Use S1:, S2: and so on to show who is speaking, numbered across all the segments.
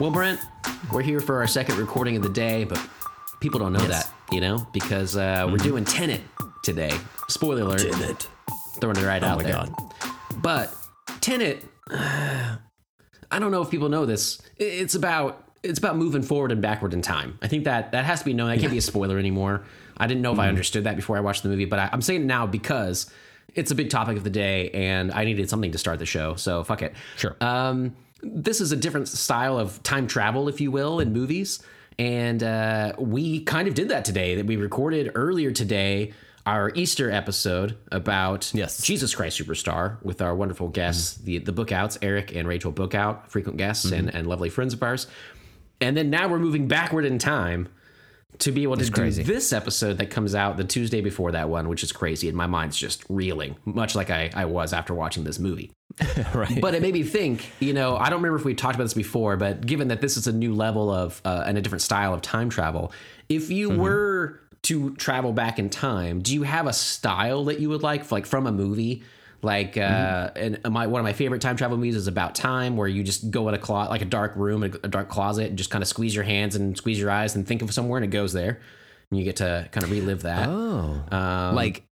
S1: Well, Brent, we're here for our second recording of the day, but people don't know
S2: Yes.
S1: that, you know, because uh, we're doing Tenet today. Spoiler alert.
S2: Tenet.
S1: Throwing it right out
S2: my
S1: there.
S2: God.
S1: But Tenet, I don't know if people know this. It's about it's about moving forward and backward in time. I think that that has to be known. That can't be a spoiler anymore. I didn't know if I understood that before I watched the movie, but I, I'm saying it now because it's a big topic of the day, and I needed something to start the show. So fuck it.
S2: Sure.
S1: Um, this is a different style of time travel, if you will, in movies. And uh, we kind of did that today. That we recorded earlier today our Easter episode about
S2: Yes.
S1: Jesus Christ Superstar with our wonderful guests, the the Bookouts, Eric and Rachel Bookout, frequent guests and, and lovely friends of ours. And then now we're moving backward in time to be able to do this episode that comes out the Tuesday before that one, which is crazy. And my mind's just reeling, much like I, I was after watching this movie.
S2: right.
S1: But it made me think, you know, I don't remember if we talked about this before, but given that this is a new level of uh, and a different style of time travel, if you were to travel back in time, do you have a style that you would like, like from a movie? Like, uh, and my one of my favorite time travel movies is about time, where you just go in a closet, like a dark room, a, a dark closet, and just kind of squeeze your hands and squeeze your eyes and think of somewhere, and it goes there, and you get to kind of relive that.
S2: oh,
S1: Um,
S2: like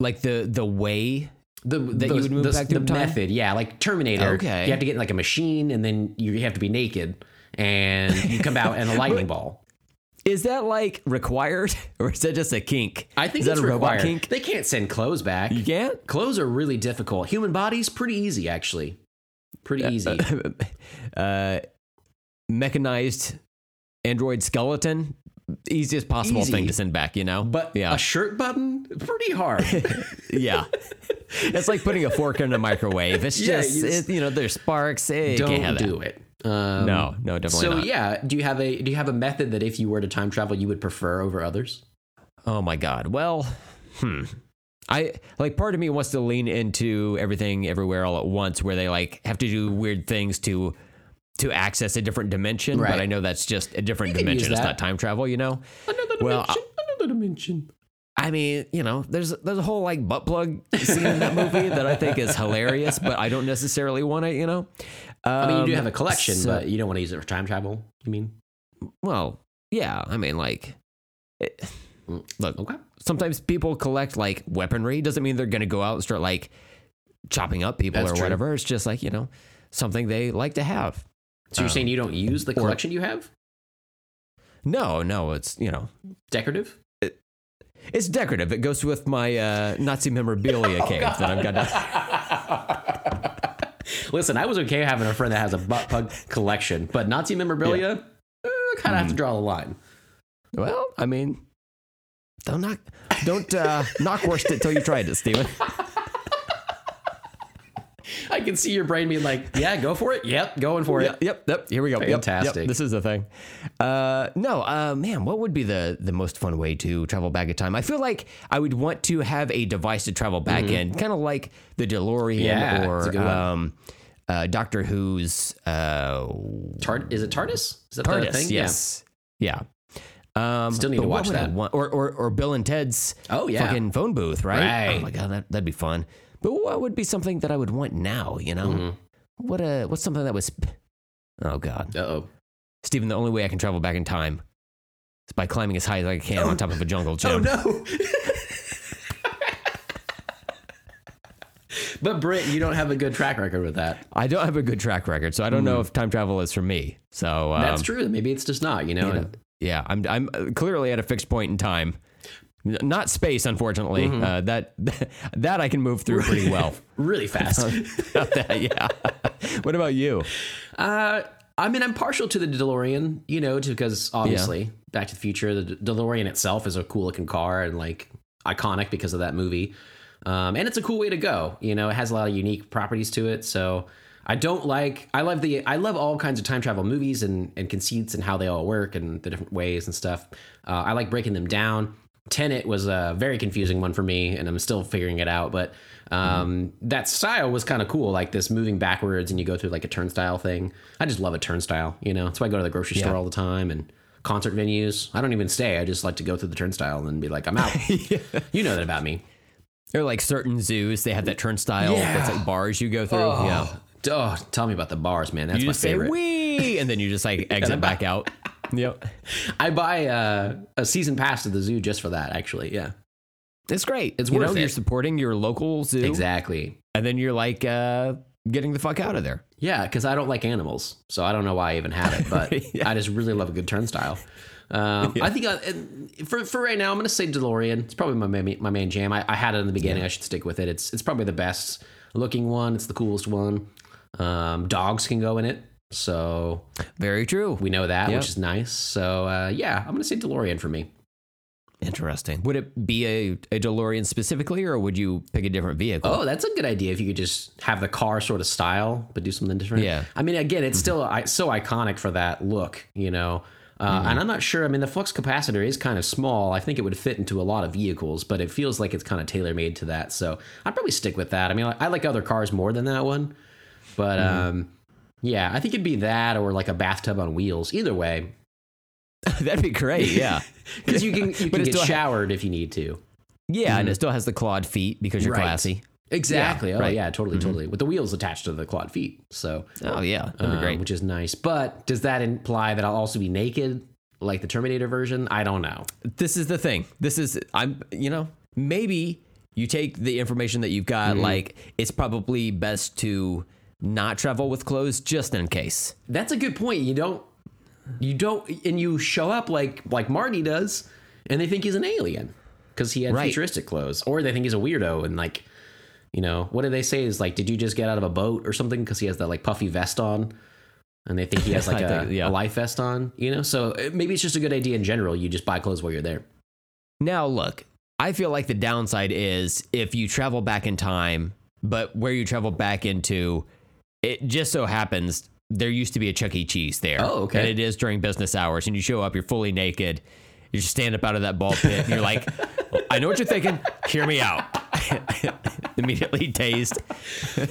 S2: like the the way.
S1: the that
S2: you would move back
S1: the
S2: through time?
S1: method yeah like terminator
S2: Okay.
S1: you have to get in like a machine and then you have to be naked and you come out in a lightning ball
S2: Is that like required, or is that just a kink?
S1: i think
S2: is that
S1: it's
S2: a robot
S1: required
S2: kink?
S1: they can't send clothes back
S2: You can't.
S1: clothes are really difficult human bodies pretty easy actually pretty easy
S2: uh, mechanized android skeleton, easiest possible
S1: Easy.
S2: thing to send back. You know,
S1: but
S2: yeah,
S1: a shirt button pretty hard
S2: yeah. it's like putting a fork in a microwave. It's
S1: Yeah,
S2: just,
S1: you
S2: it, you know, there's sparks. Have
S1: don't do it um,
S2: No, no, definitely
S1: so
S2: not.
S1: yeah do you have a do you have a method that if you were to time travel you would prefer over others
S2: Oh my god. Well, hmm. I like part of me wants to lean into everything everywhere all at once where they like have to do weird things to to access a different dimension,
S1: Right.
S2: but I know that's just a different
S1: You can use
S2: dimension. It's not time travel, you know?
S1: another
S2: Well,
S1: dimension another dimension
S2: I mean, you know, there's there's a whole like butt plug scene in that movie that I think is hilarious, but I don't necessarily want to, you know.
S1: I mean, you do
S2: Um,
S1: have a collection,
S2: so-
S1: but you don't want to use it for time travel. You mean?
S2: well, yeah, I mean like it,
S1: Mm,
S2: look,
S1: Okay.
S2: sometimes people collect like weaponry. Doesn't mean they're going to go out and start like chopping up people
S1: That's
S2: or
S1: true.
S2: whatever. It's just like, you know, something they like to have.
S1: So you're
S2: Um,
S1: saying you don't use the collection you have?
S2: No, no, it's, you know,
S1: Decorative?
S2: it's decorative. It goes with my uh, Nazi
S1: Oh,
S2: memorabilia cave that I've got.
S1: Listen, I was okay having a friend that has a butt plug collection, but Nazi memorabilia, eh, kind of have to draw the line.
S2: well, I mean, don't knock, don't uh, knock worst it till you tried it, Steven.
S1: I can see your brain being like, "Yeah, go for it. Yep, going for it."
S2: Yep, yep, yep. Here we go. Yep, yep.
S1: Fantastic.
S2: This is the thing. Uh, no, uh, man, what would be the the most fun way to travel back in time? I feel like I would want to have a device to travel back in, kind of like the DeLorean
S1: Mm-hmm. Yeah,
S2: or um, uh, Doctor Who's uh,
S1: Tard- is it TARDIS? Is that the thing?
S2: Yes, yeah. Um,
S1: Still need to watch that.
S2: want- or, or or Bill and Ted's
S1: Oh, yeah.
S2: fucking phone booth, right?
S1: Right.
S2: Oh my god, that that'd be fun. But what would be something that I would want now? You know,
S1: Mhm.
S2: what uh what's something that was? Oh god.
S1: Uh oh.
S2: Steven, the only way I can travel back in time is by climbing as high as I can on top of a jungle gym.
S1: Oh no. but Britt, you don't have a good track record with that.
S2: I don't have a good track record, so I don't know if time travel is for me. So um,
S1: That's true. Maybe it's just not. You know.
S2: you know, yeah, I'm I'm uh, clearly at a fixed point in time. Not space, unfortunately. Uh, that that I can move through pretty well.
S1: really fast.
S2: About that, yeah. what about you?
S1: Uh, I mean, I'm partial to the DeLorean, you know, because obviously Back to the Future, the DeLorean itself is a cool looking car and like iconic because of that movie. Um, and it's a cool way to go. You know, it has a lot of unique properties to it. So I don't like, I love the, I love all kinds of time travel movies and, and conceits and how they all work and the different ways and stuff. Uh, I like breaking them down. Tenet was a very confusing one for me, and I'm still figuring it out. But um, that style was kind of cool, like this moving backwards, and you go through like a turnstile thing. I just love a turnstile. You know, that's why I go to the grocery store all the time and concert venues. I don't even stay. I just like to go through the turnstile and be like, I'm out. You know that about me.
S2: Or like certain zoos, they have that turnstile
S1: Yeah.
S2: that's like bars you go through.
S1: Oh,
S2: Yeah.
S1: Oh, tell me about the bars, man. That's
S2: You
S1: my
S2: just say
S1: favorite.
S2: wee, and then you just like exit back out. Yep,
S1: I buy uh, a season pass to the zoo just for that. Actually, yeah,
S2: it's great.
S1: It's
S2: you
S1: worth
S2: know,
S1: it.
S2: You're supporting your local zoo,
S1: exactly.
S2: and then you're like uh, getting the fuck out of there.
S1: Yeah, because I don't like animals, so I don't know why I even have it. But
S2: Yeah.
S1: I just really love a good turnstile. Um, I think uh, and for for right now, I'm going to say DeLorean. It's probably my main, my main jam. I, I had it in the beginning. I should stick with it. It's it's probably the best looking one. It's the coolest one. Um, dogs can go in it, so
S2: Very true.
S1: we know that,
S2: Yep.
S1: which is nice. So uh, yeah, I'm going to say DeLorean for me.
S2: Interesting. Would it be a, a DeLorean specifically, or would you pick a different vehicle?
S1: Oh, that's a good idea. If you could just have the car sort of style, but do something different.
S2: Yeah.
S1: I mean, again, it's still I- so iconic for that look, you know. Uh, And I'm not sure. I mean, the flux capacitor is kind of small. I think it would fit into a lot of vehicles, but it feels like it's kind of tailor made to that. So I'd probably stick with that. I mean, I, I like other cars more than that one, but um, yeah, I think it'd be that or like a bathtub on wheels. Either way,
S2: That'd be great. Yeah.
S1: because you can you can get
S2: still ha-
S1: showered if you need to.
S2: yeah, and it still has the clawed feet because you're
S1: Right.
S2: classy.
S1: Exactly. oh
S2: right.
S1: yeah, totally, totally. With the wheels attached to the clawed feet. So
S2: Oh yeah, that'd be
S1: um,
S2: great.
S1: which is nice. But does that imply that I'll also be naked, like the Terminator version? I don't know.
S2: this is the thing. This is I'm you know maybe you take the information that you've got.
S1: Mm-hmm.
S2: Like it's probably best to not travel with clothes just in case.
S1: That's a good point. You don't, you don't, and you show up like like Marty does, and they think he's an alien because he had
S2: Right.
S1: futuristic clothes, or they think he's a weirdo and like, you know, what do they say is like, did you just get out of a boat or something? Because he has that like puffy vest on. And they think he has like a,
S2: think- yeah.
S1: a life vest on, you know? So uh, maybe it's just a good idea in general. You just buy clothes while you're there.
S2: Now look, I feel like the downside is if you travel back in time, but where you travel back into, it just so happens there used to be a Chuck E. Cheese there.
S1: Oh, okay.
S2: And it is during business hours, and you show up, you're fully naked. You just stand up out of that ball pit, and you're like, I know what you're thinking. Hear me out. Immediately tased.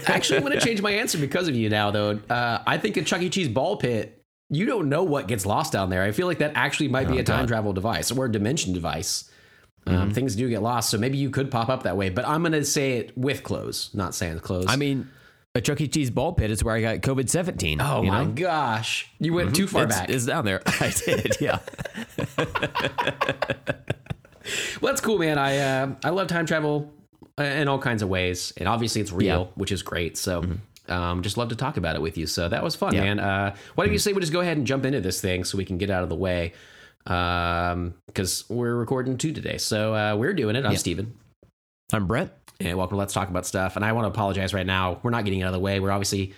S1: Actually, I'm going to change my answer because of you now, though. Uh, I think a Chuck E. Cheese ball pit, you don't know what gets lost down there. I feel like that actually might be a time
S2: Oh, God.
S1: travel device or a dimension device. Um,
S2: Mm-hmm.
S1: Things do get lost, so maybe you could pop up that way. But I'm going to say it with clothes, not sans clothes.
S2: I mean, a Chuck E. Cheese ball pit is where I got COVID 17.
S1: oh
S2: you
S1: my
S2: know?
S1: gosh, you went too far
S2: it's,
S1: back.
S2: It's down there. I did, yeah.
S1: Well, that's cool, man. I uh, I love time travel uh, in all kinds of ways, and obviously it's real,
S2: Yeah. Mm-hmm.
S1: which is great. So. Um, just love to talk about it with you. So that was fun,
S2: Yeah.
S1: man. Uh, why don't you say we just go ahead and jump into this thing so we can get out of the way? Because we're recording two today. So uh, we're doing it. I'm Steven.
S2: I'm Brent.
S1: And welcome to Let's Talk About Stuff. And I want to apologize right now. We're not getting out of the way. We're obviously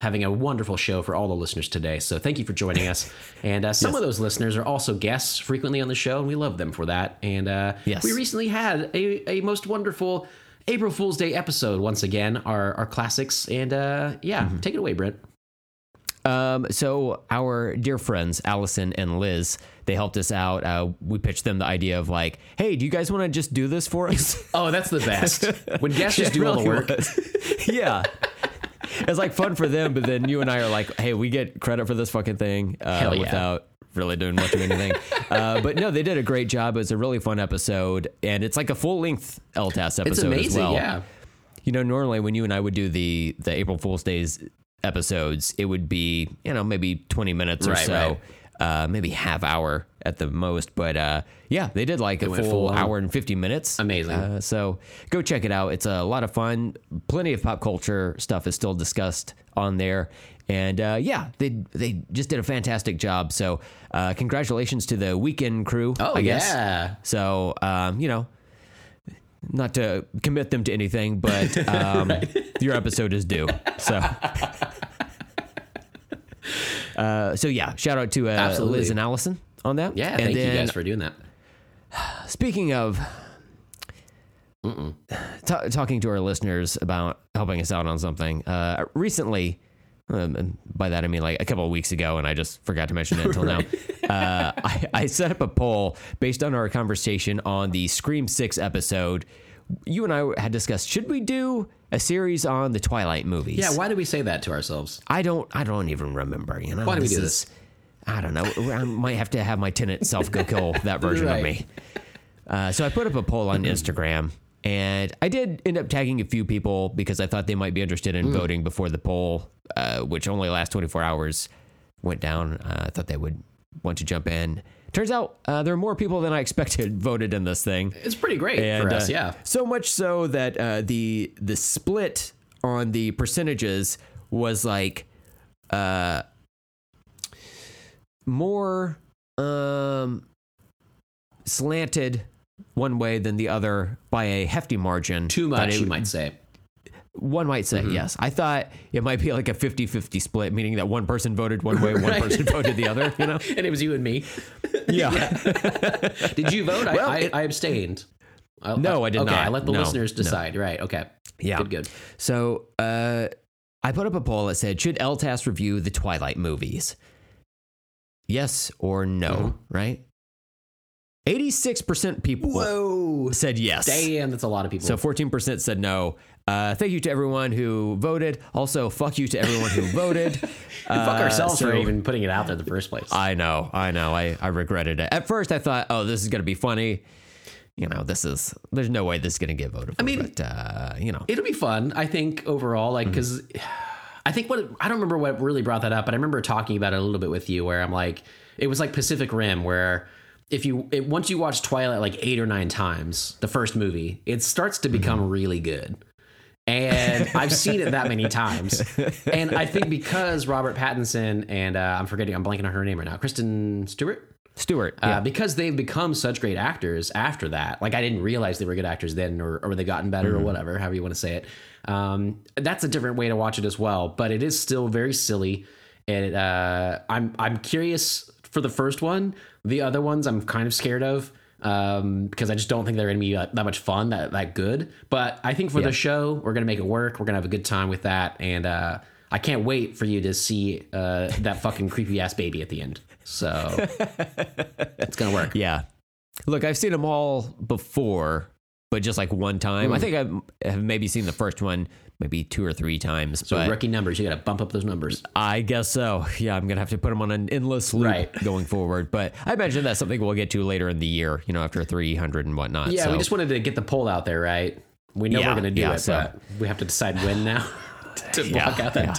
S1: having a wonderful show for all the listeners today. So thank you for joining us. And uh, some of those listeners are also guests frequently on the show, and we love them for that. And uh,
S2: Yes.
S1: we recently had a, a most wonderful April Fool's Day episode once again, our, our classics. And uh, yeah, take it away, Brent.
S2: Um, so our dear friends Allison and Liz, they helped us out. Uh, we pitched them the idea of like, hey, do you guys want to just do this for us?
S1: Oh, that's the best. When guests just do all the work.
S2: was. yeah. It's like fun for them, but then you and I are like, hey, we get credit for this fucking thing uh,
S1: yeah.
S2: without really doing much of anything. uh, but no, they did a great job. It was a really fun episode, and it's like a full length LTAS episode
S1: It's
S2: as well.
S1: Yeah.
S2: You know, normally when you and I would do the the April Fool's Days episodes, it would be you know maybe twenty minutes or
S1: Right,
S2: so, uh, maybe half hour at the most. But uh, yeah, they did like a full
S1: full
S2: hour and fifty minutes.
S1: Amazing.
S2: Uh, so go check it out. It's a lot of fun. Plenty of pop culture stuff is still discussed on there. And uh, yeah, they they just did a fantastic job. So uh, congratulations to the weekend crew.
S1: Oh,
S2: I guess.
S1: yeah.
S2: So um, you know, not to commit them to anything, but um, your episode is due. So. Uh, so yeah, shout out to uh, Liz and Allison on that.
S1: Yeah.
S2: and
S1: Thank
S2: then,
S1: you guys for doing that.
S2: Speaking of ta- talking to our listeners about helping us out on something, uh, recently, um, and by that I mean like a couple of weeks ago, and I just forgot to mention it until now. Uh, I, I set up a poll based on our conversation on the Scream Six episode. You and I had discussed should we do a series on the Twilight movies?
S1: Yeah. Why did we say that to ourselves?
S2: I don't. I don't even remember. You know.
S1: Why do we do
S2: is- I don't know. I might have to have my Tenet self go kill that version
S1: Right.
S2: of me. Uh, so I put up a poll on Instagram, And I did end up tagging a few people because I thought they might be interested in voting before the poll, uh, which only lasts 24 hours, went down. Uh, I thought they would want to jump in. Turns out uh, there are more people than I expected voted in this thing.
S1: It's pretty great
S2: And,
S1: for us,
S2: uh,
S1: yeah.
S2: So much so that uh, the the split on the percentages was like uh, more um, slanted one way than the other by a hefty margin.
S1: Too much,
S2: it-
S1: you might say.
S2: One might
S1: Mm-hmm.
S2: say, yes. I thought it might be like a 50 50 split, meaning that one person voted one way, one person voted the other, you know?
S1: And it was you and me.
S2: Yeah.
S1: Did you vote?
S2: Well,
S1: I,
S2: it-
S1: I, abstained. I-
S2: No, I did
S1: okay,
S2: not.
S1: I let the
S2: No,
S1: listeners
S2: no.
S1: decide. Right. Okay.
S2: Yeah.
S1: Good, good.
S2: So uh, I put up a poll that said, should LTAS review the Twilight movies? Yes or no,
S1: Mhm.
S2: right? 86% people
S1: Whoa.
S2: said yes.
S1: Damn, that's a lot of people.
S2: So 14% said no. Uh, thank you to everyone who voted. Also, fuck you to everyone who voted.
S1: And fuck
S2: Uh,
S1: ourselves for even putting it out there in the first place.
S2: I know, I know. I, I regretted it. At first, I thought, oh, this is going to be funny. You know, this is, there's no way this is going to get voted for.
S1: mean-
S2: but, uh, you know,
S1: It'll be fun, I think, overall. Like, because I think what I don't remember what really brought that up, but I remember talking about it a little bit with you, where I'm like, it was like Pacific Rim, where if you it, once you watch Twilight like eight or nine times, the first movie, it starts to become really good. And I've seen it that many times. And I think because Robert Pattinson and uh, I'm forgetting, I'm blanking on her name right now, Kristen Stewart.
S2: Stewart.
S1: Uh,
S2: Yeah.
S1: because they've become such great actors after that. Like I didn't realize they were good actors then, or, or they gotten better, or whatever, however you want to say it. Um, that's a different way to watch it as well. But it is still very silly, and uh, I'm I'm curious for the first one. The other ones I'm kind of scared of um, because I just don't think they're going to be that, that much fun, that that good. But I think for the show, we're going to make it work. We're going to have a good time with that, and uh, I can't wait for you to see uh, that fucking creepy ass baby at the end. So it's gonna work.
S2: Yeah. Look, I've seen them all before, but just like one time.
S1: Hmm.
S2: I think I have maybe seen the first one maybe two or three times.
S1: So rookie numbers, you got to bump up those numbers.
S2: I guess so. Yeah, I'm gonna have to put them on an endless loop
S1: Right.
S2: going forward. But I imagine that's something we'll get to later in the year. You know, after 300 and whatnot.
S1: Yeah,
S2: so.
S1: we just wanted to get the poll out there, right? We know
S2: Yeah,
S1: we're going to do
S2: yeah,
S1: it,
S2: so-
S1: but we have to decide when now to block
S2: Yeah,
S1: out that
S2: yeah.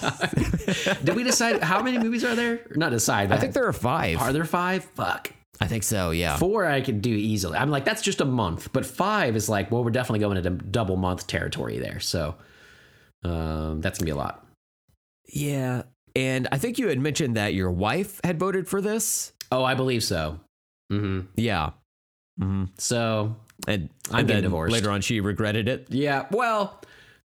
S1: time. Did we decide how many movies are there? Or not decide.
S2: I think there are five.
S1: are there five. Fuck.
S2: I think so. Yeah.
S1: Four I could do easily. I'm like that's just a month, but five is like well we're definitely going into double month territory there. So um, that's gonna be a lot.
S2: Yeah. And I think you had mentioned that your wife had voted for this.
S1: Oh, I believe so. hmm
S2: Yeah. hmm
S1: So
S2: And,
S1: I'm
S2: and
S1: getting divorced.
S2: later on, she regretted it.
S1: Yeah, well,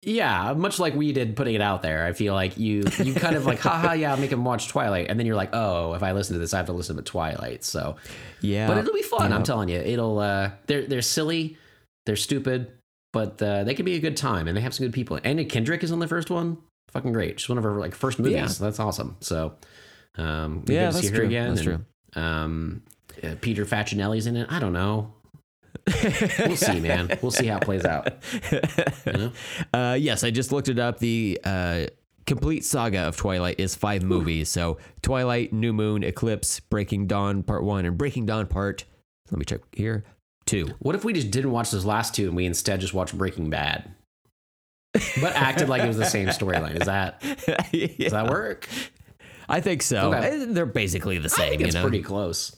S1: yeah, much like we did putting it out there. I feel like you you kind of like, haha, yeah, make him watch Twilight, and then you're like, oh, if I listen to this, I have to listen to Twilight. So,
S2: Yeah.
S1: but it'll be fun.
S2: Yeah.
S1: I'm telling you, it'll. uh They're they're silly, they're stupid, but uh, they can be a good time, and they have some good people. Anna Kendrick is on the first one. Fucking great. She's one of her like first movies.
S2: Yeah.
S1: That's awesome. So, um,
S2: Yeah,
S1: to see
S2: that's
S1: her
S2: true.
S1: again.
S2: That's
S1: and, Um, uh, Peter Facinelli's in it. I don't know. We'll see, man. We'll see how it plays out. You know?
S2: Uh, yes, I just looked it up. The uh, complete saga of Twilight is five movies. So Twilight, New Moon, Eclipse, Breaking Dawn Part One, and Breaking Dawn Part. Let me check here. Two.
S1: What if we just didn't watch those last two and we instead just watched Breaking Bad, but acted like it was the same storyline? Is that does that work?
S2: I think so.
S1: Okay.
S2: Eh, They're basically the same.
S1: it's
S2: you know?
S1: pretty close.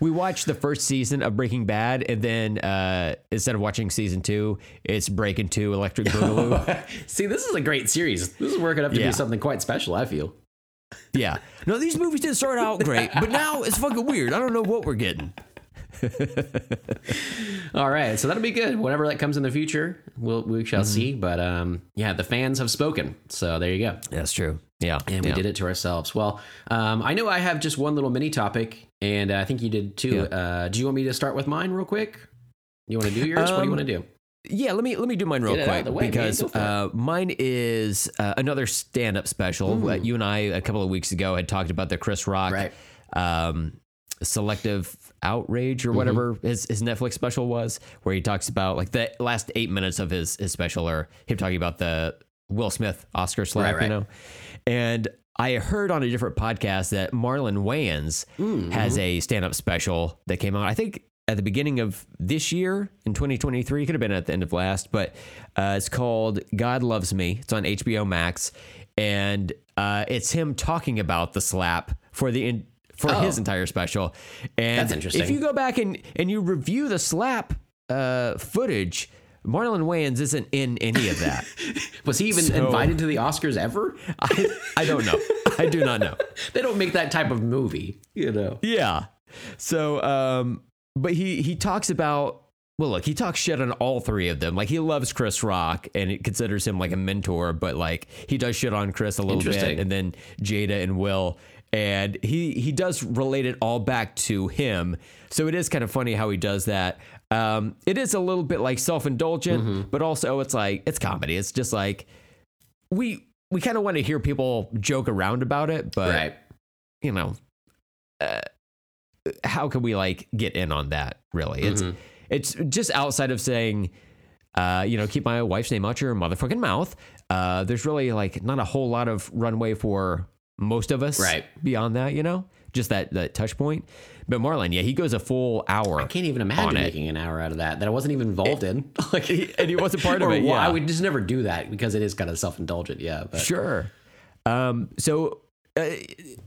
S2: We watched the first season of Breaking Bad, and then uh, instead of watching season two, it's Breaking Two, Electric Boogaloo.
S1: See, this is a great series. This is working up to
S2: Yeah.
S1: be something quite special. I feel.
S2: yeah. No, these movies didn't start out great, but now it's fucking weird. I don't know what we're getting.
S1: All right, so that'll be good. Whatever that comes in the future, we'll we shall
S2: Mm-hmm.
S1: see. But um, yeah, the fans have spoken. So there you go.
S2: That's true. Yeah.
S1: And we did it to ourselves. Well, um, I know I have just one little mini topic, and I think you did too.
S2: Yeah.
S1: Uh, do you want me to start with mine real quick? You want to do yours? what do you
S2: Um,
S1: want to do?
S2: Yeah, let me let me do mine real
S1: Get it out of
S2: quick
S1: way,
S2: because
S1: Go for it.
S2: uh, mine is uh, another stand-up special. Uh, you and I a couple of weeks ago had talked about the Chris Rock
S1: Right.
S2: um, selective outrage or whatever
S1: Mm-hmm.
S2: his, his Netflix special was, where he talks about like the last eight minutes of his his special or him talking about the Will Smith Oscar slap,
S1: Right, right.
S2: you know, and. I heard on a different podcast that Marlon Wayans
S1: Mm-hmm.
S2: has a stand-up special that came out. I think at the beginning of this year in 2023. It could have been at the end of last, but uh, it's called God Loves Me. It's on HBO Max, and uh, it's him talking about the slap for the in, for
S1: Oh.
S2: his entire special. And
S1: That's interesting.
S2: If you go back and and you review the slap uh, footage. Marlon Wayans isn't in any of that.
S1: Was he even
S2: So-
S1: invited to the Oscars ever?
S2: I, I don't know. I do not know.
S1: They don't make that type of movie, you know.
S2: Yeah. So, um, but he he talks about well, look, he talks shit on all three of them. Like he loves Chris Rock and it considers him like a mentor, but like he does shit on Chris a little bit, and then Jada and Will, and he he does relate it all back to him. So it is kind of funny how he does that. Um, it is a little bit like self indulgent, but also it's like it's comedy. It's just like we we kind of want to hear people joke around about it, but
S1: right.
S2: you know, uh, how can we like get in on that? Really, it's
S1: Mm-hmm.
S2: it's just outside of saying, uh, you know, keep my wife's name out your motherfucking mouth. Uh, there's really like not a whole lot of runway for most of us,
S1: Right.
S2: Beyond that, you know, just that that touch point. But Marlon, yeah, he goes a full hour.
S1: I can't even imagine making an hour out of that that I wasn't even involved in. like,
S2: and he wasn't part of it. Yeah,
S1: I would just never do that because it is kind of self indulgent. Yeah, but
S2: Sure. Um, so uh,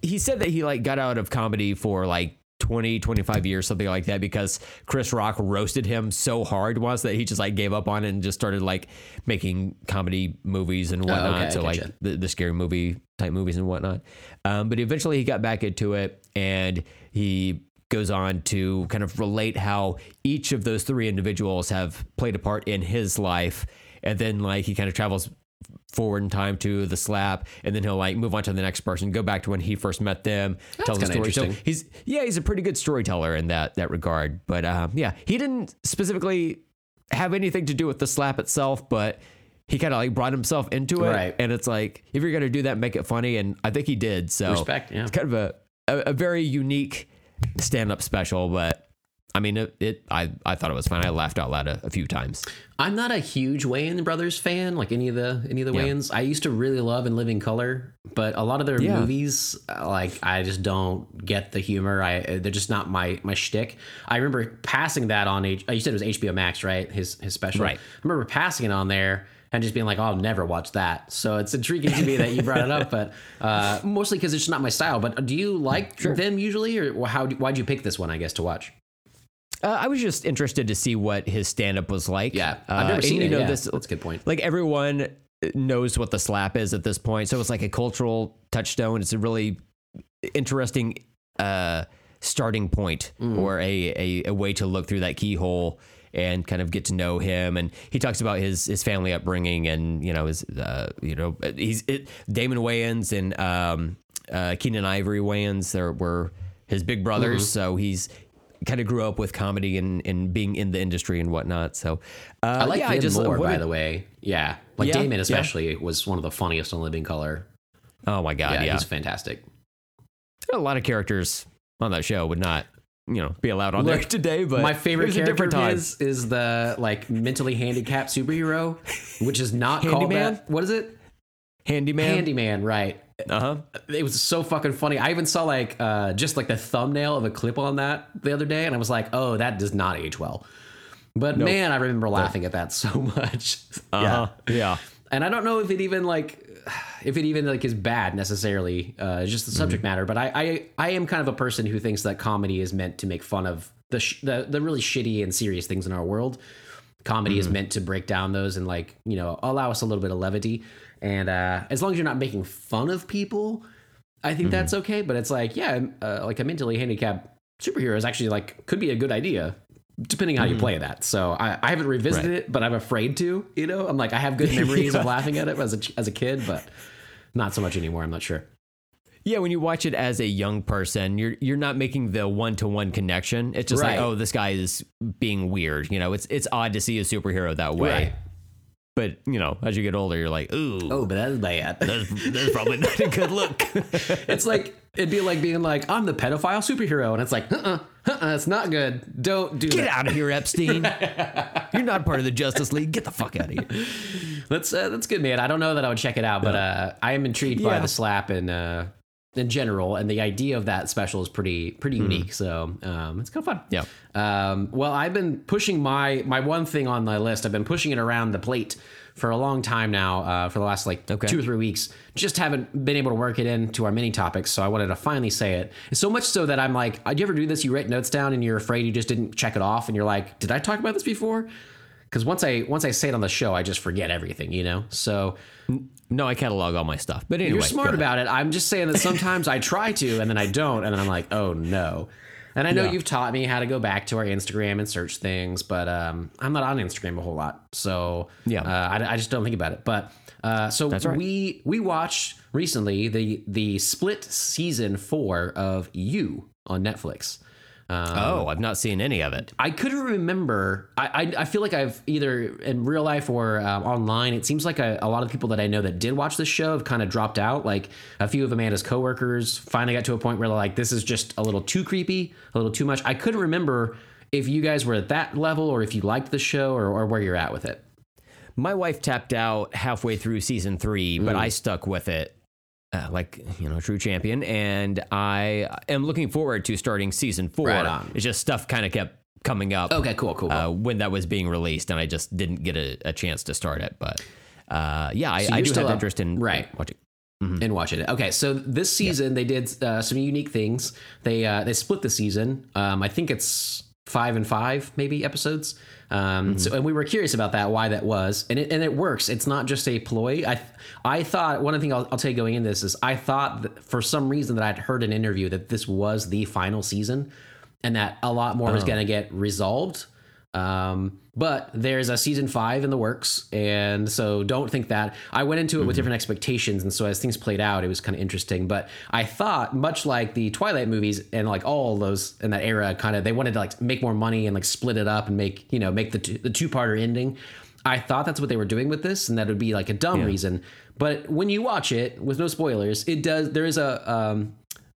S2: he said that he like got out of comedy for like 20, 25 years, something like that, because Chris Rock roasted him so hard once that he just like gave up on it and just started like making comedy movies and whatnot.
S1: Oh, okay,
S2: so like the, the scary movie type movies and whatnot. Um, but eventually he got back into it and he goes on to kind of relate how each of those three individuals have played a part in his life. And then like he kind of travels forward in time to the slap, and then he'll like move on to the next person, go back to when he first met them, tell the story. So he's yeah, he's a pretty good storyteller in that that regard. But um, yeah, he didn't specifically have anything to do with the slap itself, but he kind of like brought himself into it,
S1: Right.
S2: and it's like if you're gonna do that, make it funny, and I think he did. So
S1: Respect, yeah.
S2: it's kind of a a, a very unique stand up special, but. I mean, it, it. I I thought it was fun. I laughed out loud a, a few times.
S1: I'm not a huge Wayans brothers fan, like any of the any of the
S2: Yeah.
S1: Wayans. I used to really love In Living Color, but a lot of their
S2: Yeah.
S1: movies, like I just don't get the humor. I they're just not my my shtick. I remember passing that on. H- uh, you said it was HBO Max, right? His his special.
S2: Right.
S1: I remember passing it on there and just being like, "Oh, I'll never watch that." So it's intriguing to me that you brought it up, but uh, mostly because it's not my style. But do you like them usually, or how? Why'd you pick this one? I guess to watch.
S2: Uh, I was just interested to see what his stand up was like.
S1: Yeah,
S2: Uh,
S1: I've never
S2: and
S1: seen
S2: you
S1: it.
S2: know,
S1: yeah,
S2: this,
S1: that's a good point.
S2: like everyone knows what the slap is at this point. So it's like a cultural touchstone. It's a really interesting uh, starting point
S1: Mm.
S2: or a, a, a way to look through that keyhole and kind of get to know him. And he talks about his his family upbringing and you know his uh, you know he's it, Damon Wayans and um, uh, Keenen Ivory Wayans. There were his big brothers,
S1: Mm-hmm.
S2: so he's kind of grew up with comedy and, and being in the industry and whatnot. So uh,
S1: I like
S2: yeah,
S1: him
S2: just
S1: more, by
S2: did-
S1: the way. Yeah, like
S2: Yeah,
S1: Damon
S2: yeah.
S1: especially was one of the funniest on Living Color.
S2: Oh my god,
S1: yeah,
S2: yeah.
S1: he's fantastic.
S2: a lot of characters on that show would not, you know, be allowed on there today. But
S1: My favorite character
S2: time.
S1: his is the like mentally handicapped superhero, which is not called that. What is it?
S2: Handyman.
S1: Handyman, right?
S2: Uh huh.
S1: It was so fucking funny. I even saw like uh, just like the thumbnail of a clip on that the other day, and I was like, "Oh, that does not age well." But man, I remember laughing at that so much.
S2: Uh huh. Yeah.
S1: and I don't know if it even like if it even like is bad necessarily. Uh, just the subject matter. But I, I I am kind of a person who thinks that comedy is meant to make fun of the sh- the the really shitty and serious things in our world. Comedy is meant to break down those and like you know allow us a little bit of levity. And uh, as long as you're not making fun of people, I think that's okay. But it's like yeah, uh, like a mentally handicapped superhero is actually like could be a good idea depending how you play that. So I, I haven't revisited
S2: Right.
S1: it, but I'm afraid to. You know, I'm like I have good memories of laughing at it as a as a kid, but not so much anymore. I'm not sure.
S2: Yeah, when you watch it as a young person, you're you're not making the one to one connection. It's just
S1: Right.
S2: like, oh, this guy is being weird. You know, it's it's odd to see a superhero that way.
S1: Right.
S2: But you know, as you get older, you're like, ooh,
S1: Oh, but that's bad.
S2: that's, that's probably not a good look.
S1: it's like it'd be like being like I'm the pedophile superhero, and it's like, uh, uh, uh, it's not good. Don't do
S2: Get
S1: that.
S2: out of here, Epstein. you're not part of the Justice League. Get the fuck out of here.
S1: That's uh, that's good, man. I don't know that I would check it out, but uh, I am intrigued by the slap and uh, in general, and the idea of that special is pretty pretty unique. So um, it's kind of fun.
S2: Yeah.
S1: Um, well, I've been pushing my my one thing on my list. I've been pushing it around the plate for a long time now, uh, for the last like
S2: Okay.
S1: two or three weeks. Just haven't been able to work it into our mini topics. So I wanted to finally say it. So much so that I'm like, do you ever do this? You write notes down and you're afraid you just didn't check it off, and you're like, did I talk about this before? Because once I once I say it on the show, I just forget everything, you know. So
S2: No, I catalog all my stuff. But anyway,
S1: you're smart about it. I'm just saying that sometimes I try to and then I don't, and then I'm like, oh no. And I know
S2: Yeah.
S1: you've taught me how to go back to our Instagram and search things, but um, I'm not on Instagram a whole lot, so
S2: Yeah.
S1: uh, I, I just don't think about it. But uh, so
S2: right.
S1: we we watched recently the the split season four of You on Netflix.
S2: Oh, I've not seen any of it.
S1: I couldn't remember. I, I I feel like I've either in real life or um, online. It seems like a, a lot of people that I know that did watch this show have kind of dropped out. Like a few of Amanda's coworkers finally got to a point where they're like, "This is just a little too creepy, a little too much." I couldn't remember if you guys were at that level or if you liked the show or, or where you're at with it.
S2: My wife tapped out halfway through season three, but I stuck with it. Uh, like you know, true champion, and I am looking forward to starting season four.
S1: Right on.
S2: It's just stuff kind of kept coming up.
S1: Okay, cool, cool. cool.
S2: uh, when that was being released, and I just didn't get a, a chance to start it. But uh, yeah, I,
S1: So
S2: I
S1: you're
S2: do
S1: still
S2: have
S1: up-
S2: interest in
S1: right.
S2: watching.
S1: and watching it. Okay, so this season they did uh, some unique things. They uh, they split the season. Um, I think it's five and five maybe episodes. Um, So and we were curious about that, why that was, and it and it works. It's not just a ploy. I I thought one of the things I'll, I'll tell you going into this is I thought that for some reason that I'd heard an interview that this was the final season, and that a lot more was going to get resolved. Um, but there's a season five in the works, and so don't think that. I went into it with different expectations, and so as things played out, it was kind of interesting. But I thought, much like the Twilight movies and like all those in that era, kind of they wanted to like make more money and like split it up and make you know make the two, the two parter ending. I thought that's what they were doing with this, and that would be like a dumb reason. But when you watch it with no spoilers, it does. There is a um,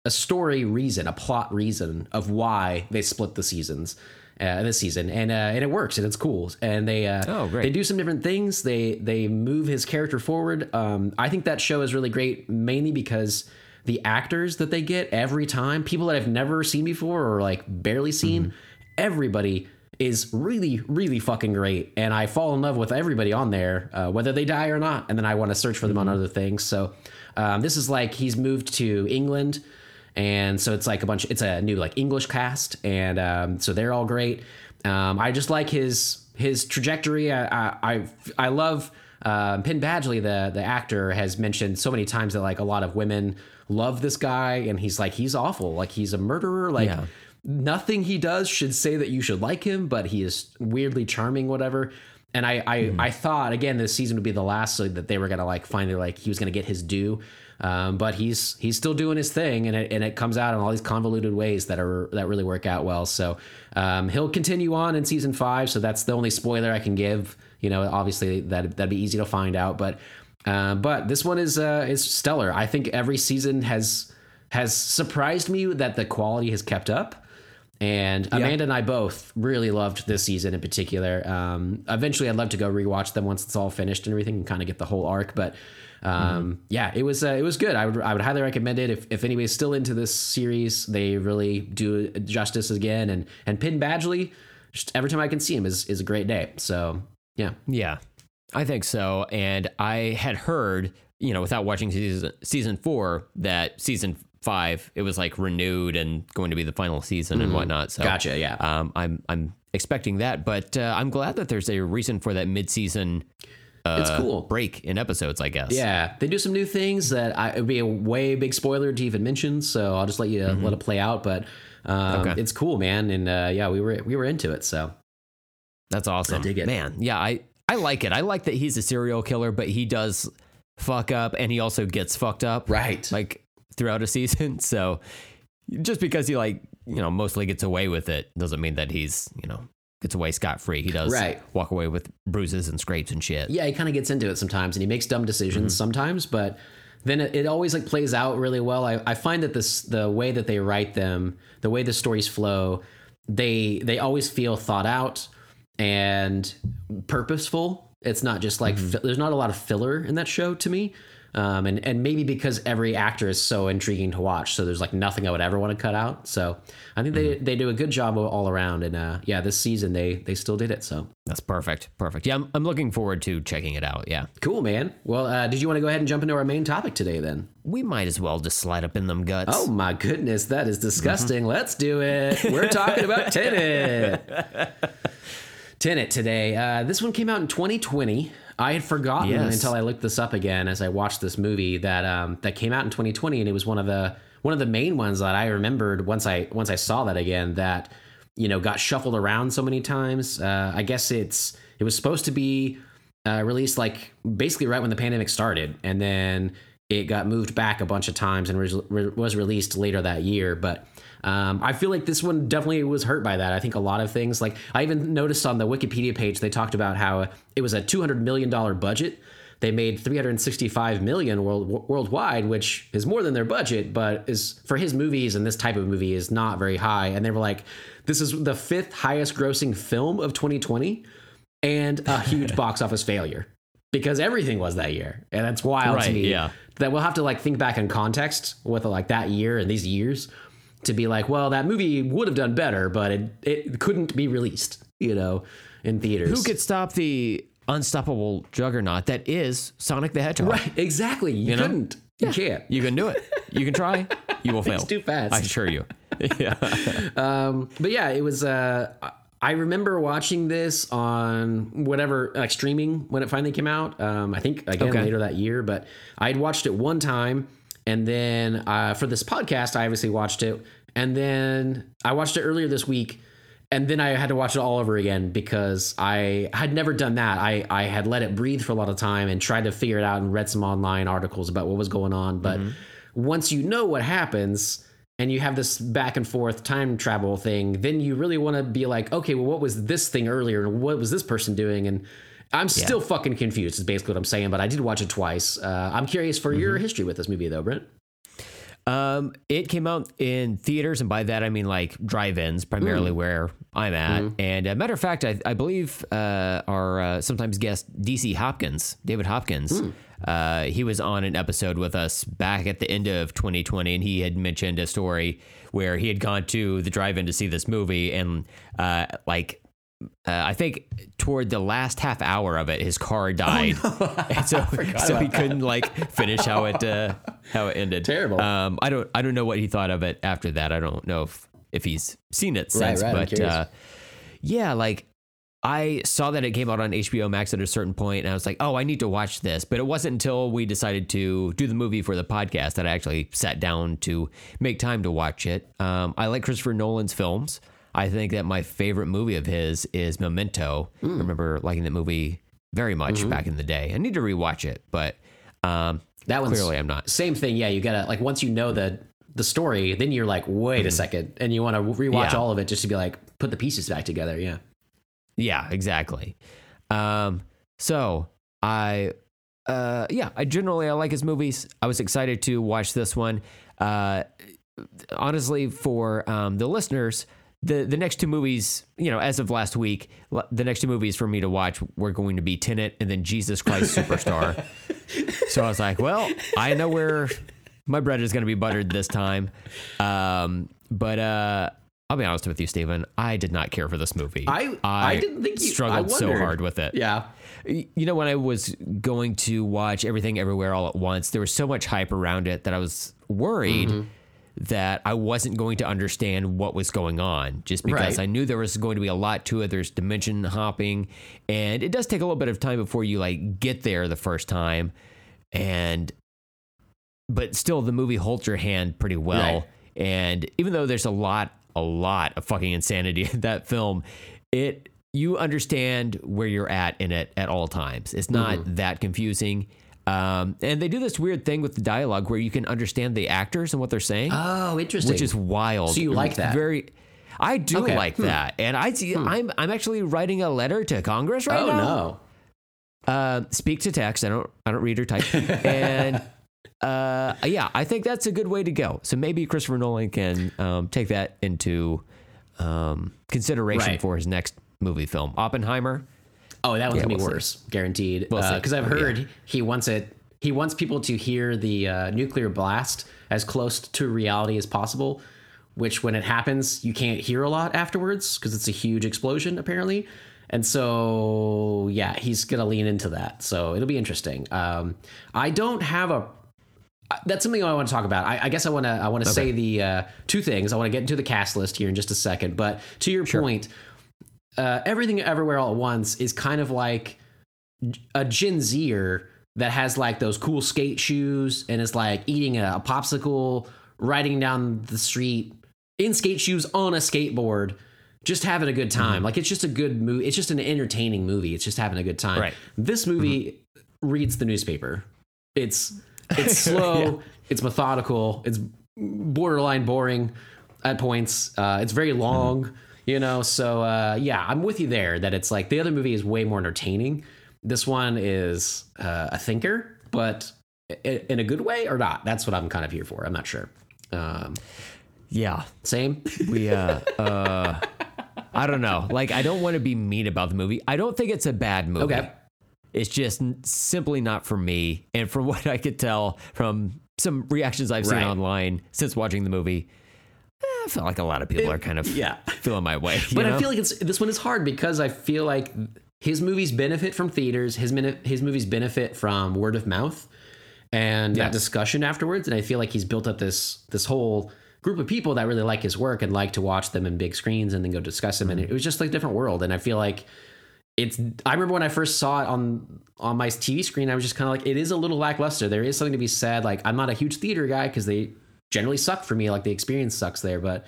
S1: a story reason, a plot reason of why they split the seasons. Uh, this season, and uh, and it works, and it's cool, and they uh,
S2: Oh, great.
S1: they do some different things. They they move his character forward. Um, I think that show is really great, mainly because the actors that they get every time, people that I've never seen before or like barely seen, everybody is really really fucking great, and I fall in love with everybody on there, uh, whether they die or not, and then I want to search for them on other things. So um, this is like he's moved to England and so it's like a bunch it's a new like english cast and um, so they're all great um, i just like his his trajectory i i i, I love um, Penn Badgley, the the actor, has mentioned so many times that like a lot of women love this guy, and he's like he's awful, like he's a murderer, like
S2: Yeah.
S1: nothing he does should say that you should like him, but he is weirdly charming, whatever. And I I, I thought again this season would be the last, so that they were gonna like finally like he was gonna get his due. Um, but he's he's still doing his thing, and it and it comes out in all these convoluted ways that are that really work out well. So um, he'll continue on in season five. So that's the only spoiler I can give. You know, obviously that that'd be easy to find out, but uh, but this one is uh, is stellar. I think every season has has surprised me that the quality has kept up. And Amanda and I both really loved this season in particular. Um, eventually, I'd love to go rewatch them once it's all finished and everything, and kind of get the whole arc. But um, yeah, it was uh, it was good. I would I would highly recommend it if if anybody's still into this series. They really do justice again. And and Penn Badgley, just every time I can see him is is a great day. So yeah,
S2: Yeah, I think so. And I had heard, you know, without watching season season four, that season five it was like renewed and going to be the final season and whatnot. So
S1: Gotcha, yeah.
S2: um, I'm I'm expecting that, but uh, I'm glad that there's a reason for that mid season
S1: it's cool.
S2: break in episodes. I guess.
S1: Yeah, they do some new things that I, it would be a way big spoiler to even mention. So I'll just let you let it play out. But um,
S2: Okay.
S1: it's cool, man. And uh, yeah, we were we were into it. So
S2: That's awesome.
S1: I dig it.
S2: Man, yeah, I, I like it. I like that he's a serial killer, but he does fuck up and he also gets fucked up.
S1: right,
S2: Like throughout a season. So just because he like, you know, mostly gets away with it doesn't mean that he's, you know, gets away scot free. He does
S1: Right.
S2: walk away with bruises and scrapes and shit.
S1: yeah, he kind of gets into it sometimes, and he makes dumb decisions
S2: Mm-hmm.
S1: sometimes, but. Then it, it always like plays out really well. I, I find that this the way that they write them, the way the stories flow, they they always feel thought out and purposeful. It's not just like
S2: Mm-hmm.
S1: fi- there's not a lot of filler in that show to me. Um, and and maybe because every actor is so intriguing to watch, so there's like nothing I would ever want to cut out. So I think they they do a good job all around, and uh, yeah, this season they they still did it. So
S2: That's perfect. Perfect. Yeah, I'm, I'm looking forward to checking it out. Yeah.
S1: cool, man. Well, uh, did you want to go ahead and jump into our main topic today then?
S2: We might as well just slide up in them guts.
S1: Oh my goodness, that is disgusting. Let's do it. We're talking about Tenet. Tenet today. Uh, this one came out in 2020. I had forgotten
S2: Yes.
S1: until I looked this up again as I watched this movie that um, that came out in 2020, and it was one of the one of the main ones that I remembered once I once I saw that again. That you know got shuffled around so many times. Uh, I guess it's it was supposed to be uh, released like basically right when the pandemic started, and then it got moved back a bunch of times and was, was released later that year. But um, I feel like this one definitely was hurt by that. I think a lot of things, like I even noticed on the Wikipedia page, they talked about how it was a two hundred million dollar budget. They made 365 million world, worldwide, which is more than their budget, but is for his movies and this type of movie is not very high. And they were like, "This is the fifth highest grossing film of 2020." and a huge box office failure because everything was that year, and that's wild to me.
S2: yeah.
S1: That we'll have to like think back in context with like that year and these years to be like, well, that movie would have done better, but it it couldn't be released, you know, in theaters.
S2: Who could stop the unstoppable juggernaut that is Sonic the Hedgehog?
S1: right? Exactly, you,
S2: know?
S1: couldn't. You can't.
S2: You can do it. You can try. You will fail.
S1: It's too fast.
S2: I assure you. yeah.
S1: Um, but yeah, it was. Uh, I remember watching this on whatever like streaming when it finally came out. Um, I think again
S2: Okay.
S1: later that year, but I had watched it one time, and then uh, for this podcast, I obviously watched it, and then I watched it earlier this week. And then I had to watch it all over again because I had never done that. I, I had let it breathe for a lot of time and tried to figure it out and read some online articles about what was going on. But once you know what happens, and you have this back and forth time travel thing, then you really want to be like, okay, well, what was this thing earlier, and what was this person doing? And I'm still fucking confused. Is basically what I'm saying. But I did watch it twice. Uh, I'm curious for your history with this movie, though, Brent.
S2: Um, it came out in theaters, and by that I mean like drive-ins, primarily where I'm at. And uh, matter of fact, I, I believe uh, our uh, sometimes guest DC Hopkins, David Hopkins, uh, he was on an episode with us back at the end of 2020, and he had mentioned a story where he had gone to the drive-in to see this movie, and uh, like. Uh, I think toward the last half hour of it, his car died, and so so he couldn't like finish how it uh, how it ended.
S1: Terrible.
S2: Um, I don't I don't know what he thought of it after that. I don't know if if he's seen it since.
S1: right, I'm
S2: but uh, yeah, like I saw that it came out on HBO Max at a certain point, and I was like, oh, I need to watch this. But it wasn't until we decided to do the movie for the podcast that I actually sat down to make time to watch it. Um, I like Christopher Nolan's films. I think that my favorite movie of his is Memento.
S1: Hmm.
S2: I remember liking that movie very much
S1: Mm-hmm.
S2: back in the day. I need to rewatch it, but um,
S1: That one's
S2: clearly I'm not.
S1: Same thing. Yeah, you gotta like once you know the the story, then you're like, wait a second, and you want to rewatch
S2: Yeah.
S1: all of it just to be like, put the pieces back together. Yeah.
S2: Yeah, exactly. Um, so I, uh, yeah, I generally I like his movies. I was excited to watch this one. Uh, honestly, for um, the listeners, the the next two movies, you know, as of last week, the next two movies for me to watch were going to be Tenet and then Jesus Christ Superstar. so I was like, well, I know where my bread is going to be buttered this time. Um, but uh, I'll be honest with you, Steven. I did not care for this movie.
S1: I- I didn't think you-
S2: struggled so hard with it.
S1: Yeah.
S2: You know, when I was going to watch Everything Everywhere All at Once, there was so much hype around it that I was worried
S1: Mm-hmm.
S2: That I wasn't going to understand what was going on just because
S1: Right.
S2: I knew there was going to be a lot to it. There's dimension hopping, and it does take a little bit of time before you like get there the first time. And but still the movie holds your hand pretty well.
S1: Right.
S2: And even though there's a lot, a lot of fucking insanity in that film, it you understand where you're at in it at all times. It's not
S1: Mm-hmm.
S2: that confusing. Um, and they do this weird thing with the dialogue where you can understand the actors and what they're saying,
S1: Oh, interesting.
S2: which is wild.
S1: So you like that?
S2: Very. I do
S1: Okay. Hmm.
S2: like that, and I see. I'm I'm actually writing a letter to Congress right
S1: oh
S2: now.
S1: Oh no.
S2: Uh, speak to text. I don't. I don't read or type. and uh, yeah, I think that's a good way to go. So maybe Christopher Nolan can um, take that into um, consideration
S1: Right.
S2: for his next movie film, Oppenheimer.
S1: Oh, that one's
S2: Yeah,
S1: gonna be
S2: we'll see.
S1: worse, guaranteed.
S2: We'll see.
S1: Because I've
S2: Oh, yeah.
S1: heard he wants it. he wants people to hear the uh, nuclear blast as close to reality as possible. Which, when it happens, you can't hear a lot afterwards because it's a huge explosion, apparently. And so, yeah, he's gonna lean into that. So it'll be interesting. Um, I don't have a that's something I want to talk about. I, I guess I want to I want to okay. say the uh, two things. I want to get into the cast list here in just a second. But to your sure. point, uh, everything everywhere all at once is kind of like a Gen Zer that has like those cool skate shoes and is like eating a, a popsicle, riding down the street in skate shoes on a skateboard just having a good time. Mm-hmm. Like it's just a good movie. It's just an entertaining movie. It's just having a good time.
S2: Right.
S1: This movie mm-hmm. reads the newspaper. It's it's slow. yeah. It's methodical. It's borderline boring at points. Uh, it's very long. Mm-hmm. You know, so uh, yeah, I'm with you there. That it's like the other movie is way more entertaining. This one is uh, a thinker, but in a good way or not. That's what I'm kind of here for. I'm not sure. Um,
S2: yeah,
S1: same.
S2: We uh, uh I don't know. Like, I don't want to be mean about the movie. I don't think it's a bad movie.
S1: Okay.
S2: It's just simply not for me. And from what I could tell from some reactions I've seen online since watching the movie, I feel like a lot of people it, are kind of
S1: yeah
S2: feeling my way.
S1: But
S2: know?
S1: I feel like it's this one is hard because I feel like his movies benefit from theaters. His his movies benefit from word of mouth and yes. that discussion afterwards. And I feel like he's built up this this whole group of people that really like his work and like to watch them in big screens and then go discuss them. And mm-hmm. it was just like a different world. And I feel like it's I remember when I first saw it on on my TV screen, I was just kind of like, it is a little lackluster. There is something to be said. Like I'm not a huge theater guy because they generally suck for me. Like the experience sucks there, but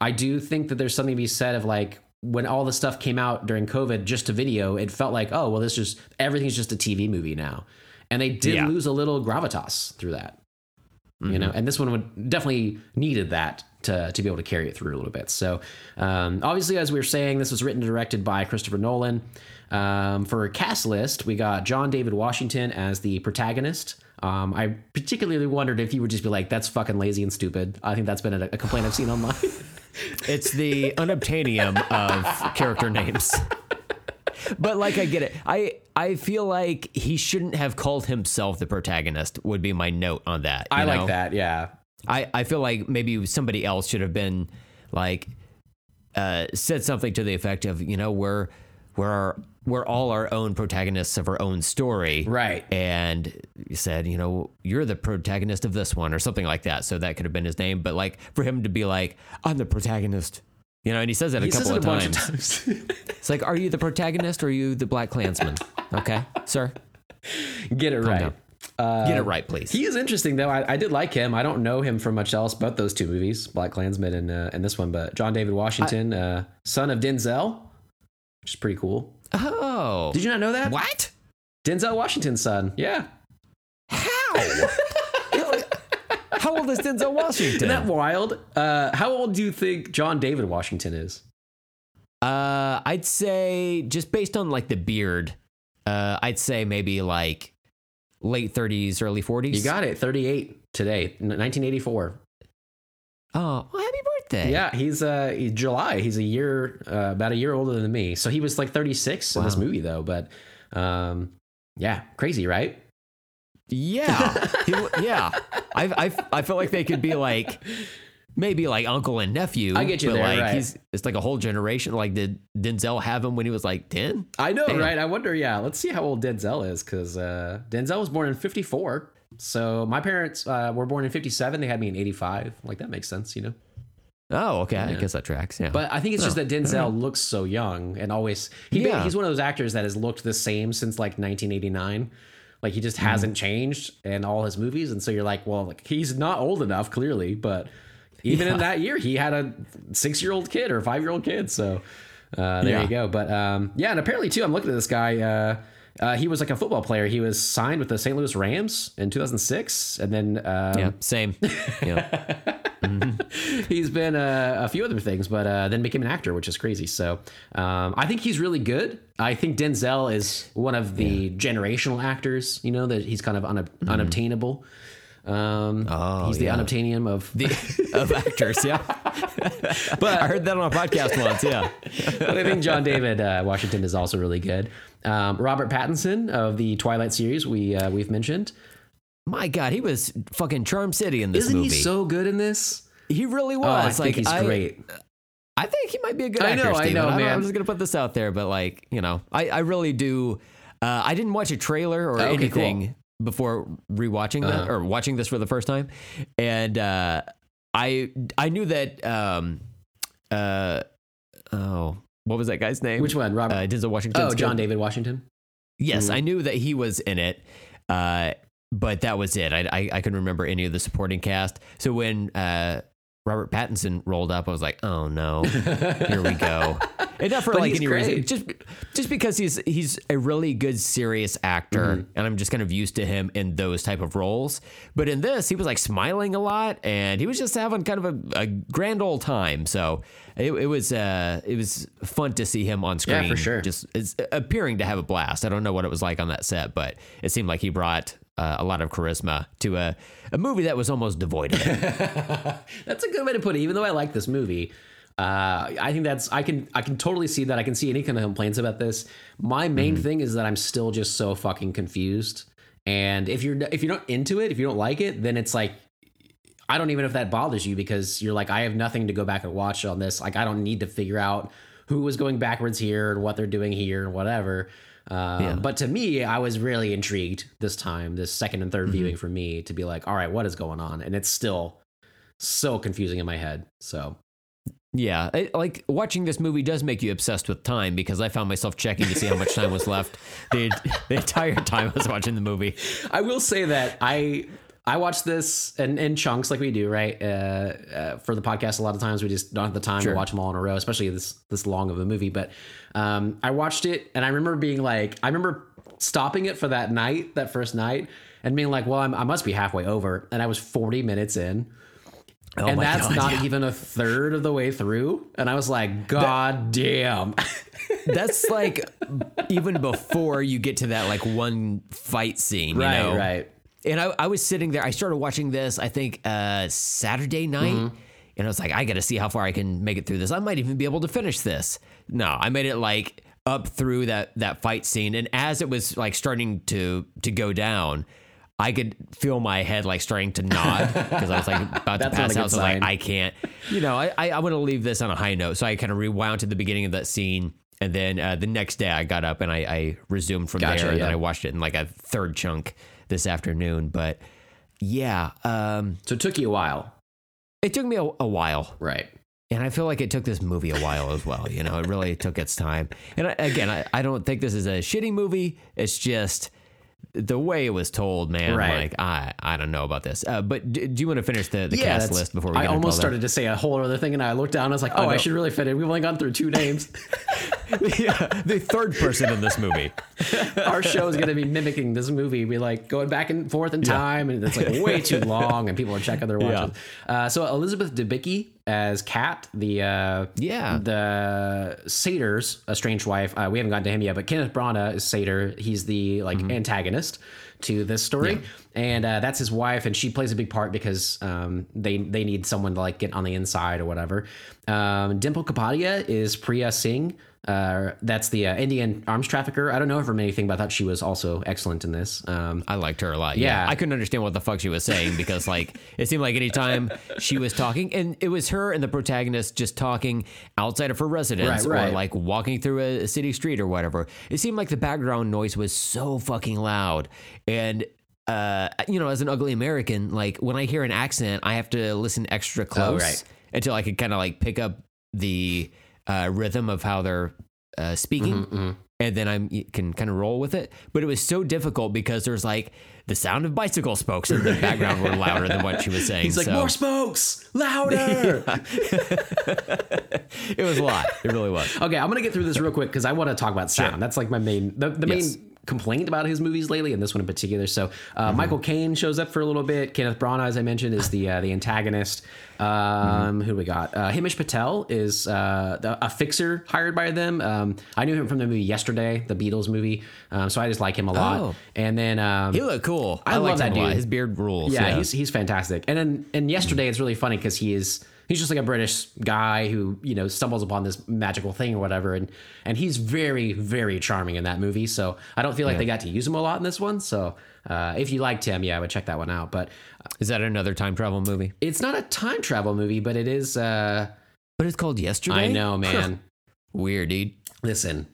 S1: I do think that there's something to be said of like when all the stuff came out during COVID just to video, it felt like, oh well, this just everything's just a TV movie now, and they did yeah. lose a little gravitas through that. Mm-hmm. You know, and this one would definitely needed that to, to be able to carry it through a little bit. So, um, obviously, as we were saying, this was written and directed by Christopher Nolan. Um, for cast list, we got John David Washington as the protagonist. Um, I particularly wondered if you would just be like, "That's fucking lazy and stupid." I think that's been a, a complaint I've seen online.
S2: it's the unobtainium of character names but like I get it. I I feel like he shouldn't have called himself the protagonist. Would be my note on that.
S1: I know? like that. Yeah.
S2: I I feel like maybe somebody else should have been like uh, said something to the effect of you know we're we're our, we're all our own protagonists of our own story,
S1: right?
S2: And said you know you're the protagonist of this one or something like that. So that could have been his name. But like for him to be like I'm the protagonist you know, and he says that he a couple of, times. of times. it's like, are you the protagonist or are you the Black Klansman? Okay, sir.
S1: Get it Calm right.
S2: Uh, Get it right, please.
S1: He is interesting though. I, I, did like him. I don't know him from much else but those two movies, Black Klansman and uh, and this one. But John David Washington, I, uh, son of Denzel, which is pretty cool. Did you not know that?
S2: What?
S1: Denzel Washington's son. Yeah.
S2: How? How old is Denzel Washington?
S1: Isn't that wild? Uh, how old do you think John David Washington is?
S2: Uh, I'd say just based on like the beard, uh, I'd say maybe like late 30s, early 40s.
S1: You got it. 38 today, 1984. Oh,
S2: well, happy birthday!
S1: Yeah, he's uh he's July. He's a year uh, about a year older than me. So he was like 36 wow. in this movie though. But um, yeah, crazy, right?
S2: Yeah, he, yeah. I, I I feel like they could be like maybe like uncle and nephew.
S1: I get you there,
S2: like
S1: right.
S2: he's it's like a whole generation. Like did Denzel have him when he was like ten?
S1: I know, Damn. right? I wonder. Yeah, let's see how old Denzel is because uh, Denzel was born in fifty four. So my parents uh, were born in fifty seven. They had me in eighty five. Like that makes sense, you know.
S2: Oh, okay. Yeah. I guess that tracks. Yeah.
S1: But I think it's just oh, that Denzel looks so young and always he yeah. he's one of those actors that has looked the same since like 1989. Like he just mm hasn't changed in all his movies, and so you're like, well, like he's not old enough clearly, but even yeah. in that year, he had a six year old kid or a five year old kid. So uh, there you go. But um, yeah, and apparently too, I'm looking at this guy. Uh, uh, he was like a football player. He was signed with the St. Louis Rams in 2006, and then um,
S2: yeah, same. Yeah.
S1: mm-hmm. he's been uh, a few other things, but uh, then became an actor, which is crazy. So um, I think he's really good. I think Denzel is one of the yeah. generational actors. You know that he's kind of mm-hmm. unobtainable. Um, oh, he's the yeah. unobtainium of
S2: the of actors. Yeah, but I heard that on a podcast once. Yeah,
S1: but I think John David uh, Washington is also really good. Um, Robert Pattinson of the Twilight series we uh, we've mentioned.
S2: my God, he was fucking Charm City in this movie.
S1: Isn't
S2: movie.
S1: he so good in this?
S2: he really was.
S1: Oh, I
S2: like
S1: think he's
S2: I,
S1: great.
S2: I think he might be a good actor.
S1: I
S2: actor.
S1: know, I know, man.
S2: I'm just gonna put this out there, but like you know, I, I really do. Uh, I didn't watch a trailer or
S1: Okay,
S2: anything before rewatching that
S1: Uh-huh.
S2: or watching this for the first time, and uh, I I knew that. Um, uh, oh, what was that guy's name?
S1: Which one, Robert?
S2: Uh, Denzel Washington.
S1: oh, John David Washington.
S2: Yes,
S1: Mhm.
S2: I knew that he was in it, uh, but that was it. I, I I couldn't remember any of the supporting cast. So when uh, Robert Pattinson rolled up, I was like, oh no, here we go. And not for
S1: But
S2: like any reason, just just because he's he's a really good serious actor,
S1: Mm-hmm.
S2: and I'm just kind of used to him in those type of roles. But in this, he was like smiling a lot, and he was just having kind of a, a grand old time. So it, it was uh it was fun to see him on screen.
S1: Yeah, for sure.
S2: Just appearing to have a blast. I don't know what it was like on that set, but it seemed like he brought uh, a lot of charisma to a, a movie that was almost devoid of it.
S1: That's a good way to put it. Even though I like this movie, uh, I think that's I can I can totally see that. I can see any kind of complaints about this. My main
S2: Mm-hmm.
S1: thing is that I'm still just so fucking confused. And if you're if you're not into it, if you don't like it, then it's like I don't even know if that bothers you because you're like I have nothing to go back and watch on this. Like I don't need to figure out who was going backwards here and what they're doing here and whatever. Um,
S2: Yeah.
S1: But to me, I was really intrigued this time, this second and 3rd viewing for me to be like, all right, what is going on? And it's still so confusing in my head. So
S2: Yeah, it, like watching this movie does make you obsessed with time because I found myself checking to see how much time was left the, the entire time I was watching the movie.
S1: I will say that I I watch this in, in chunks like we do, right? Uh, uh, for the podcast, a lot of times we just don't have the time
S2: Sure.
S1: to watch them all in a row, especially this this long of a movie. But um, I watched it, and I remember being like, I remember stopping it for that night, that first night, and being like, well, I'm, I must be halfway over, and I was 40 minutes in.
S2: Oh
S1: and that's
S2: God,
S1: not
S2: yeah.
S1: even a third of the way through. And I was like, God damn.
S2: That's like even before you get to that like one fight scene, you
S1: right,
S2: know?
S1: right.
S2: And I, I was sitting there. I started watching this. I think uh, Saturday night,
S1: Mm-hmm.
S2: and I was like, I got to see how far I can make it through this. I might even be able to finish this. No, I made it like up through that that fight scene, and as it was like starting to to go down. I could feel my head like starting to nod because I was like about to
S1: That's not a
S2: pass out. So I was like. I can't, you know, I, I, I want to leave this on a high note. So I kind of rewound to the beginning of that scene. And then uh, the next day I got up and I, I resumed from
S1: Gotcha,
S2: there. And then. I watched it in like a third chunk this afternoon. But yeah, um,
S1: So it took you a while.
S2: it took me a, a while.
S1: Right.
S2: And I feel like it took this movie a while as well. You know, it really took its time. And I, again, I, I don't think this is a shitty movie. It's just the way it was told, man.
S1: Right.
S2: Like, I, I don't know about this. Uh, but do, do you want to finish the, the
S1: yeah,
S2: cast list before we
S1: I almost
S2: that?
S1: started to say a whole other thing, and I looked down. and I was like, "Oh, I,
S2: know.
S1: should really fit in." We've only gone through two names.
S2: yeah, the third person in this movie.
S1: Our show is going to be mimicking this movie. We like going back and forth in time, and it's like way too long, and people are checking their watches. Uh, so Elizabeth Debicki as Kat, the uh,
S2: Yeah.
S1: the Satyrs, a strange wife. Uh, we haven't gotten to him yet, but Kenneth Branagh is Satyr. He's the like
S2: Mm-hmm.
S1: antagonist to this story, and uh, that's his wife, and she plays a big part because um, they they need someone to like get on the inside or whatever. Um, Dimple Kapadia is Priya Singh. Uh, that's the uh, Indian arms trafficker. I don't know her from anything, but I thought she was also excellent in this. Um,
S2: I liked her a lot. Yeah.
S1: Yeah.
S2: I couldn't understand what the fuck she was saying because like it seemed like anytime she was talking and it was her and the protagonist just talking outside of her residence
S1: Right, right.
S2: or like walking through a, a city street or whatever. It seemed like the background noise was so fucking loud. And uh, you know, as an ugly American, like when I hear an accent, I have to listen extra close
S1: Oh, right.
S2: until I can kind of like pick up the uh, rhythm of how they're uh, speaking
S1: Mm-hmm,
S2: and then I can kind of roll with it. But it was so difficult because there's like the sound of bicycle spokes in the background were louder than what she was saying.
S1: he's like,
S2: so
S1: more spokes, louder.
S2: it was a lot. It really was.
S1: Okay, I'm gonna get through this real quick because I want to talk about sound. That's like my main, the, the
S2: Yes.
S1: main complaint about his movies lately, and this one in particular. So, uh,
S2: Mm-hmm.
S1: Michael Caine shows up for a little bit. Kenneth Branagh, as I mentioned, is the uh, the antagonist. Um,
S2: Mm-hmm.
S1: Who do we got? Uh, Himesh Patel is uh, the, a fixer hired by them. Um, I knew him from the movie Yesterday, the Beatles movie. Um, so I just like him a lot.
S2: Oh.
S1: And then um,
S2: He looked cool.
S1: I
S2: I,
S1: love that dude.
S2: His beard rules.
S1: yeah, he's he's fantastic. And then and yesterday it's really funny because he is he's just like a British guy who you know stumbles upon this magical thing or whatever, and and he's very very charming in that movie. So I don't feel like they got to use him a lot in this one. So uh, if you liked him, yeah, I would check that one out. But
S2: Is that another time travel movie?
S1: it's not a time travel movie, but it is. Uh,
S2: But it's called Yesterday.
S1: I know, man.
S2: Weird, dude.
S1: Listen,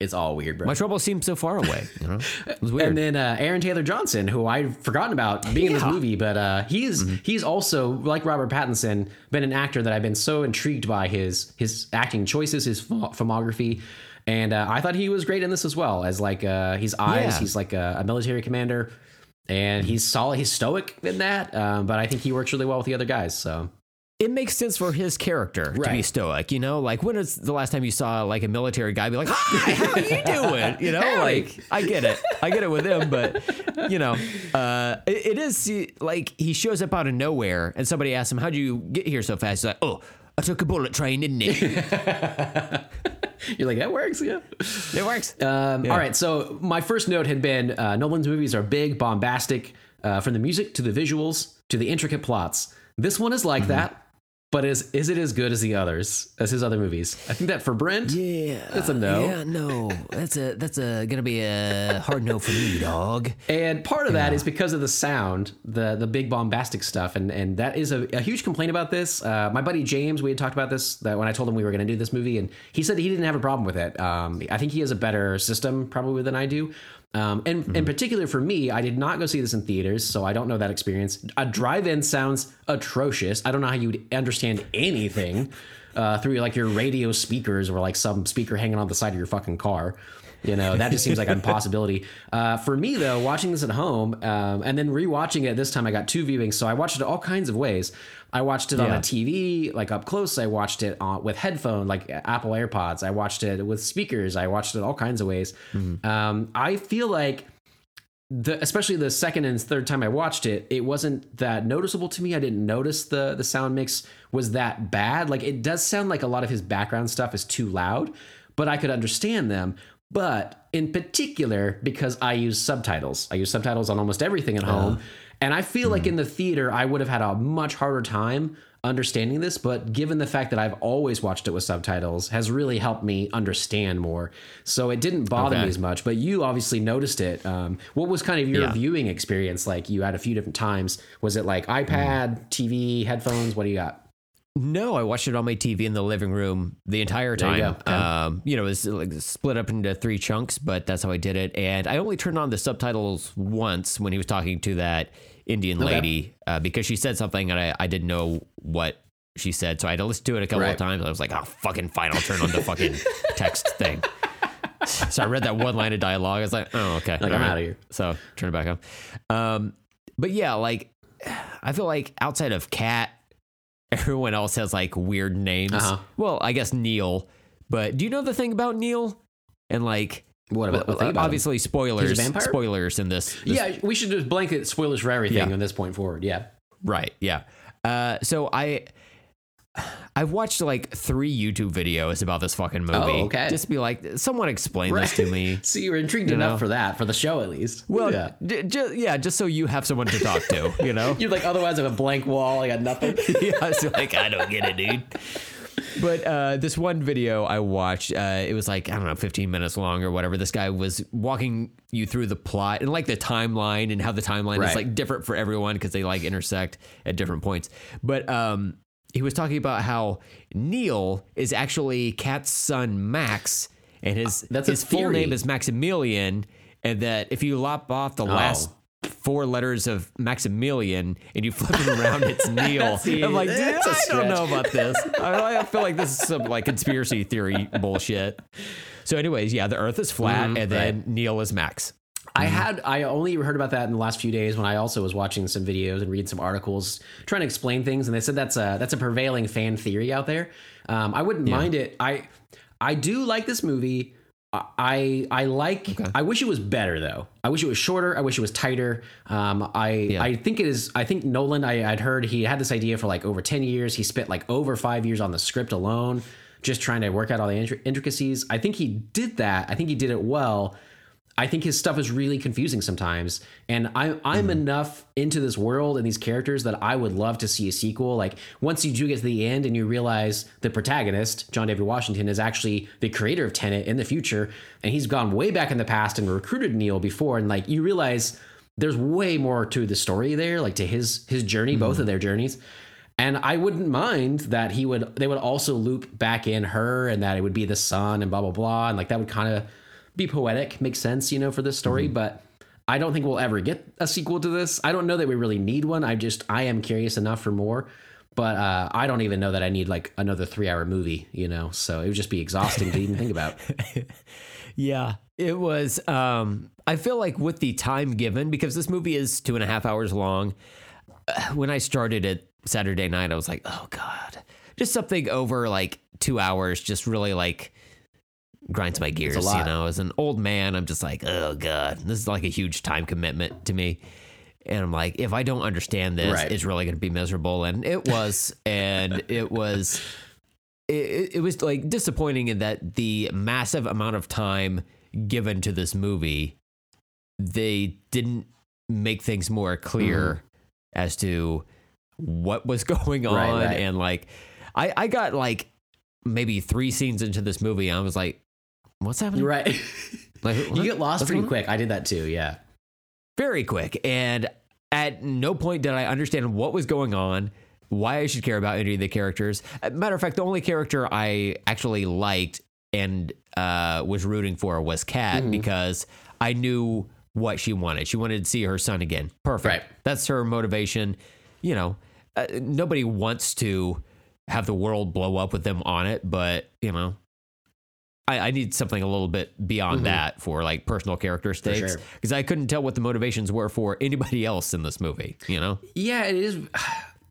S1: it's all weird, bro.
S2: My trouble seems so far away. You know, it was weird.
S1: And then uh, Aaron Taylor Johnson, who I've forgotten about being in this movie, but uh, he's he's also like Robert Pattinson, been an actor that I've been so intrigued by his his acting choices, his ph- filmography, and uh, I thought he was great in this as well. As like uh, he's eyes,
S2: Yeah.
S1: he's like a, a military commander, and he's solid, he's stoic in that. Um, but I think he works really well with the other guys. So
S2: it makes sense for his character to be stoic. You know, like when is the last time you saw like a military guy be like, "Hi, how are you doing?" You know,
S1: Howdy.
S2: like I get it, I get it with him, but you know, uh, it, it is like he shows up out of nowhere, and somebody asks him, "How'd you get here so fast?" He's like, "Oh." I took a bullet train, didn't it?
S1: you're like that works, yeah.
S2: It works.
S1: Um, All right, so my first note had been uh, Nolan's movies are big, bombastic, uh, from the music to the visuals to the intricate plots. This one is like that, but is is it as good as the others, as his other movies? I think that for Brent,
S2: Yeah,
S1: That's a no.
S2: Yeah, no. That's a that's a gonna be a hard no for me, dog.
S1: and part of that is because of the sound, the the big bombastic stuff, and and that is a, a huge complaint about this. Uh, my buddy James, we had talked about this that when I told him we were going to do this movie, and he said he didn't have a problem with it. Um, I think he has a better system probably than I do. Um, and in particular for me, I did not go see this in theaters, so I don't know that experience. A drive-in sounds atrocious. I don't know how you would understand anything uh, through like your radio speakers or like some speaker hanging on the side of your fucking car. You know, that just seems like an impossibility. Uh, for me, though, watching this at home um, and then rewatching it this time, I got two viewings. So I watched it all kinds of ways. I watched it on a TV, like up close. I watched it on, with headphone, like Apple AirPods. I watched it with speakers. I watched it all kinds of ways. Um, I feel like the especially the second and third time I watched it, it wasn't that noticeable to me. I didn't notice the the sound mix was that bad. Like it does sound like a lot of his background stuff is too loud, but I could understand them. But in particular, because I use subtitles, I use subtitles on almost everything at home. And I feel like in the theater, I would have had a much harder time understanding this. But given the fact that I've always watched it with subtitles, has really helped me understand more. So it didn't bother
S2: Okay.
S1: me as much. But you obviously noticed it. Um, what was kind of your
S2: Yeah.
S1: viewing experience like? You had a few different times. Was it like iPad, TV, headphones? What do you got?
S2: No, I watched it on my TV in the living room the entire
S1: you
S2: time.
S1: Okay.
S2: Um, you know, it was like split up into three chunks, but that's how I did it. And I only turned on the subtitles once when he was talking to that Indian
S1: Okay.
S2: lady uh, because she said something and I, I didn't know what she said. So I had to listen to it a couple
S1: Right.
S2: of times. I was like, oh, fucking fine. I'll turn on the fucking text thing. So I read that one line of dialogue. I was like, oh, okay.
S1: Like, I'm
S2: right.
S1: of here.
S2: So turn it back on. Um, but yeah, like I feel like outside of Kat, everyone else has like weird names.
S1: Uh-huh.
S2: Well, I guess Neil. But do you know the thing about Neil? And like,
S1: What about, think about him?
S2: obviously spoilers,
S1: vampire?
S2: spoilers in this. this-
S1: Yeah, we should just blanket spoilers for everything
S2: Yeah.
S1: on this point forward. Yeah.
S2: right. Yeah. Uh, so I. I've watched like three YouTube videos about this fucking movie.
S1: Oh, okay.
S2: Just be like, someone explain this to me.
S1: So you were intrigued
S2: You
S1: enough
S2: know?
S1: for that, for the show at least.
S2: Well,
S1: yeah.
S2: yeah. just yeah, just so you have someone to talk to, you know.
S1: You're like, otherwise I have a blank wall. I got nothing.
S2: yeah, I was like, I don't get it, dude. But uh, this one video I watched, uh, it was like I don't know, 15 minutes long or whatever. This guy was walking you through the plot and like the timeline and how the timeline
S1: Right.
S2: is like different for everyone because they like intersect at different points. But um, he was talking about how Neil is actually Kat's son Max, and his
S1: That's
S2: his full name is Maximilian, and that if you lop off the last four letters of Maximilian and you flip it around, it's Neil.
S1: the-
S2: I'm like, dude, I don't
S1: stretch.
S2: know about this. I, I feel like this is some like conspiracy theory bullshit. So, anyways, yeah, the Earth is flat, and then Neil is Max.
S1: I had I only heard about that in the last few days when I also was watching some videos and reading some articles trying to explain things, and they said that's a that's a prevailing fan theory out there. Um, I wouldn't mind it. I I do like this movie. I I like. I wish it was better though. I wish it was shorter. I wish it was tighter. Um, I I think it is. I think Nolan. I, I'd heard he had this idea for like over ten years. He spent like over five years on the script alone, just trying to work out all the intri- intricacies. I think he did that. I think he did it well. I think his stuff is really confusing sometimes. And I, I'm mm-hmm. enough into this world and these characters that I would love to see a sequel. Like once you do get to the end and you realize the protagonist, John David Washington, is actually the creator of Tenet in the future, and he's gone way back in the past and recruited Neil before, and like you realize there's way more to the story there, like to his his journey, mm-hmm. both of their journeys. And I wouldn't mind that he would they would also loop back in her and that it would be the son and blah blah blah and like that would kind of be poetic, make sense, you know, for this story, mm-hmm. but I don't think we'll ever get a sequel to this. I don't know that we really need one. I just I am curious enough for more. But uh, I don't even know that I need like another three hour movie, you know. So it would just be exhausting to even think about.
S2: Yeah, it was. Um, I feel like with the time given, because this movie is two and a half hours long. When I started it Saturday night, I was like, oh God, just something over like two hours just really like grinds my gears. You know, as an old man, I'm just like, oh God, this is like a huge time commitment to me. And I'm like, if I don't understand this, right. it's really going to be miserable. And it was, and it was, it, it was like disappointing in that the massive amount of time given to this movie, they didn't make things more clear mm. as to what was going on right, right. and like I I got like maybe three scenes into this movie I was like what's happening
S1: right like you get lost what's pretty quick I did that too yeah
S2: very quick and at no point did I understand what was going on why I should care about any of the characters uh, matter of fact the only character I actually liked and uh, was rooting for was Kat mm-hmm. because I knew what she wanted. She wanted to see her son again. Perfect. Right. That's her motivation. You know, uh, nobody wants to have the world blow up with them on it, but you know, I, I need something a little bit beyond mm-hmm. that for like personal character stakes because sure. I couldn't tell what the motivations were for anybody else in this movie. You know?
S1: Yeah, it is.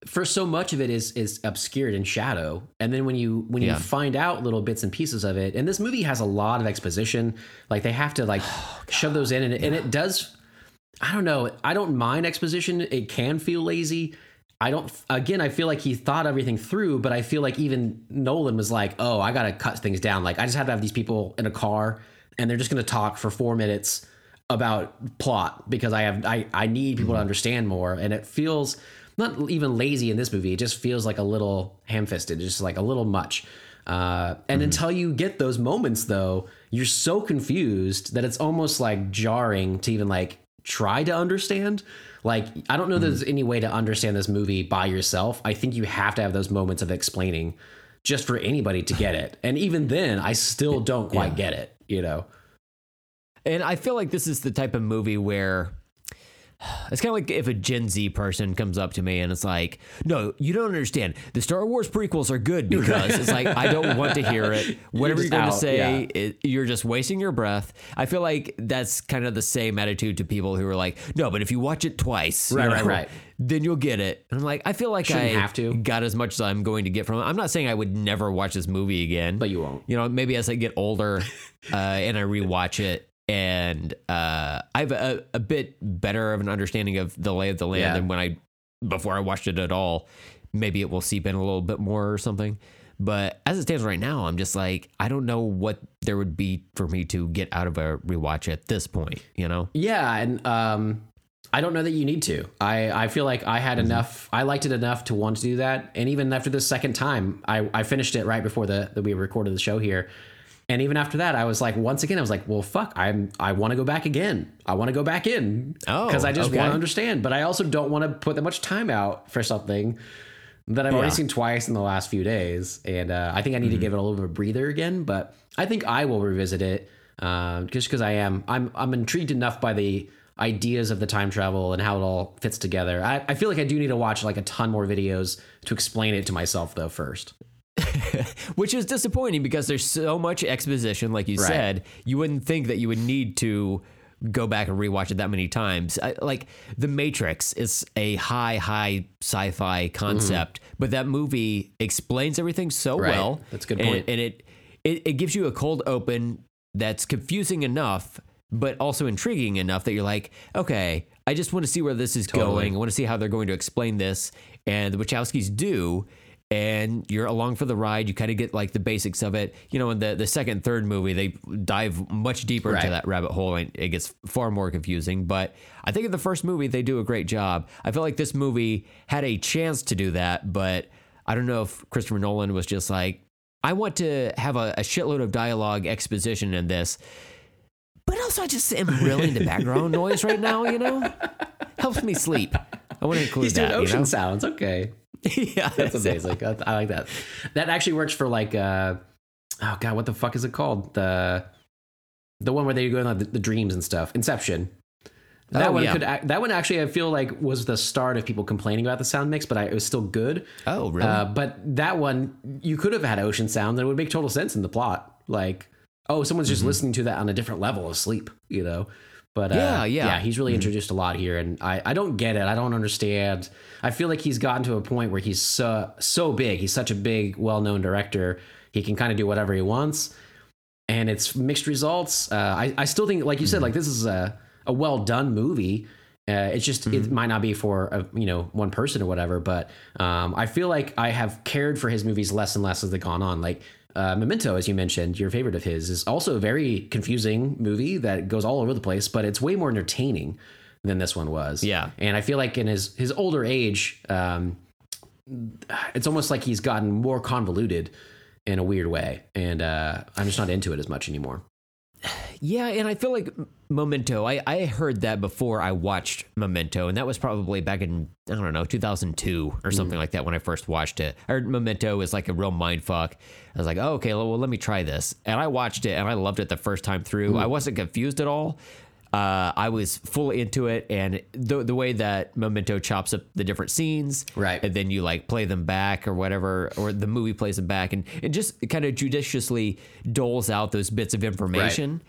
S1: For so much of it is is obscured in shadow, and then when you when yeah. you find out little bits and pieces of it, and this movie has a lot of exposition. Like they have to like oh, shove those in, and, yeah. and it does. I don't know. I don't mind exposition. It can feel lazy I don't, again, I feel like he thought everything through, but I feel like even Nolan was like, oh, I got to cut things down. Like, I just have to have these people in a car and they're just going to talk for four minutes about plot because I have, I, I need people mm-hmm. to understand more. And it feels not even lazy in this movie. It just feels like a little ham fisted, just like a little much. Uh, and mm-hmm. until you get those moments, though, you're so confused that it's almost like jarring to even like try to understand. Like, I don't know mm. there's any way to understand this movie by yourself. I think you have to have those moments of explaining just for anybody to get it. And even then, I still don't quite yeah. get it, you know?
S2: And I feel like this is the type of movie where it's kind of like if a Gen Z person comes up to me and it's like, "No, you don't understand. The Star Wars prequels are good because it's like I don't want to hear it. Whatever you're, you're going to say, yeah. it, you're just wasting your breath." I feel like that's kind of the same attitude to people who are like, "No, but if you watch it twice,
S1: right, know, right, right,
S2: then you'll get it." And I'm like, I feel like
S1: Shouldn't
S2: I
S1: have to
S2: got as much as I'm going to get from it. I'm not saying I would never watch this movie again,
S1: but you won't.
S2: You know, maybe as I get older uh, and I rewatch it, and uh, I have a, a, bit better of an understanding of the lay of the land yeah. than when I before I watched it at all. Maybe it will seep in a little bit more or something. But as it stands right now, I'm just like I don't know what there would be for me to get out of a rewatch at this point. You know?
S1: Yeah, and um, I don't know that you need to. I, I feel like I had mm-hmm. enough. I liked it enough to want to do that. And even after the second time, I, I finished it right before the that we recorded the show here. And even after that, I was like, once again, I was like, well, fuck, I'm, I want to go back again. I want to go back in.
S2: Oh,
S1: because I just
S2: okay.
S1: want to understand. But I also don't want to put that much time out for something that I've yeah. already seen twice in the last few days. And uh, I think I need mm-hmm. to give it a little bit of a breather again. But I think I will revisit it uh, just because I am, I'm, I'm intrigued enough by the ideas of the time travel and how it all fits together. I, I feel like I do need to watch like a ton more videos to explain it to myself though first.
S2: which is disappointing because there's so much exposition like you right. said you wouldn't think that you would need to go back and rewatch it that many times I, like the matrix is a high high sci-fi concept mm-hmm. but that movie explains everything so
S1: right.
S2: well
S1: that's a good point
S2: and, and it, it it gives you a cold open that's confusing enough but also intriguing enough that you're like okay i just want to see where this is totally. going i want to see how they're going to explain this and the wachowskis do and you're along for the ride. You kind of get like the basics of it. You know, in the, the second, third movie, they dive much deeper
S1: Right.
S2: into that rabbit hole and it gets far more confusing. But I think in the first movie, they do a great job. I feel like this movie had a chance to do that, but I don't know if Christopher Nolan was just like, I want to have a, a shitload of dialogue exposition in this. But also, I just am really into background noise right now, you know? Helps me sleep. I want to include
S1: He's doing ocean
S2: you know?
S1: sounds. Okay.
S2: yeah,
S1: That's amazing. I, I like that. That actually works for like uh oh god, what the fuck is it called? The the one where they go in like, the, the dreams and stuff. Inception. That
S2: Oh,
S1: one
S2: yeah.
S1: could that one actually I feel like was the start of people complaining about the sound mix, but I, it was still good.
S2: Oh, really?
S1: Uh, but that one you could have had ocean sound and it would make total sense in the plot. Like, oh, someone's
S2: Mm-hmm.
S1: just listening to that on a different level of sleep, you know. But uh,
S2: Yeah, yeah.
S1: yeah, he's really introduced a lot here, and I, I don't get it. I don't understand. I feel like he's gotten to a point where he's so so big. He's such a big, well known director. He can kind of do whatever he wants, and it's mixed results. Uh, I I still think, like you said, like this is a a well done movie. Uh, it's just it might not be for a, you know one person or whatever, but um, I feel like I have cared for his movies less and less as they've gone on. Like uh, Memento, as you mentioned, your favorite of his is also a very confusing movie that goes all over the place, but it's way more entertaining than this one was.
S2: Yeah.
S1: and I feel like in his his older age, um, it's almost like he's gotten more convoluted in a weird way, and uh, I'm just not into it as much anymore.
S2: Yeah, and I feel like Memento, I, I heard that before I watched Memento, and that was probably back in, I don't know, 2002 or something like that when I first watched it. I heard Memento is like a real mind fuck. I was like, oh, okay, well, let me try this. And I watched it and I loved it the first time through. I wasn't confused at all. Uh, I was fully into it, and the the way that Memento chops up the different scenes,
S1: Right.
S2: and then you like play them back or whatever, or the movie plays them back, and it just kind of judiciously doles out those bits of information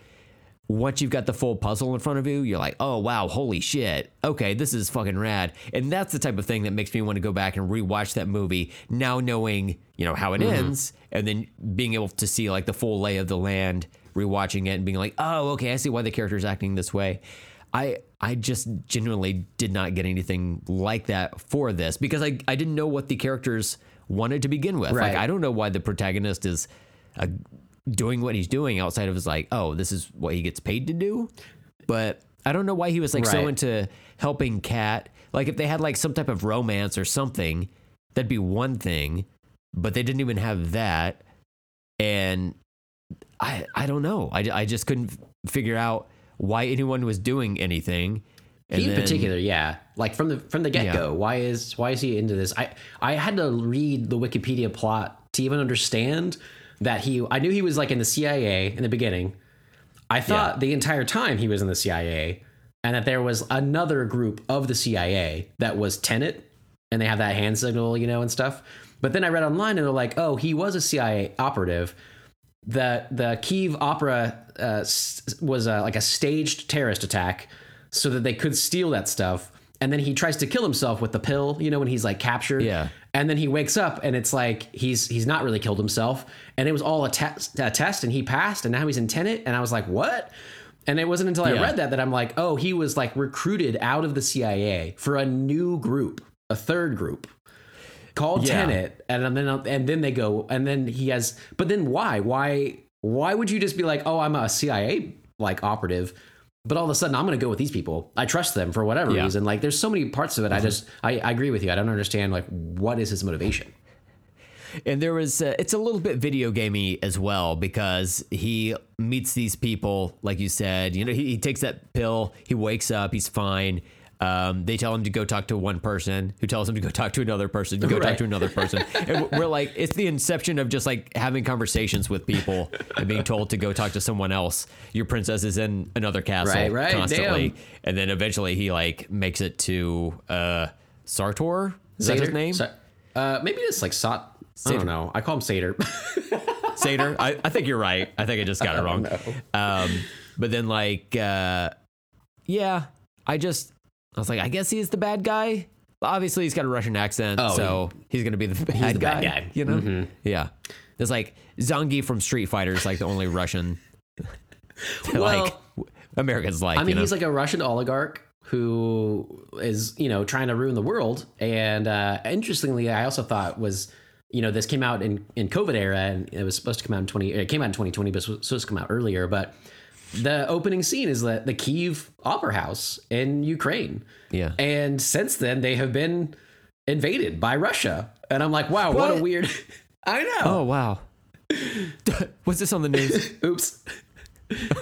S2: once you've got the full puzzle in front of you, you're like, oh wow, holy shit. Okay, this is fucking rad. And that's the type of thing that makes me want to go back and rewatch that movie now knowing, you know, how it mm-hmm. ends and then being able to see like the full lay of the land, rewatching it and being like, oh, okay, I see why the character's acting this way. I I just genuinely did not get anything like that for this because I, I didn't know what the characters wanted to begin with.
S1: Right.
S2: Like I don't know why the protagonist is a doing what he's doing outside of his like, oh, this is what he gets paid to do. But I don't know why he was like so into helping Kat. Like if they had like some type of romance or something, that'd be one thing. But they didn't even have that, and I I don't know. I, I just couldn't figure out why anyone was doing anything. And
S1: he in
S2: then-
S1: particular, yeah, like from the from the get go. Why is why is he into this? I I had to read the Wikipedia plot to even understand that he. I knew he was like in the CIA in the beginning. I thought
S2: Yeah.
S1: the entire time he was in the CIA, and that there was another group of the CIA that was Tenet, and they have that hand signal, you know, and stuff. But then I read online, and they're like, "Oh, he was a CIA operative." the the Kiev Opera uh, was uh, like a staged terrorist attack, so that they could steal that stuff. And then he tries to kill himself with the pill, you know, when he's like captured.
S2: Yeah.
S1: And then he wakes up, and it's like he's he's not really killed himself, and it was all a test, a test, and he passed, and now he's in Tenet. And I was like, what? And it wasn't until I read that that I'm like, oh, he was like recruited out of the CIA for a new group, a third group called
S2: Yeah.
S1: Tenet, and then and then they go, and then he has. But then why? Why? Why would you just be like, oh, I'm a CIA like operative, but all of a sudden I'm going to go with these people. I trust them for whatever
S2: Yeah.
S1: reason. Like, there's so many parts of it. I just, I, I agree with you. I don't understand like what is his motivation.
S2: And there was, uh, it's a little bit video gamey as well because he meets these people, like you said. You know, he, he takes that pill, he wakes up, he's fine. Um, they tell him to go talk to one person, who tells him to go talk to another person, to go talk to another person. and we're like, it's the inception of just like having conversations with people and being told to go talk to someone else. Your princess is in another castle
S1: Right, right,
S2: constantly,
S1: damn.
S2: and then eventually he like makes it to uh, Sartor. Is that his name?
S1: So- uh, maybe it's like Sot. I don't know. I call him Satyr.
S2: Seder. I, I think you're right. I think I just got it wrong. Um, but then like, uh, yeah, I just I was like, I guess he's the bad guy. Obviously, he's got a Russian accent,
S1: Oh,
S2: so he's gonna be the bad,
S1: the
S2: guy,
S1: bad guy.
S2: You know? Yeah. It's like Zangief from Street Fighter is like the only Russian. that, like Americans like.
S1: I mean,
S2: you know?
S1: he's like a Russian oligarch who is, you know, trying to ruin the world. And uh, interestingly, I also thought was you know, this came out in in COVID era, and it was supposed to come out in twenty. It came out in twenty twenty, but it was supposed to come out earlier. But the opening scene is the the Kiev Opera House in Ukraine.
S2: Yeah.
S1: And since then, they have been invaded by Russia, and I'm like, wow, what,
S2: What?
S1: a weird. I know.
S2: Oh wow. Was this on the news?
S1: Oops.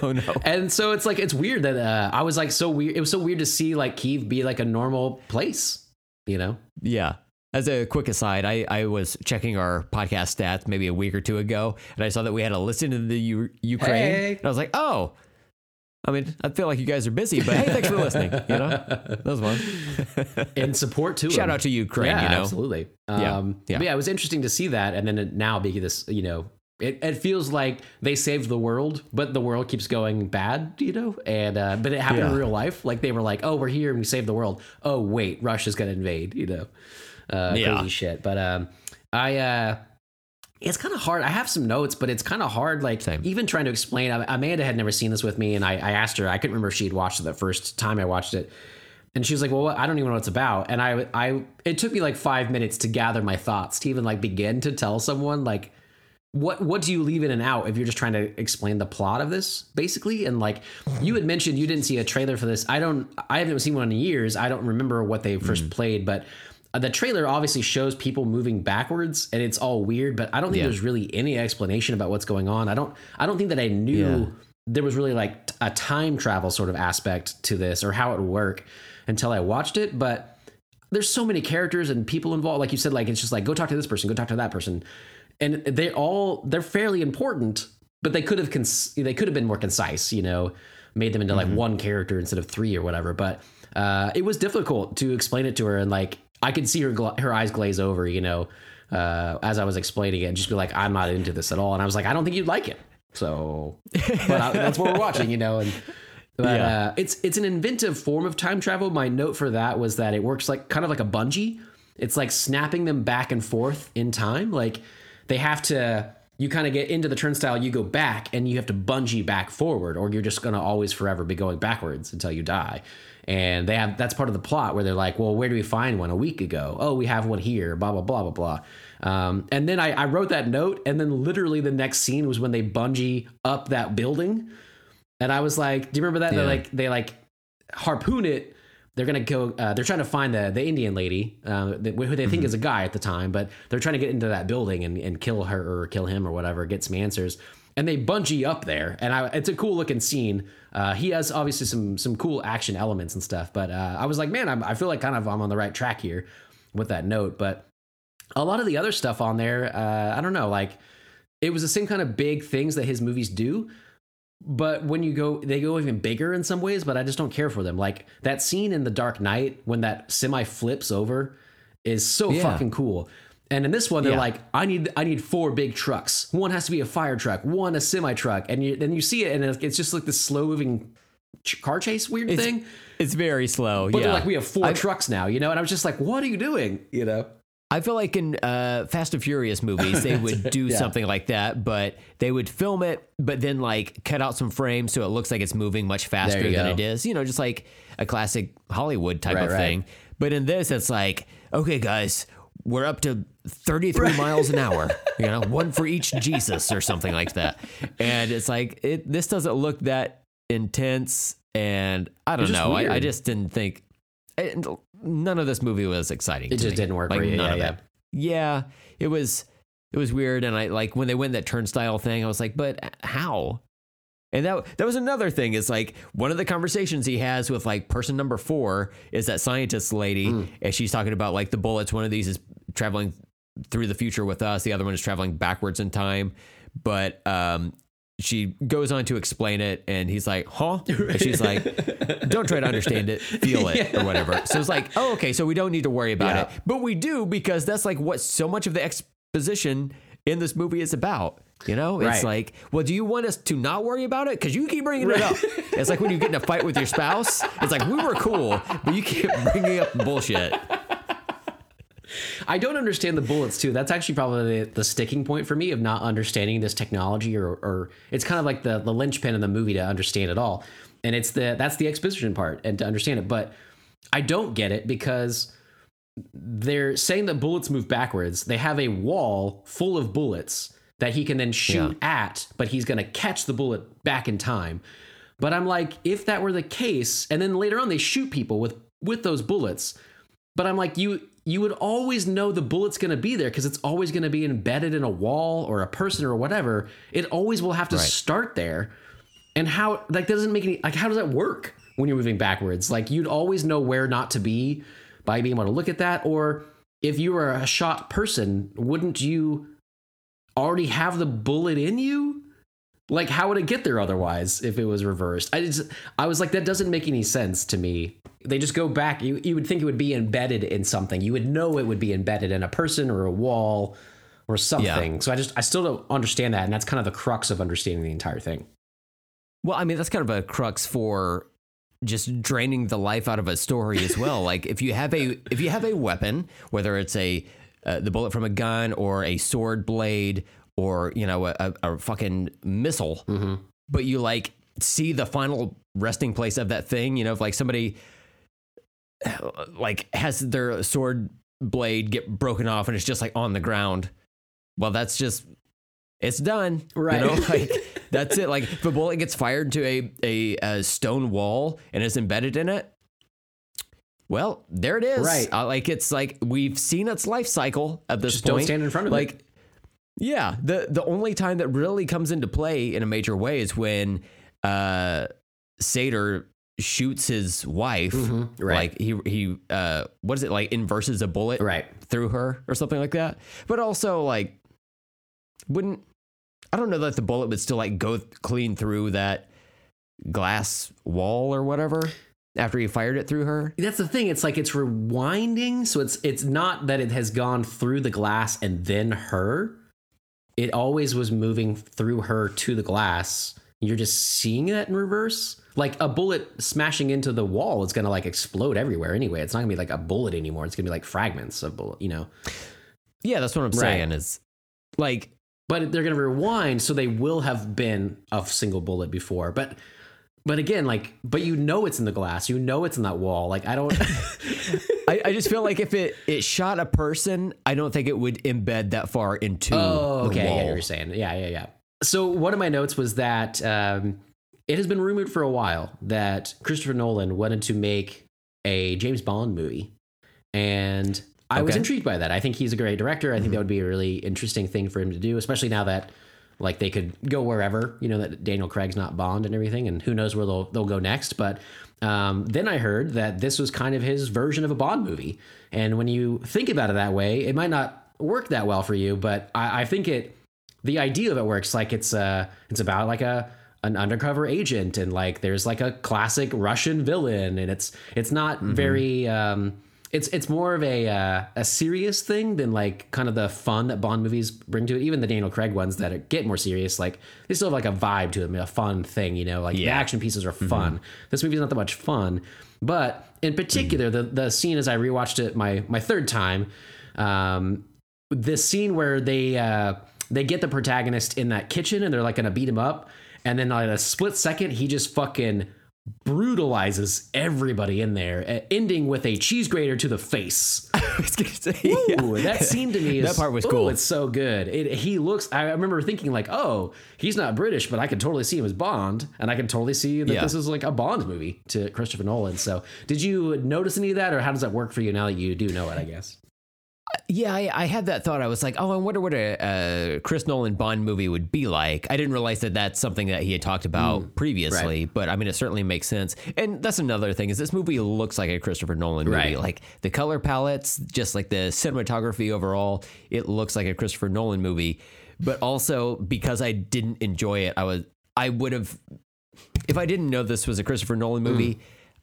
S2: Oh no.
S1: And so it's like it's weird that uh, I was like so weird. It was so weird to see like Kiev be like a normal place, you know.
S2: Yeah. As a quick aside, I, I was checking our podcast stats maybe a week or two ago, and I saw that we had a listen to the U- Ukraine.
S1: Hey.
S2: And I was like, oh, I mean, I feel like you guys are busy, but hey, thanks for listening. You know, that was fun.
S1: in support to
S2: Shout
S1: him.
S2: out to Ukraine.
S1: yeah,
S2: you know,
S1: absolutely.
S2: Yeah,
S1: Um,
S2: yeah.
S1: But yeah, it was interesting to see that, and then it now being this, you know, it, it feels like they saved the world, but the world keeps going bad, you know. And uh, but it happened in real life. Like they were like, oh, we're here and we saved the world. Oh wait, Russia's gonna invade, you know. Uh,
S2: Yeah.
S1: Crazy shit. But um, I. Uh, it's kind of hard. I have some notes, but it's kind of hard. Like
S2: Same.
S1: even trying to explain. Amanda had never seen this with me, and I, I asked her. I couldn't remember if she had watched it the first time I watched it, and she was like, "Well, what? I don't even know what it's about." And I, I, it took me like five minutes to gather my thoughts to even like begin to tell someone like, what, what do you leave in and out if you're just trying to explain the plot of this, basically? And like you had mentioned, you didn't see a trailer for this. I don't. I haven't seen one in years. I don't remember what they first played, but. Uh, The trailer obviously shows people moving backwards, and it's all weird. But I don't think
S2: Yeah.
S1: there's really any explanation about what's going on. I don't. I don't think that I knew
S2: Yeah.
S1: there was really like a time travel sort of aspect to this or how it would work until I watched it. But there's so many characters and people involved. Like you said, like it's just like go talk to this person, go talk to that person, and they all they're fairly important, but they could have cons- they could have been more concise. You know, made them into like one character instead of three or whatever. But uh, it was difficult to explain it to her, and like I could see her gla- her eyes glaze over. You know. Uh, as I was explaining it, and just be like, "I'm not into this at all," and I was like, "I don't think you'd like it." So, but I, that's what we're watching, you know. And but
S2: Yeah.
S1: uh, it's it's an inventive form of time travel. My note for that was that it works like kind of like a bungee. It's like snapping them back and forth in time. Like they have to. You kind of get into the turnstile, you go back, and you have to bungee back forward, or you're just gonna always forever be going backwards until you die. And they have that's part of the plot where they're like, well, where do we find one a week ago? Oh, we have one here. Blah blah blah blah blah. Um, and then I, I wrote that note, and then literally the next scene was when they bungee up that building, and I was like, do you remember that? They like they like harpoon it. They're gonna go. Uh, they're trying to find the the Indian lady, uh, who they think is a guy at the time, but they're trying to get into that building and, and kill her or kill him or whatever. Get some answers, and they bungee up there, and I, it's a cool looking scene. Uh, he has obviously some some cool action elements and stuff, but uh, I was like, man, I'm, I feel like kind of I'm on the right track here with that note. But a lot of the other stuff on there, uh, I don't know, like it was the same kind of big things that his movies do. But when you go, they go even bigger in some ways, but I just don't care for them. Like that scene in The Dark Knight when that semi flips over is so
S2: Yeah.
S1: fucking cool. And in this one, they're
S2: Yeah.
S1: like, I need, I need four big trucks. One has to be a fire truck, one a semi truck, and you, then you see it, and it's just like this slow moving ch- car chase weird
S2: It's,
S1: thing.
S2: it's very slow.
S1: But
S2: yeah.
S1: they're like, we have 4
S2: I-
S1: trucks now, you know. And I was just like, what are you doing, you know?
S2: I feel like in uh, Fast and Furious movies, they would do
S1: Yeah.
S2: something like that, but they would film it, but then like cut out some frames so it looks like it's moving much faster than
S1: go.
S2: it is. You know, just like a classic Hollywood type
S1: Right,
S2: of
S1: right.
S2: thing. But in this, it's like, okay, guys, we're up to 33 miles an hour, you know, one for each Jesus or something like that. And it's like, it, this doesn't look that intense. And I don't know. I, I just didn't think, and none of this movie was exciting.
S1: It
S2: to
S1: just
S2: me.
S1: didn't work
S2: Like,
S1: for you.
S2: none
S1: Yeah,
S2: of
S1: yeah.
S2: it. Yeah, it was it was weird, and I like when they went that turnstile thing. I was like, but how? And that that was another thing. Is like one of the conversations he has with like person number four is that scientist lady,
S1: Hmm.
S2: and she's talking about like the bullets. One of these is traveling through the future with us. The other one is traveling backwards in time. But um, she goes on to explain it, and he's like, "Huh?" And she's like, "Don't try to understand it, feel it, or whatever." So it's like, "Oh, okay." So we don't need to worry about
S1: Yeah.
S2: it, but we do because that's like what so much of the exposition in this movie is about. You know, it's
S1: Right.
S2: like, well, do you want us to not worry about it? Because you keep bringing it up. It's like when you get in a fight with your spouse. It's like we were cool, but you keep bringing up bullshit.
S1: I don't understand the bullets too. That's actually probably the, the sticking point for me of not understanding this technology, or, or it's kind of like the the linchpin in the movie to understand it all. And it's the that's the exposition part and to understand it. But I don't get it because they're saying that bullets move backwards. They have a wall full of bullets that he can then shoot at, but he's going to catch the bullet back in time. But I'm like, if that were the case, and then later on they shoot people with with those bullets, but I'm like, you you would always know the bullet's going to be there because it's always going to be embedded in a wall or a person or whatever. It always will have to
S2: Right.
S1: start there. And how like that doesn't make any like how does that work when you're moving backwards? Like you'd always know where not to be by being able to look at that. Or if you were a shot person, wouldn't you already have the bullet in you? Like how would it get there otherwise if it was reversed? I just I was like that doesn't make any sense to me. They just go back. You you would think it would be embedded in something. You would know it would be embedded in a person or a wall or something. So I just I still don't understand that and that's kind of the crux of understanding the entire thing.
S2: Well, I mean, that's kind of a crux for just draining the life out of a story as well. like if you have a if you have a weapon, whether it's a uh, the bullet from a gun or a sword blade or you know a, a, fucking missile, but you like see the final resting place of that thing. You know, if like somebody like has their sword blade get broken off and it's just like on the ground. Well, that's just it's done.
S1: Right.
S2: You know, like that's it. Like if a bullet gets fired to a, a, a stone wall and is embedded in it, well, there it is.
S1: Right.
S2: Uh, like it's like we've seen its life cycle at this
S1: Just don't
S2: point.
S1: stand in front of it.
S2: like, yeah, the the only time that really comes into play in a major way is when uh Sator shoots his wife.
S1: Mhm, right.
S2: Like he he uh what is it like inverses a bullet
S1: Right.
S2: through her or something like that. But also like wouldn't I don't know that the bullet would still like go th- clean through that glass wall or whatever after he fired it through her.
S1: That's the thing. It's like it's rewinding, so it's it's not that it has gone through the glass and then her. It always was moving through her to the glass. You're just seeing that in reverse. Like a bullet smashing into the wall is gonna like explode everywhere anyway. It's not gonna be like a bullet anymore. It's gonna be like fragments of bullet, you know.
S2: Yeah, that's what I'm
S1: Right.
S2: saying is like
S1: But they're gonna rewind, so they will have been a single bullet before. But but again, like, but you know it's in the glass. You know it's in that wall. Like I don't.
S2: I, I just feel like if it it shot a person, I don't think it would embed that far into
S1: Oh, okay. I get
S2: wall.
S1: what you're saying. Yeah, yeah, yeah. So one of my notes was that um, it has been rumored for a while that Christopher Nolan wanted to make a James Bond movie, and I was intrigued by that. I think he's a great director. I think that would be a really interesting thing for him to do, especially now that like they could go wherever. You know that Daniel Craig's not Bond and everything, and who knows where they'll they'll go next. But um, then I heard that this was kind of his version of a Bond movie, and when you think about it that way, it might not work that well for you. But I, I think it the idea of it works like it's uh it's about like a an undercover agent and like there's like a classic Russian villain and it's it's not very um it's it's more of a uh, a serious thing than like kind of the fun that Bond movies bring to it. Even the Daniel Craig ones that are, get more serious, like they still have like a vibe to them, a fun thing, you know. Like the action pieces are fun. This movie's not that much fun, but in particular, the the scene as I rewatched it my my third time, um, this scene where they uh, they get the protagonist in that kitchen and they're like gonna beat him up, and then in a split second he just fucking brutalizes everybody in there, uh, ending with a cheese grater to the face.
S2: I was gonna say, yeah.
S1: That scene to me is
S2: That part was
S1: ooh,
S2: cool.
S1: It's so good. It, he looks. I remember thinking like, oh, he's not British, but I can totally see him as Bond, and I can totally see that
S2: Yeah.
S1: this is like a Bond movie to Christopher Nolan. So, did you notice any of that, or how does that work for you now that you do know it? I guess.
S2: Yeah, I, I had that thought. I was like, oh, I wonder what a, a Chris Nolan Bond movie would be like. I didn't realize that that's something that he had talked about mm, previously, but I mean, it certainly makes sense. And that's another thing is this movie looks like a Christopher Nolan movie.
S1: Right.
S2: Like the color palettes, just like the cinematography overall, it looks like a Christopher Nolan movie. But also because I didn't enjoy it, I was I would have if I didn't know this was a Christopher Nolan mm. movie.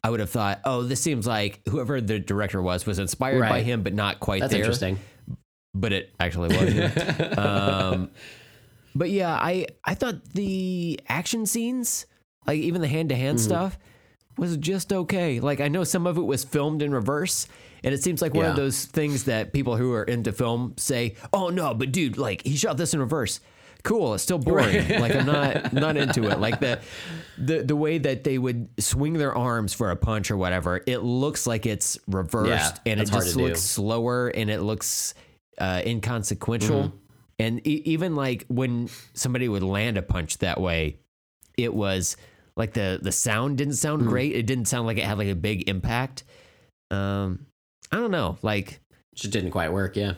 S2: I would have thought, oh, this seems like whoever the director was was inspired by him, but not quite
S1: That's
S2: there
S1: interesting.
S2: but it actually wasn't. um, but yeah, I I thought the action scenes, like even the hand to hand stuff, was just okay. Like I know some of it was filmed in reverse, and it seems like one of those things that people who are into film say, "Oh no, but dude, like he shot this in reverse." Cool. It's still boring. Like I'm not not into it. Like the the the way that they would swing their arms for a punch or whatever. It looks like it's reversed
S1: Yeah,
S2: and it just
S1: to do.
S2: looks slower and it looks uh, inconsequential. And e- even like when somebody would land a punch that way, it was like the the sound didn't sound great. It didn't sound like it had like a big impact. Um, I don't know. Like
S1: Just didn't quite work. Yeah.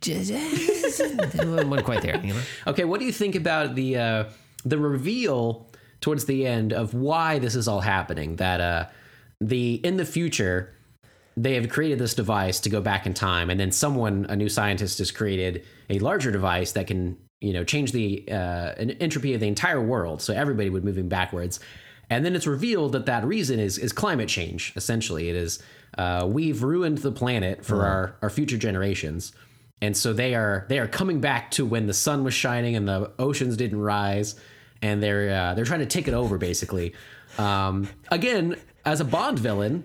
S2: Just, wasn't quite there. You know.
S1: Okay, what do you think about the uh, the reveal towards the end of why this is all happening? That uh, the in the future they have created this device to go back in time, and then someone, a new scientist, has created a larger device that can you know change the uh, entropy of the entire world, so everybody would moving backwards. And then it's revealed that that reason is is climate change. Essentially, it is uh, we've ruined the planet for our our future generations and so they are they are coming back to when the sun was shining and the oceans didn't rise and they're uh, they're trying to take it over basically um, again as a bond villain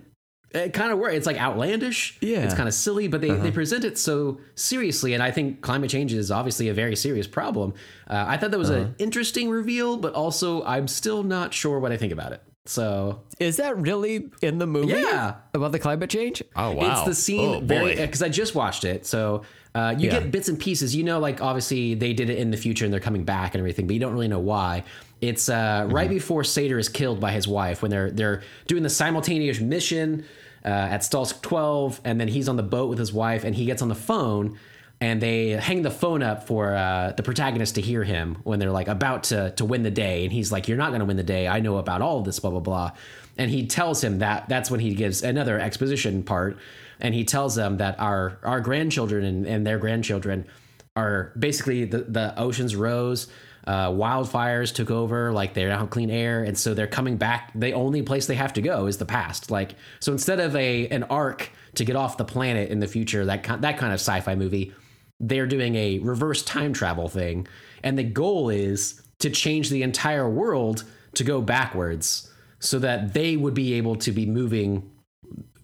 S1: it kind of works it's like outlandish
S2: Yeah.
S1: it's kind of silly but they, they present it so seriously and i think climate change is obviously a very serious problem uh, i thought that was an interesting reveal but also i'm still not sure what i think about it so
S2: Is that really in the movie?
S1: Yeah.
S2: About the climate change? Oh wow.
S1: It's the scene
S2: Oh, boy.
S1: because I just watched it, so uh, you
S2: Yeah.
S1: get bits and pieces. You know, like obviously they did it in the future and they're coming back and everything, but you don't really know why. It's uh,
S2: Mm-hmm.
S1: right before Sator is killed by his wife when they're they're doing the simultaneous mission uh, at Stalsk twelve, and then he's on the boat with his wife, and he gets on the phone. And they hang the phone up for uh, the protagonist to hear him when they're like about to to win the day, and he's like, "You're not going to win the day. I know about all of this, blah blah blah." And he tells him that that's when he gives another exposition part, and he tells them that our our grandchildren and, and their grandchildren are basically the, the oceans rose uh, wildfires took over like they don't have clean air. And so they're coming back. The only place they have to go is the past. Like so instead of a an arc to get off the planet in the future that kind, that kind of sci-fi movie they're doing a reverse time travel thing. And the goal is to change the entire world to go backwards so that they would be able to be moving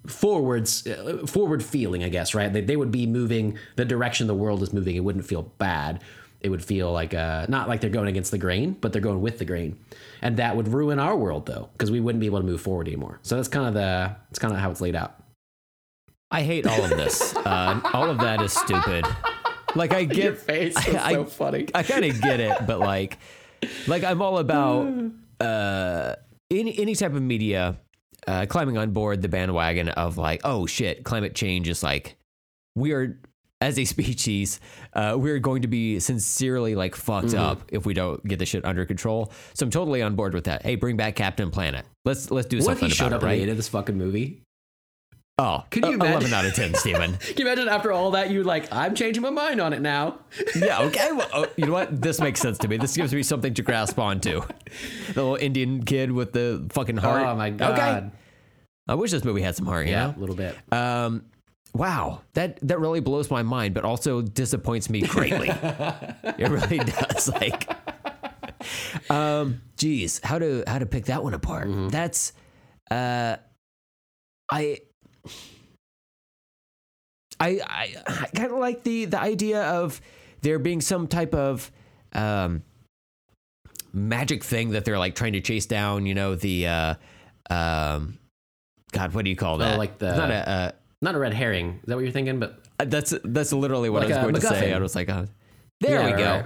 S1: forwards uh, forward feeling i guess right? They, they would be moving the direction the world is moving it wouldn't feel bad. It would feel like uh not like they're going against the grain but they're going with the grain. And that would ruin our world though because we wouldn't be able to move forward anymore. So that's kind of the that's kind of how it's laid out.
S2: I hate all of this. Uh, all of that is stupid. Like I get
S1: face
S2: is so
S1: funny.
S2: I kind of get it, but like, like I'm all about uh, any any type of media uh, climbing on board the bandwagon of like, oh shit, climate change is like we are as a species, uh, we're going to be sincerely like fucked up if we don't get the shit under control. So I'm totally on board with that. Hey, bring back Captain Planet. Let's let's do
S1: what if
S2: something
S1: he showed up at the
S2: right?
S1: end of this fucking movie
S2: Oh,
S1: Could you
S2: uh,
S1: imagine-
S2: 11 out of 10, Steven.
S1: can you imagine after all that you like i'm changing my mind on it now
S2: yeah, okay. Well, oh, you know what? This makes sense to me. This gives me something to grasp onto. The little Indian kid with the fucking heart.
S1: oh my god
S2: Okay. I wish this movie had some heart, you
S1: yeah
S2: know?
S1: a little bit
S2: Um, wow, that that really blows my mind, but also disappoints me greatly. it really does. Like, um, geez, how to how to pick that one apart? That's, uh, I. I, I, I kind of like the the idea of there being some type of um, magic thing that they're like trying to chase down. You know the uh, um, God, what do you call that?
S1: Oh, like the-
S2: It's not a, uh,
S1: not a red herring is that what you're thinking but
S2: uh, that's that's literally what
S1: Like
S2: I was going to say. I was like, oh, there
S1: Yeah,
S2: we
S1: right,
S2: go.
S1: right.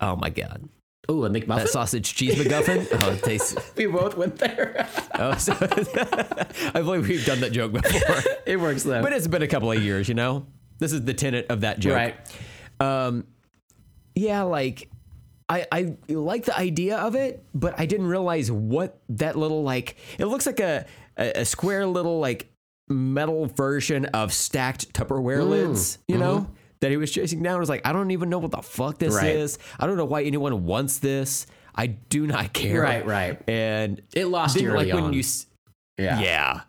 S2: Oh my god,
S1: oh a mcmuffin
S2: that sausage cheese MacGuffin. oh, it tastes.
S1: we both went there
S2: Oh, so, I believe we've done that joke before,
S1: it works though
S2: but it's been a couple of years. You know, this is the tenet of that joke.
S1: right
S2: Um, yeah, like I I like the idea of it, but I didn't realize what that little like. It looks like a a, a square little like metal version of stacked Tupperware lids. You know. That he was chasing down was like, I don't even know what the fuck this
S1: Right.
S2: is. I don't know why anyone wants this. I do not care.
S1: Right, right.
S2: And
S1: It lost you
S2: like
S1: early
S2: when you
S1: yeah
S2: yeah.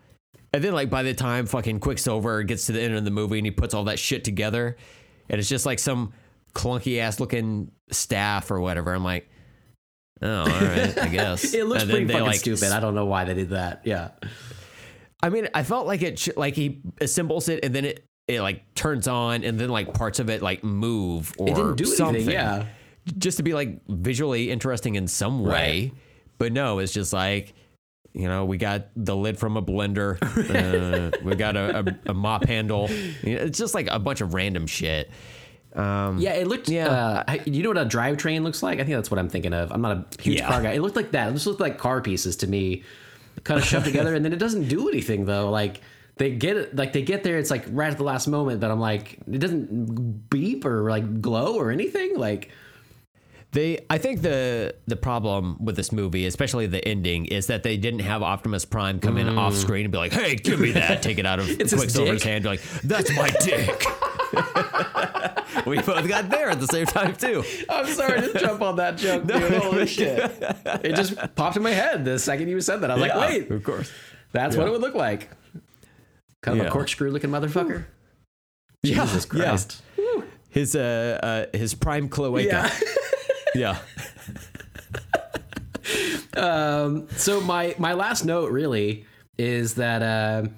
S2: And then like by the time fucking Quicksilver gets to the end of the movie and he puts all that shit together, and it's just like some clunky ass looking staff or whatever. I'm like, oh, all right, I guess.
S1: it looks pretty fucking
S2: like,
S1: stupid i don't know why they did that yeah
S2: I mean, I felt like it, like he assembles it and then it, it like turns on and then like parts of it like move or
S1: it didn't do
S2: something.
S1: anything yeah
S2: just to be like visually interesting in some way.
S1: Right.
S2: But no, it's just like, you know, we got the lid from a blender. uh, we got a, a, a mop handle. It's just like a bunch of random shit. Um,
S1: Yeah, it looked.
S2: Yeah.
S1: Uh, you know what a drivetrain looks like? I think that's what I'm thinking of. I'm not a huge
S2: Yeah.
S1: car guy. It looked like that. It just looked like car pieces to me, kind of shoved together, and then it doesn't do anything though. Like they get it, like they get there. It's like right at the last moment, but I'm like, it doesn't beep or like glow or anything. Like
S2: They, I think the the problem with this movie, especially the ending, is that they didn't have Optimus Prime come in off screen and be like, "Hey, give me that!" Take it out of
S1: Mm.
S2: Quicksilver's hand, be like, "That's my dick." we both got there at the same time too.
S1: I'm sorry to jump on that joke, dude. Holy shit! It just popped in my head the second you said that. I was
S2: Yeah,
S1: like, wait,
S2: of course.
S1: that's what it would look like. Kind of
S2: Yeah.
S1: a corkscrew looking motherfucker.
S2: Yeah,
S1: Jesus
S2: yeah.
S1: Christ.
S2: His uh, uh his prime cloaca.
S1: Yeah.
S2: Yeah.
S1: Um, so my my last note really is that uh,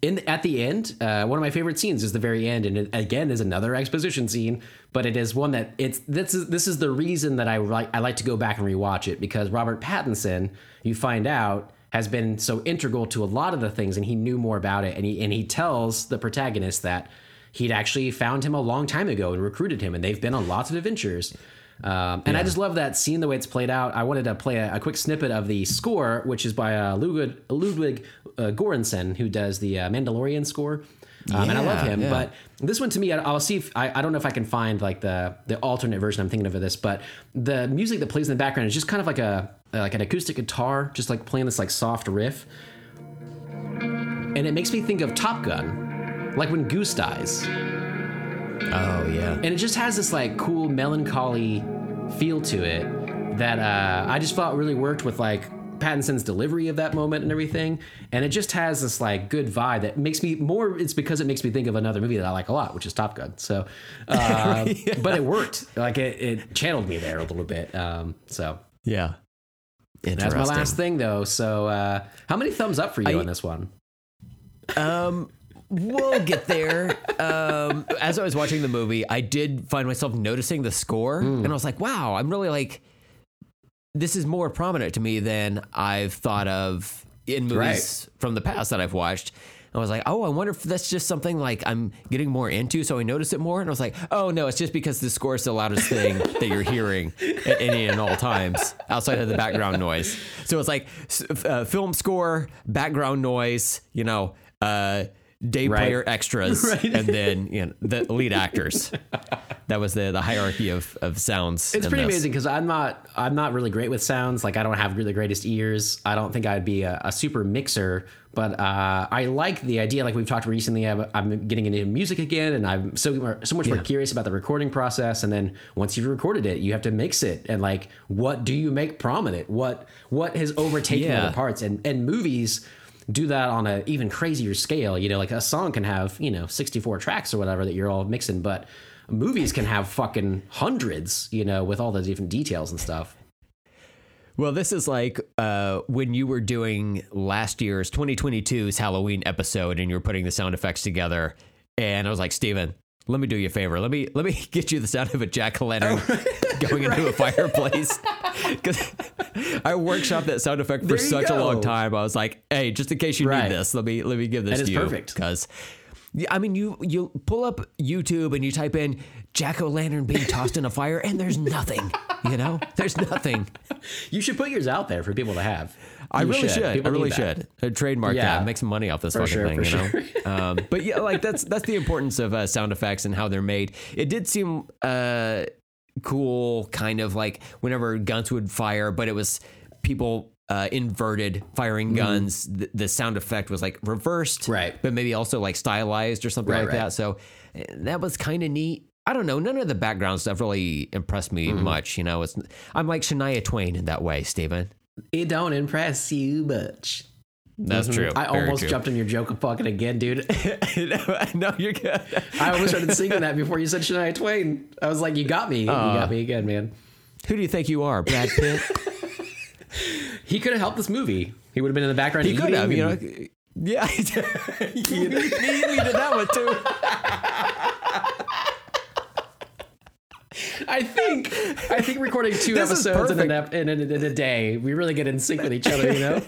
S1: in at the end, uh, one of my favorite scenes is the very end, and it, again is another exposition scene, but it is one that it's this is this is the reason that I like I like to go back and rewatch it because Robert Pattinson, you find out. Has been so integral to a lot of the things, and he knew more about it. And he and he tells the protagonist that he'd actually found him a long time ago and recruited him, and they've been on lots of adventures. Um, and I just love that scene, the way it's played out. I wanted to play a, a quick snippet of the score, which is by uh, Ludwig, Ludwig uh, Göransson, who does the uh, Mandalorian score. Um, and I love him,
S2: yeah.
S1: but this one to me, I- I'll see if I, I don't know if I can find like the the alternate version I'm thinking of of this, but the music that plays in the background is just kind of like a like an acoustic guitar, just like playing this like soft riff, and it makes me think of Top Gun, like when Goose dies
S2: Oh yeah.
S1: and it just has this like cool melancholy feel to it that uh, I just thought really worked with like Pattinson's delivery of that moment and everything, and it just has this like good vibe that makes me more. It's because it makes me think of another movie that I like a lot, which is Top Gun. So, uh, but it worked. Like it, it channeled me there a little bit. Um, so
S2: Yeah.
S1: that's my last thing though. So, uh, how many thumbs up for you
S2: I-
S1: on this one?
S2: Um, we'll get there. Um, as I was watching the movie, I did find myself noticing the score,
S1: Hmm.
S2: and I was like, "Wow, I'm really like, this is more prominent to me than I've thought of in movies from the past that I've watched." I was like, "Oh, I wonder if that's just something like I'm getting more into, so I notice it more." And I was like, "Oh no, it's just because the score is the loudest thing that you're hearing at any and all times outside of the background noise." So it's like uh, film score, background noise, you know. Uh, day
S1: Right.
S2: player extras and then you know the lead actors that was the the hierarchy of of sounds
S1: It's pretty
S2: this.
S1: amazing because I'm not I'm not really great with sounds. Like I don't have the greatest ears. I don't think I'd be a, a super mixer. But uh, I like the idea. Like we've talked recently, I'm, I'm getting into music again, and I'm so so much more curious about the recording process. And then once you've recorded it, you have to mix it. And like, what do you make prominent? What what has overtaken
S2: Yeah.
S1: other parts? And and movies do that on an even crazier scale. You know, like a song can have you know 64 tracks or whatever that you're all mixing, but movies can have fucking hundreds. You know, with all the different details and stuff.
S2: well this is like uh when you were doing last year's 2022's halloween episode and you were putting the sound effects together and i was like steven let me do you a favor. Let me let me get you the sound of a jack o' lantern going into a fireplace. Because I workshopped that sound effect for such a long time. I was like, hey, just in case you
S1: Right.
S2: need this, let me let me give this
S1: And
S2: to you.
S1: perfect.
S2: Because I mean, you you pull up YouTube and you type in jack o' lantern being tossed in a fire, and there's nothing. You know, there's nothing.
S1: You should put yours out there for people to have.
S2: I
S1: You
S2: really should. I really
S1: need that.
S2: should. Uh, trademark
S1: Yeah.
S2: that. Make some money off this
S1: For
S2: fucking
S1: sure,
S2: thing. you know. um, but yeah, like that's that's the importance of uh, sound effects and how they're made. It did seem uh, cool, kind of like whenever guns would fire, but it was people. Uh, inverted firing guns. The, the sound effect was like reversed,
S1: Mm-hmm. Right.
S2: But maybe also like stylized or something
S1: Right,
S2: like
S1: right.
S2: that. So uh, that was kind of neat. I don't know. None of the background stuff really impressed me
S1: Mm-hmm.
S2: much. You know, it's I'm like Shania Twain in that way, Steven.
S1: It don't impress you much.
S2: That's mm-hmm. true.
S1: I
S2: Very
S1: almost
S2: true.
S1: jumped on your joke fucking again, dude.
S2: no, you're good.
S1: I almost started singing that before you said Shania Twain. I was like, you got me. you got me again, man.
S2: Who do you think you are, Brad Pitt?
S1: He could have helped this movie. He would have been in the background.
S2: he could have, you know.
S1: and-
S2: Yeah, you me, me did that one too.
S1: I think I think recording two
S2: This
S1: episodes in, an ep- in, a, in a day, we really get in sync with each other. You know.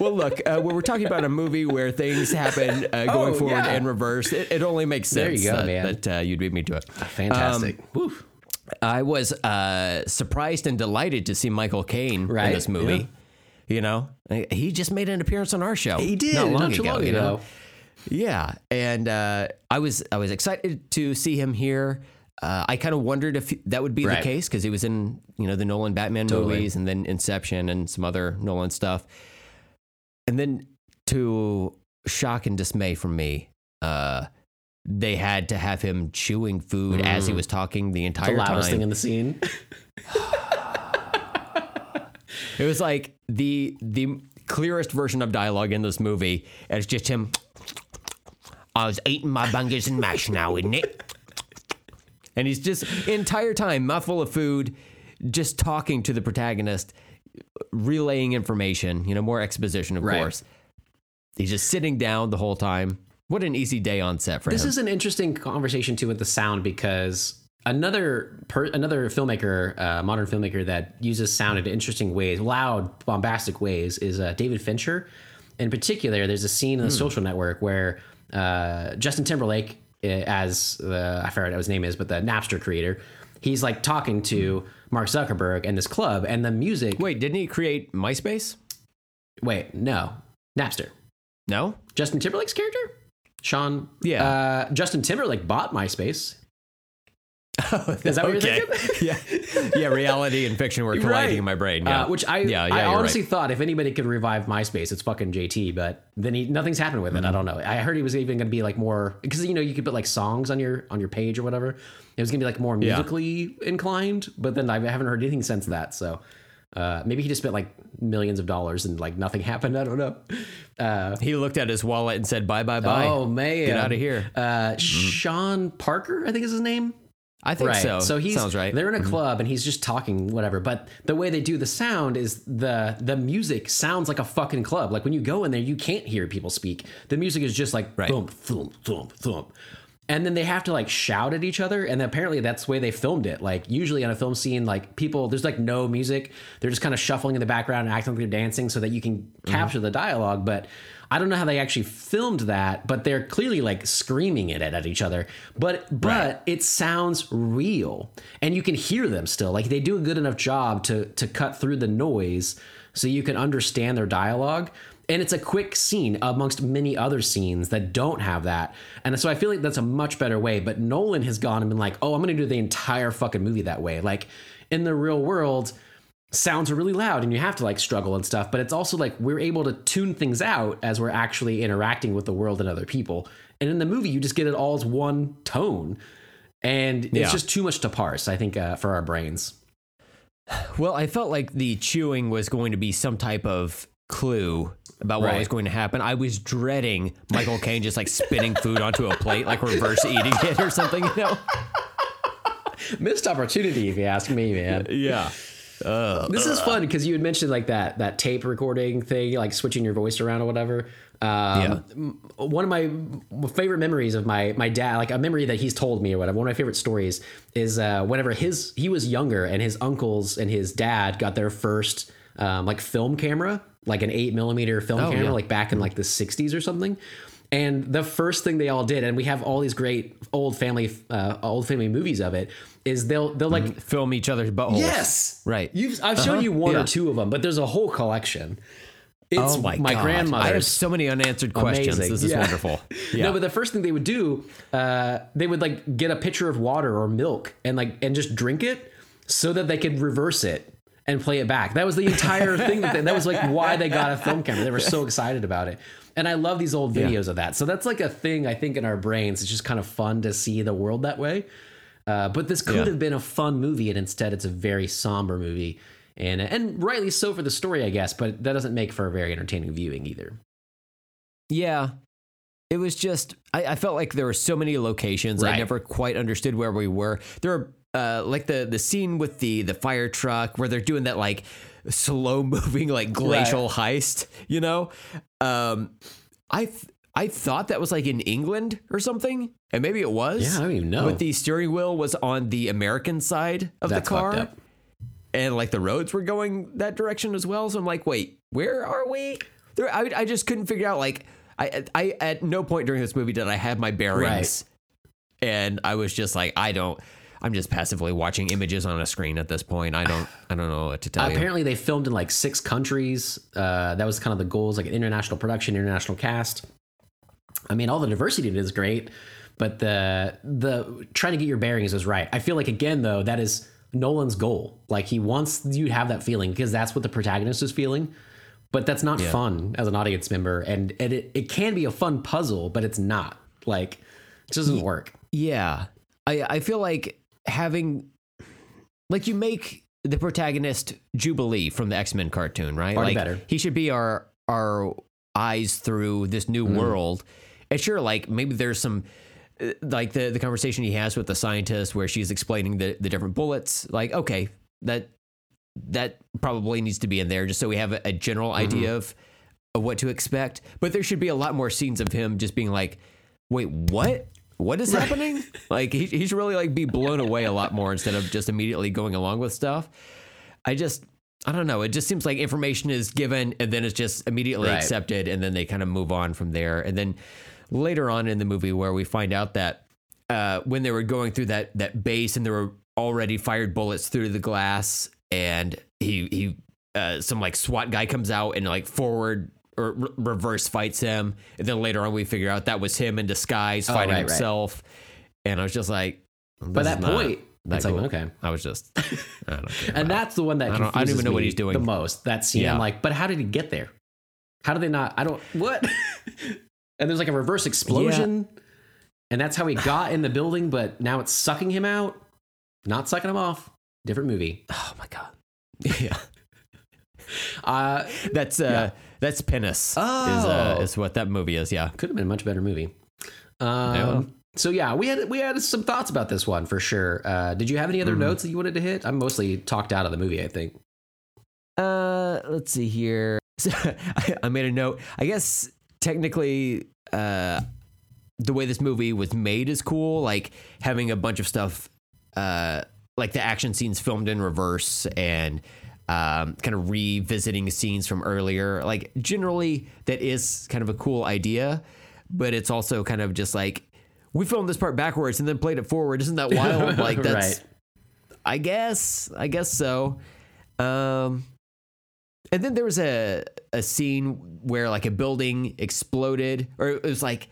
S2: Well, look, uh, when we're talking about a movie where things happen uh, going
S1: Oh,
S2: forward
S1: yeah.
S2: and reverse, it, it only makes
S1: There you
S2: sense
S1: go,
S2: that,
S1: man.
S2: that uh, you'd beat me to it.
S1: Fantastic. Woo.
S2: I was uh, surprised and delighted to see Michael Caine in this movie. You know, he just made an appearance on our show.
S1: He did
S2: not long
S1: too
S2: ago.
S1: long
S2: you know? Yeah, and uh, I was I was excited to see him here. Uh, I kind of wondered if that would be
S1: Right.
S2: the case because he was in you know the Nolan Batman
S1: Totally.
S2: movies and then Inception and some other Nolan stuff, and then to shock and dismay from me, uh, they had to have him chewing food as he was talking the entire The
S1: loudest
S2: time.
S1: thing in the scene.
S2: It was like the the clearest version of dialogue in this movie. And it's just him. I was eating my bungers and mash now, isn't it? And he's just entire time mouthful of food, just talking to the protagonist, relaying information. You know, more exposition, of
S1: Right.
S2: course. He's just sitting down the whole time. What an easy day on set for
S1: This
S2: him.
S1: This is an interesting conversation too with the sound because another per, another filmmaker, uh, modern filmmaker that uses sound in interesting ways, loud, bombastic ways, is uh, David Fincher. In particular, there's a scene in the Social Network where uh, Justin Timberlake, uh, as uh, I forget what his name is, but the Napster creator, he's like talking to Mark Zuckerberg and this club, and the music.
S2: Wait, didn't he create MySpace?
S1: wait no, Napster.
S2: No.
S1: Justin Timberlake's character? Sean?
S2: Yeah.
S1: Uh, Justin Timberlake bought MySpace. Is that what you're thinking?
S2: yeah, yeah. Reality and fiction were colliding
S1: Right.
S2: in my brain. Yeah,
S1: Uh, which I,
S2: yeah, yeah.
S1: I honestly
S2: right.
S1: thought if anybody could revive MySpace, it's fucking JT. But then he, nothing's happened with it.
S2: Mm-hmm.
S1: I don't know. I heard he was even going to be like more because you know you could put like songs on your on your page or whatever. It was going to be like more
S2: Yeah.
S1: musically inclined. But then I haven't heard anything since that. So uh, maybe he just spent like millions of dollars and like nothing happened. I don't know. Uh,
S2: He looked at his wallet and said, "Bye, bye, bye."
S1: oh man,
S2: Get out of here.
S1: Uh, Sean Parker, I think is his name.
S2: I think
S1: right.
S2: so.
S1: So he's
S2: sounds right. Mm-hmm.
S1: They're in a club and he's just talking whatever. But the way they do the sound is the the music sounds like a fucking club. Like when you go in there, you can't hear people speak. The music is just like
S2: Right.
S1: thump thump thump thump. And then they have to like shout at each other, and apparently that's the way they filmed it. Like usually on a film scene, like people, there's like no music; they're just kind of shuffling in the background and acting like they're dancing, so that you can
S2: Mm-hmm.
S1: capture the dialogue. But I don't know how they actually filmed that, but they're clearly like screaming it at each other. But but
S2: Right.
S1: it sounds real and you can hear them still. Like they do a good enough job to to cut through the noise so you can understand their dialogue. And it's a quick scene amongst many other scenes that don't have that. And so i feel like that's a much better way. But nolan has gone and been like oh i'm gonna do the entire fucking movie that way. Like in the real world sounds are really loud and you have to like struggle and stuff but it's also like we're able to tune things out as we're actually interacting with the world and other people and in the movie you just get it all as one tone and it's
S2: Yeah.
S1: just too much to parse i think uh, for our brains
S2: well, I felt like the chewing was going to be some type of clue about what
S1: Right.
S2: was going to happen. I was dreading Michael Caine just like spitting food onto a plate, like reverse eating it or something. You know?
S1: missed opportunity if you ask me man
S2: Yeah.
S1: This is fun because you had mentioned like that that tape recording thing like switching your voice around or whatever. Um, m- one of my favorite memories of my my dad like a memory that he's told me or whatever one of my favorite stories is uh, whenever his he was younger and his uncles and his dad got their first um, like film camera like an eight millimeter film camera
S2: yeah.
S1: like back in like the 60s or something. And the first thing they all did and we have all these great old family uh, old family movies of it is they'll they'll like
S2: Film each other's buttholes.
S1: Yes.
S2: Right.
S1: You've, I've shown you one
S2: Yeah.
S1: or two of them, but there's a whole collection. It's
S2: Oh my,
S1: my
S2: God. I have so many unanswered questions.
S1: Amazing.
S2: This is
S1: Yeah.
S2: wonderful. Yeah.
S1: No, but the first thing they would do, uh, they would like get a pitcher of water or milk and like and just drink it so that they could reverse it and play it back. That was the entire thing. That, they, that was like why they got a film camera. They were so excited about it. And I love these old videos of that. So that's like a thing I think in our brains. It's just kind of fun to see the world that way. Uh, but this could
S2: Yeah.
S1: have been a fun movie, and instead it's a very somber movie, and and rightly so for the story, I guess. But that doesn't make for a very entertaining viewing either.
S2: Yeah. It was just I, I felt like there were so many locations. I never quite understood where we were. There are uh, like the the scene with the the fire truck where they're doing that like slow moving like glacial heist, you know? Um I th- I thought that was like in England or something, and maybe it was.
S1: Yeah, I don't even know.
S2: But the steering wheel was on the American side of
S1: That's
S2: the car, and like the roads were going that direction as well. So I'm like, wait, where are we? There, I, I just couldn't figure out. Like, I, I at no point during this movie did I have my bearings, and I was just like, I don't. I'm just passively watching images on a screen at this point. I don't, I don't know what to tell you.
S1: Apparently, they filmed in like six countries. Uh, that was kind of the goals, like an international production, international cast. I mean, all the diversity in it is great, but the the trying to get your bearings is right. I feel like again though that is Nolan's goal. Like he wants you to have that feeling because that's what the protagonist is feeling. But that's not
S2: Yeah.
S1: fun as an audience member, and, and it it can be a fun puzzle, but it's not. Like it doesn't work.
S2: Yeah. I I feel like having like you make the protagonist Jubilee from the X-Men cartoon, right?
S1: Already
S2: like
S1: better.
S2: he should be our our eyes through this new
S1: Mm-hmm.
S2: world. And sure like maybe there's some like the the conversation he has with the scientist where she's explaining the the different bullets, like okay, that that probably needs to be in there just so we have a, a general
S1: Mm-hmm.
S2: idea of, of what to expect. But there should be a lot more scenes of him just being like, wait, what? What is happening? Like he, he should really like be blown away a lot more instead of just immediately going along with stuff. I just I don't know. It just seems like information is given and then it's just immediately
S1: Right.
S2: accepted and then they kind of move on from there. And then later on in the movie where we find out that uh, when they were going through that that base and there were already fired bullets through the glass and he he uh, some like SWAT guy comes out and like forward or re- reverse fights him and then later on we figure out that was him in disguise
S1: Oh,
S2: fighting
S1: right, right.
S2: himself and I was just like
S1: By that point,
S2: that
S1: it's like okay.
S2: I was just I
S1: And that's the one that
S2: I don't- I don't even know what he's doing.
S1: the most. That scene,
S2: Yeah.
S1: I'm like, but how did he get there? How did they not? I don't what. and there's like a reverse explosion, and that's how he got in the building. But now it's sucking him out, not sucking him off. Different movie.
S2: oh my god yeah
S1: Uh,
S2: that's uh that's penis is uh
S1: Oh.
S2: is what that movie is yeah
S1: could have been a much better movie. Um,
S2: Yeah.
S1: So yeah, we had we had some thoughts about this one for sure. Uh, did you have any other
S2: Mm-hmm.
S1: notes that you wanted to hit? I'm mostly talked out of the movie. I think.
S2: Uh, let's see here. So, I, I made a note. I guess technically, uh, the way this movie was made is cool. Like having a bunch of stuff, uh, like the action scenes filmed in reverse and um, kind of revisiting scenes from earlier. Like generally, that is kind of a cool idea, but it's also kind of just like we filmed this part backwards and then played it forward. Isn't that wild? Like that's.
S1: Right.
S2: I guess. I guess so. Um, and then there was a a scene where like a building exploded, or it was like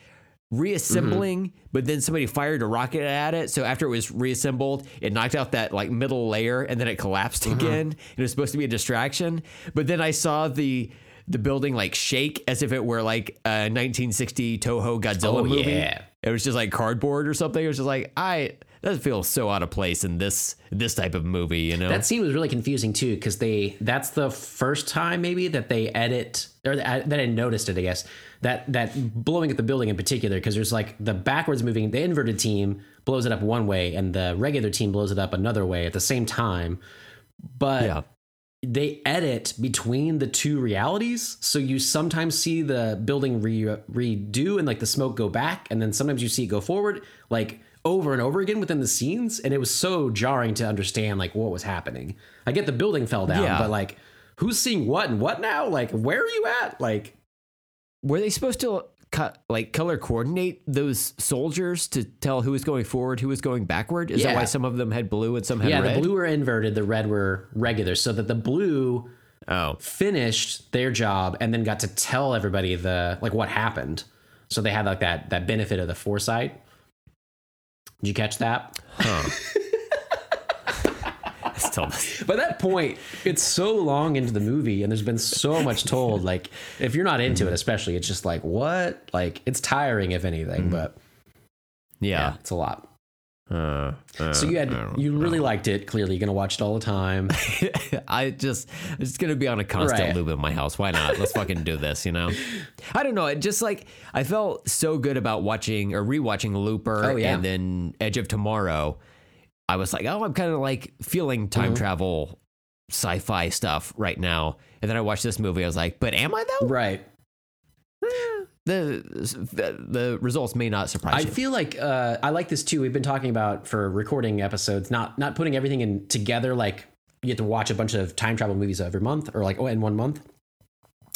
S2: reassembling, mm-hmm. but then somebody fired a rocket at it. So after it was reassembled, it knocked out that like middle layer, and then it collapsed mm-hmm. again. It was supposed to be a distraction, but then I saw the the building like shake as if it were like a 1960 Toho Godzilla
S1: Oh,
S2: movie.
S1: yeah.
S2: It was just like cardboard or something. It was just like I that feels so out of place in this this type of movie, you know.
S1: That scene was really confusing too because they that's the first time maybe that they edit or that that I noticed it I guess that that blowing up the building in particular because there's like the backwards moving the inverted team blows it up one way and the regular team blows it up another way at the same time but
S2: yeah.
S1: they edit between the two realities so you sometimes see the building re- redo and like the smoke go back and then sometimes you see it go forward like over and over again within the scenes and it was so jarring to understand like what was happening i get the building fell down
S2: Yeah.
S1: but like who's seeing what and what now like where are you at like
S2: Were they supposed to cut like color coordinate those soldiers to tell who was going forward, who was going backward? Is that why some of them had blue and some had
S1: yeah
S2: red?
S1: the blue were inverted the red were regular so that the blue
S2: oh,
S1: finished their job and then got to tell everybody the like what happened. So they had like that that benefit of the foresight. Did you catch that?
S2: still
S1: By that point, it's so long into the movie and there's been so much told. Like if you're not into it, especially, it's just like what? Like it's tiring if anything, mm-hmm. but yeah,
S2: yeah.
S1: it's a lot.
S2: Uh, uh,
S1: So you had
S2: don't
S1: you
S2: know.
S1: really liked it. Clearly, you're gonna watch it all the time.
S2: I just it's gonna be on a constant
S1: Right.
S2: loop in my house. Why not? Let's fucking do this, you know? I don't know. It just like I felt so good about watching or rewatching Looper
S1: Oh, yeah.
S2: and then Edge of Tomorrow. I was like, oh, I'm kind of like feeling time
S1: Mm-hmm.
S2: travel sci-fi stuff right now. And then I watched this movie. I was like, but am I though?
S1: right.
S2: The the, results may not surprise
S1: I
S2: you.
S1: I feel like uh, I like this too. We've been talking about for recording episodes, not not putting everything in together. Like you have to watch a bunch of time travel movies every month, or like oh, in one month,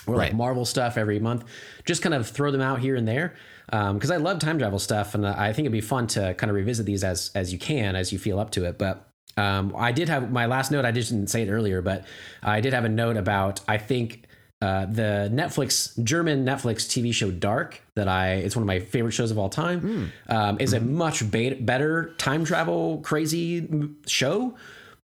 S1: or like Marvel stuff every month. Just kind of throw them out here and there because I love time travel stuff, and I think it'd be fun to kind of revisit these as as you can, as you feel up to it. But um, I did have my last note. I just didn't say it earlier, but I did have a note about I think uh, the Netflix German Netflix TV show Dark that I it's one of my favorite shows of all time um, is a much be- better time travel crazy show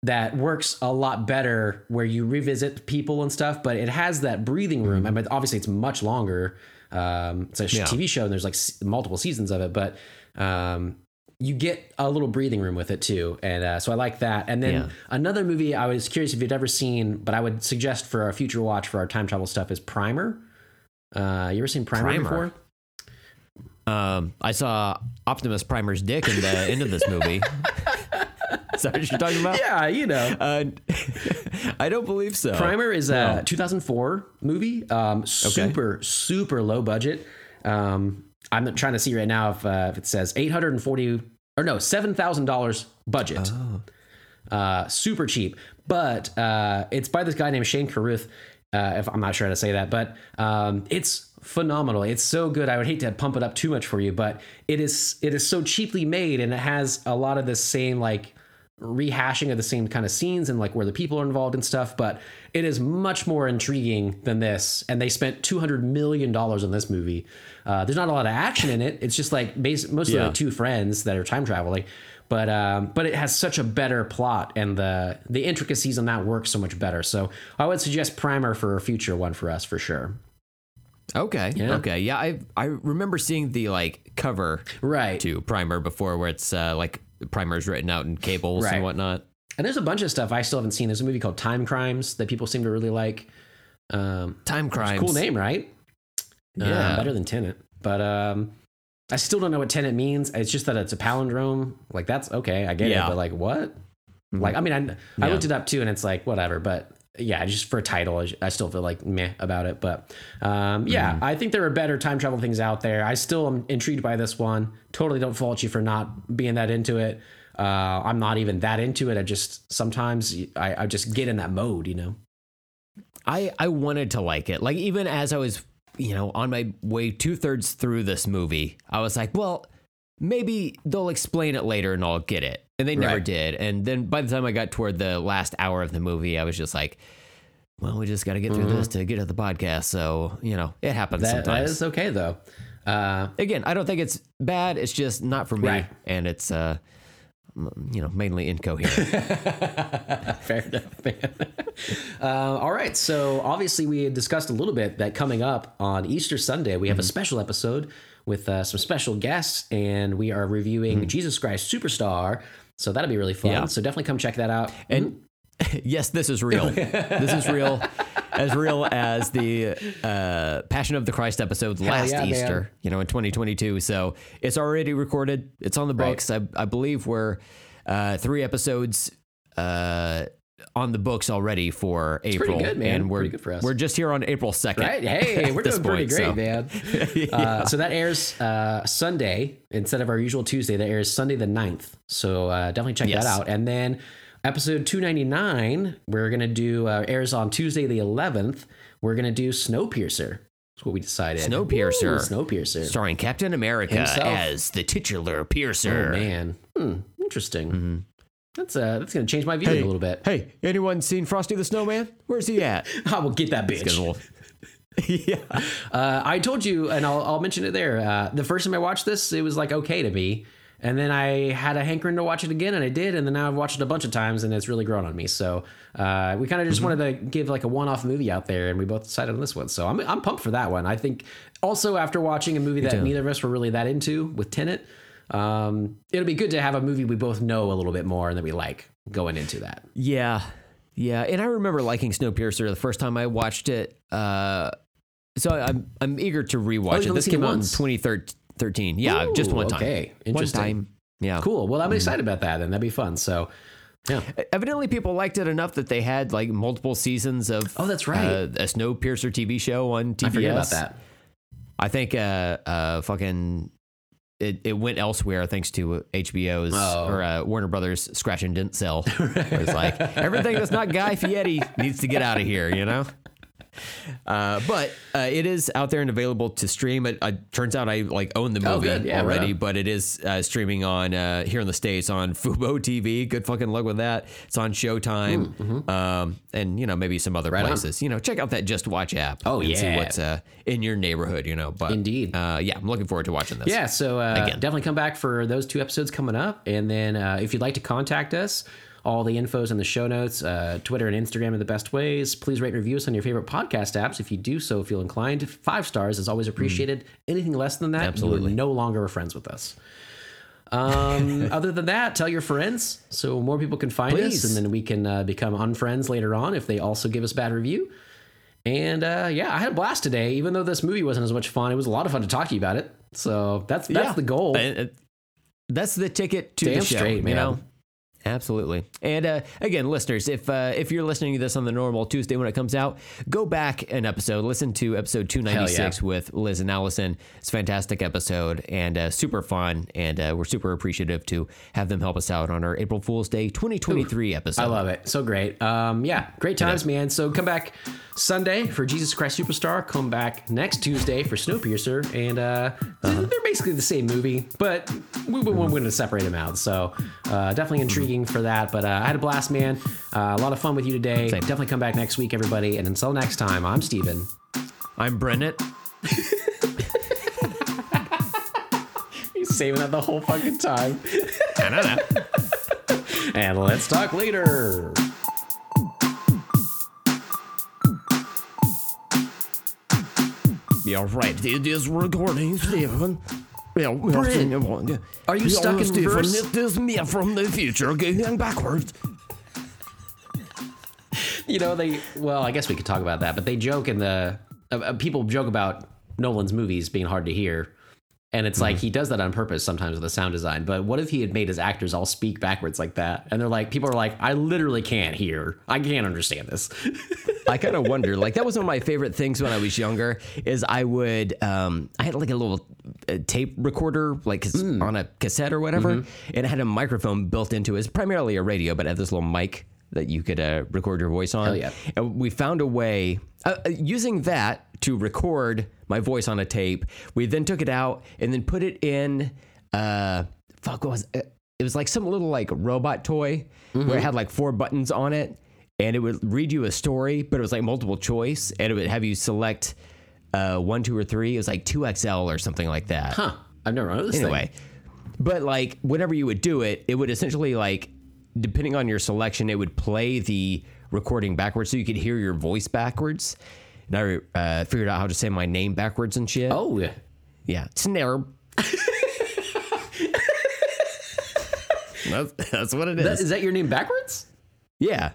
S1: that works a lot better where you revisit people and stuff, but it has that breathing room. I mean, obviously it's much longer. Um, it's a
S2: Yeah.
S1: TV show and there's like s- multiple seasons of it, but um, you get a little breathing room with it too. And uh, so I like that. And then
S2: Yeah.
S1: another movie I was curious if you'd ever seen, but I would suggest for a future watch for our time travel stuff is Primer. Uh, you ever seen Primer,
S2: Primer?
S1: before?
S2: Um, I saw Optimus Primer's dick in the end of this movie. Is that what you're talking about?
S1: Yeah, you know.
S2: Uh, I don't believe so.
S1: Primer is a 2004 movie. Um, super, super low budget. Um, I'm trying to see right now if, uh, if it says 840 or no, $7,000 budget. Uh, super cheap. But uh, it's by this guy named Shane Carruth. Uh, if I'm not sure how to say that, but um, it's phenomenal. It's so good. I would hate to pump it up too much for you, but it is it is so cheaply made, and it has a lot of the same like rehashing of the same kind of scenes and like where the people are involved and stuff. But it is much more intriguing than this. And they spent 200 million dollars on this movie. Uh, there's not a lot of action in it. It's just like mostly
S2: Yeah.
S1: like two friends that are time traveling. But um, but it has such a better plot, and the the intricacies on that work so much better. So I would suggest Primer for a future one for us for sure.
S2: Okay.
S1: Yeah.
S2: Okay. Yeah. I I remember seeing the like cover
S1: Right.
S2: to Primer before, where it's uh, like Primer's written out in cables
S1: Right.
S2: and whatnot.
S1: And there's a bunch of stuff I still haven't seen. There's a movie called Time Crimes that people seem to really like. Um,
S2: Time crimes.
S1: cool name, right? Uh,
S2: Yeah.
S1: better than Tenet. But um, I still don't know what Tenet means. It's just that it's a palindrome. Like that's okay, I get
S2: Yeah.
S1: it. But like what? Like I mean, I, I
S2: Yeah.
S1: looked it up too, and it's like whatever. But yeah, just for a title, I- still feel like meh about it. But um, yeah, I think there are better time travel things out there. I still am intrigued by this one. Totally don't fault you for not being that into it. Uh, I'm not even that into it. I just sometimes I, I just get in that mode, you know.
S2: I I wanted to like it. Like even as I was, you know, on my way two thirds through this movie, I was like, well, maybe they'll explain it later and I'll get it. And they never
S1: Right.
S2: did. And then by the time I got toward the last hour of the movie, I was just like, well, we just got to get through this to get to the podcast. So you know, it happens
S1: Mm-hmm. That, that
S2: sometimes.
S1: is okay though. Uh,
S2: Again, I don't think it's bad. It's just not for me,
S1: Right.
S2: and it's uh, you know, mainly incoherent.
S1: Fair enough, man. uh, all right. So obviously, we had discussed a little bit that coming up on Easter Sunday, we have a special episode with uh, some special guests, and we are reviewing Jesus Christ Superstar. So that'll be really fun.
S2: Yeah.
S1: So definitely come check that out.
S2: And yes, this is real. this is real, as real as the uh, Passion of the Christ episode last
S1: yeah, man.
S2: Easter, you know, in 2022. So it's already recorded. It's on the
S1: Right.
S2: books. I, I believe we're uh, three episodes uh, on the books already for April,
S1: good, man.
S2: and we're
S1: Pretty good for us.
S2: we're just here on April 2nd.
S1: Right? Hey, we're doing pretty great,
S2: so.
S1: man. uh, so that airs uh, Sunday instead of our usual Tuesday. That airs Sunday the 9th. So uh, definitely check
S2: Yes.
S1: that out. And then episode 299, we're going to do, uh, airs on Tuesday the 11th. We're going to do Snowpiercer. That's what we decided.
S2: Snowpiercer.
S1: Ooh, Snowpiercer.
S2: Starring Captain America
S1: Himself.
S2: as the titular piercer.
S1: Oh, man. Hmm, interesting. That's uh, that's going to change my viewing a little bit.
S2: Hey, anyone seen Frosty the Snowman? Where's he at?
S1: I will get that bitch.
S2: Yeah.
S1: Uh, I told you, and I'll, I'll mention it there. Uh, the first time I watched this, it was like okay to me, and then I had a hankering to watch it again, and I did, and then now I've watched it a bunch of times, and it's really grown on me. So uh, we kind of just wanted to give like a one-off movie out there, and we both decided on this one. So I'm I'm pumped for that one. I think also after watching a movie that neither of us were really that into with Tenet, um, it'll be good to have a movie we both know a little bit more and that we like going into that.
S2: Yeah. Yeah. And I remember liking Snowpiercer the first time I watched it. Uh, so I'm I'm eager to rewatch
S1: you've
S2: it. This came out in 2013. Yeah, just one time.
S1: okay.
S2: One time. Yeah.
S1: Cool. Well, I'm excited about that, and that'd be fun. So. Yeah.
S2: Evidently, people liked it enough that they had like multiple seasons of.
S1: Oh, that's right.
S2: Uh, a Snowpiercer TV show on TBS.
S1: I forget about that.
S2: I think uh, uh, fucking it, it went elsewhere thanks to HBO's
S1: Oh.
S2: or uh, Warner Brothers scratch and dent sell. it's like everything that's not Guy Fieri needs to get out of here, you know. Uh, but uh, it is out there and available to stream. It uh, turns out I like own the
S1: Oh,
S2: movie
S1: good. Yeah,
S2: already,
S1: on.
S2: but it is uh, streaming on uh, here in the states on Fubo TV. Good fucking luck with that. It's on Showtime, um, and you know maybe some other
S1: Mm, Right on.
S2: places. You know, check out that Just Watch app.
S1: Oh,
S2: and see
S1: yeah.
S2: what's uh, in your neighborhood. You know, but
S1: Indeed.
S2: uh, yeah, I'm looking forward to watching this.
S1: Yeah, so uh,
S2: Again.
S1: definitely come back for those two episodes coming up. And then uh, if you'd like to contact us, all the info's in the show notes. Uh, Twitter and Instagram are the best ways. Please rate and review us on your favorite podcast apps. If you do so, feel inclined. Five stars is always appreciated. Anything less than that,
S2: Mm. Absolutely.
S1: you no longer are friends with us. Um, other than that, tell your friends so more people can find
S2: Please.
S1: us, and then we can uh, become unfriends later on if they also give us bad review. And uh, yeah, I had a blast today. Even though this movie wasn't as much fun, it was a lot of fun to talk to you about it. So that's that's
S2: Yeah.
S1: the goal.
S2: That's the ticket to
S1: Damn
S2: the show,
S1: straight,
S2: you
S1: man.
S2: know. Absolutely. And uh, again, listeners, if uh, if you're listening to this on the normal Tuesday when it comes out, go back an episode, listen to episode 296 with Liz and Allison. It's a fantastic episode and uh, super fun, and uh, we're super appreciative to have them help us out on our April Fool's Day 2023 episode.
S1: I love it. So great. Um, yeah, great times, man. So come back Sunday for Jesus Christ Superstar. Come back next Tuesday for Snowpiercer. And uh, they're basically the same movie, but we, we, we're going to separate them out. So uh, definitely intriguing for that. But uh, I had a blast, man. Uh, a lot of fun with you today.
S2: Same.
S1: Definitely come back next week, everybody. And until next time, I'm Steven.
S2: I'm Brennett.
S1: He's saving that the whole fucking time. and let's talk later.
S2: You're right. It is recording, Steven. Yeah,
S1: Brent,
S2: yeah.
S1: are you stuck in
S2: Steven,
S1: reverse?
S2: It is me from the future going backwards.
S1: you know they well i guess we could talk about that but they joke in the uh, uh, people joke about nolan's movies being hard to hear and it's like he does that on purpose sometimes with the sound design but what if he had made his actors all speak backwards like that and they're like people are like i literally can't hear i can't understand this
S2: I kind of wonder. Like that was one of my favorite things when I was younger. Is I would um, I had like a little uh, tape recorder, like
S1: Hmm.
S2: on a cassette or whatever,
S1: Mm-hmm.
S2: and it had a microphone built into it. It's primarily a radio, but it had this little mic that you could uh, record your voice on.
S1: Hell yeah.
S2: And we found a way uh, uh, using that to record my voice on a tape. We then took it out and then put it in. Uh, fuck, what was it? It was like some little like robot toy where it had like four buttons on it, and it would read you a story, but it was like multiple choice, and it would have you select uh, one, two, or three. It was like two XL or something like that.
S1: huh i've never heard of this
S2: Anyway, but like whenever you would do it, it would essentially like depending on your selection, it would play the recording backwards so you could hear your voice backwards. And I uh, figured out how to say my name backwards and shit.
S1: oh yeah
S2: yeah, snare. that's, that's what it is.
S1: That,
S2: is
S1: that your name backwards
S2: yeah.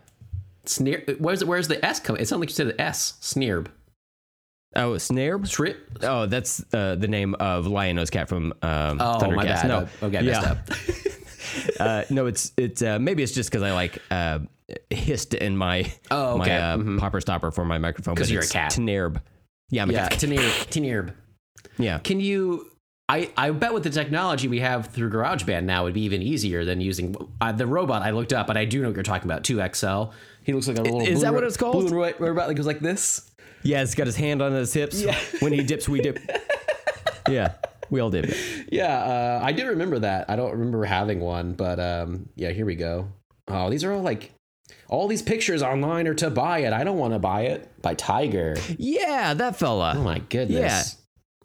S1: sneer where's where's the s come it sounded like you said the s sneerb
S2: Oh.
S1: Trip.
S2: Oh, that's uh, the name of Lion-O's Cat from um,
S1: Oh,
S2: Thundercats. No,
S1: okay, I
S2: yeah.
S1: messed up.
S2: uh, no, it's it's uh, maybe it's just because I like uh, hissed in my
S1: Oh, okay.
S2: my uh, popper stopper for my microphone.
S1: 'Cause
S2: but
S1: you're a cat.
S2: Tnerb. Yeah, I'm a
S1: yeah,
S2: cat.
S1: Tinierb.
S2: Yeah,
S1: Can you? I, I bet with the technology we have through GarageBand now would be even easier than using uh, the robot I looked up, but I do know what you're talking about. Two XL. He looks like a little.
S2: Is
S1: blue
S2: that what it's called?
S1: Blue white robot that goes like this.
S2: yeah. It's got his hand on his hips. Yeah. When he dips, we dip. yeah, we all did.
S1: Yeah, uh, I did remember that. I don't remember having one, but um, yeah, here we go. Oh, these are all like all these pictures online are to buy it. I don't want to buy it. By Tiger.
S2: Yeah, that fella.
S1: Oh my goodness.
S2: Yeah.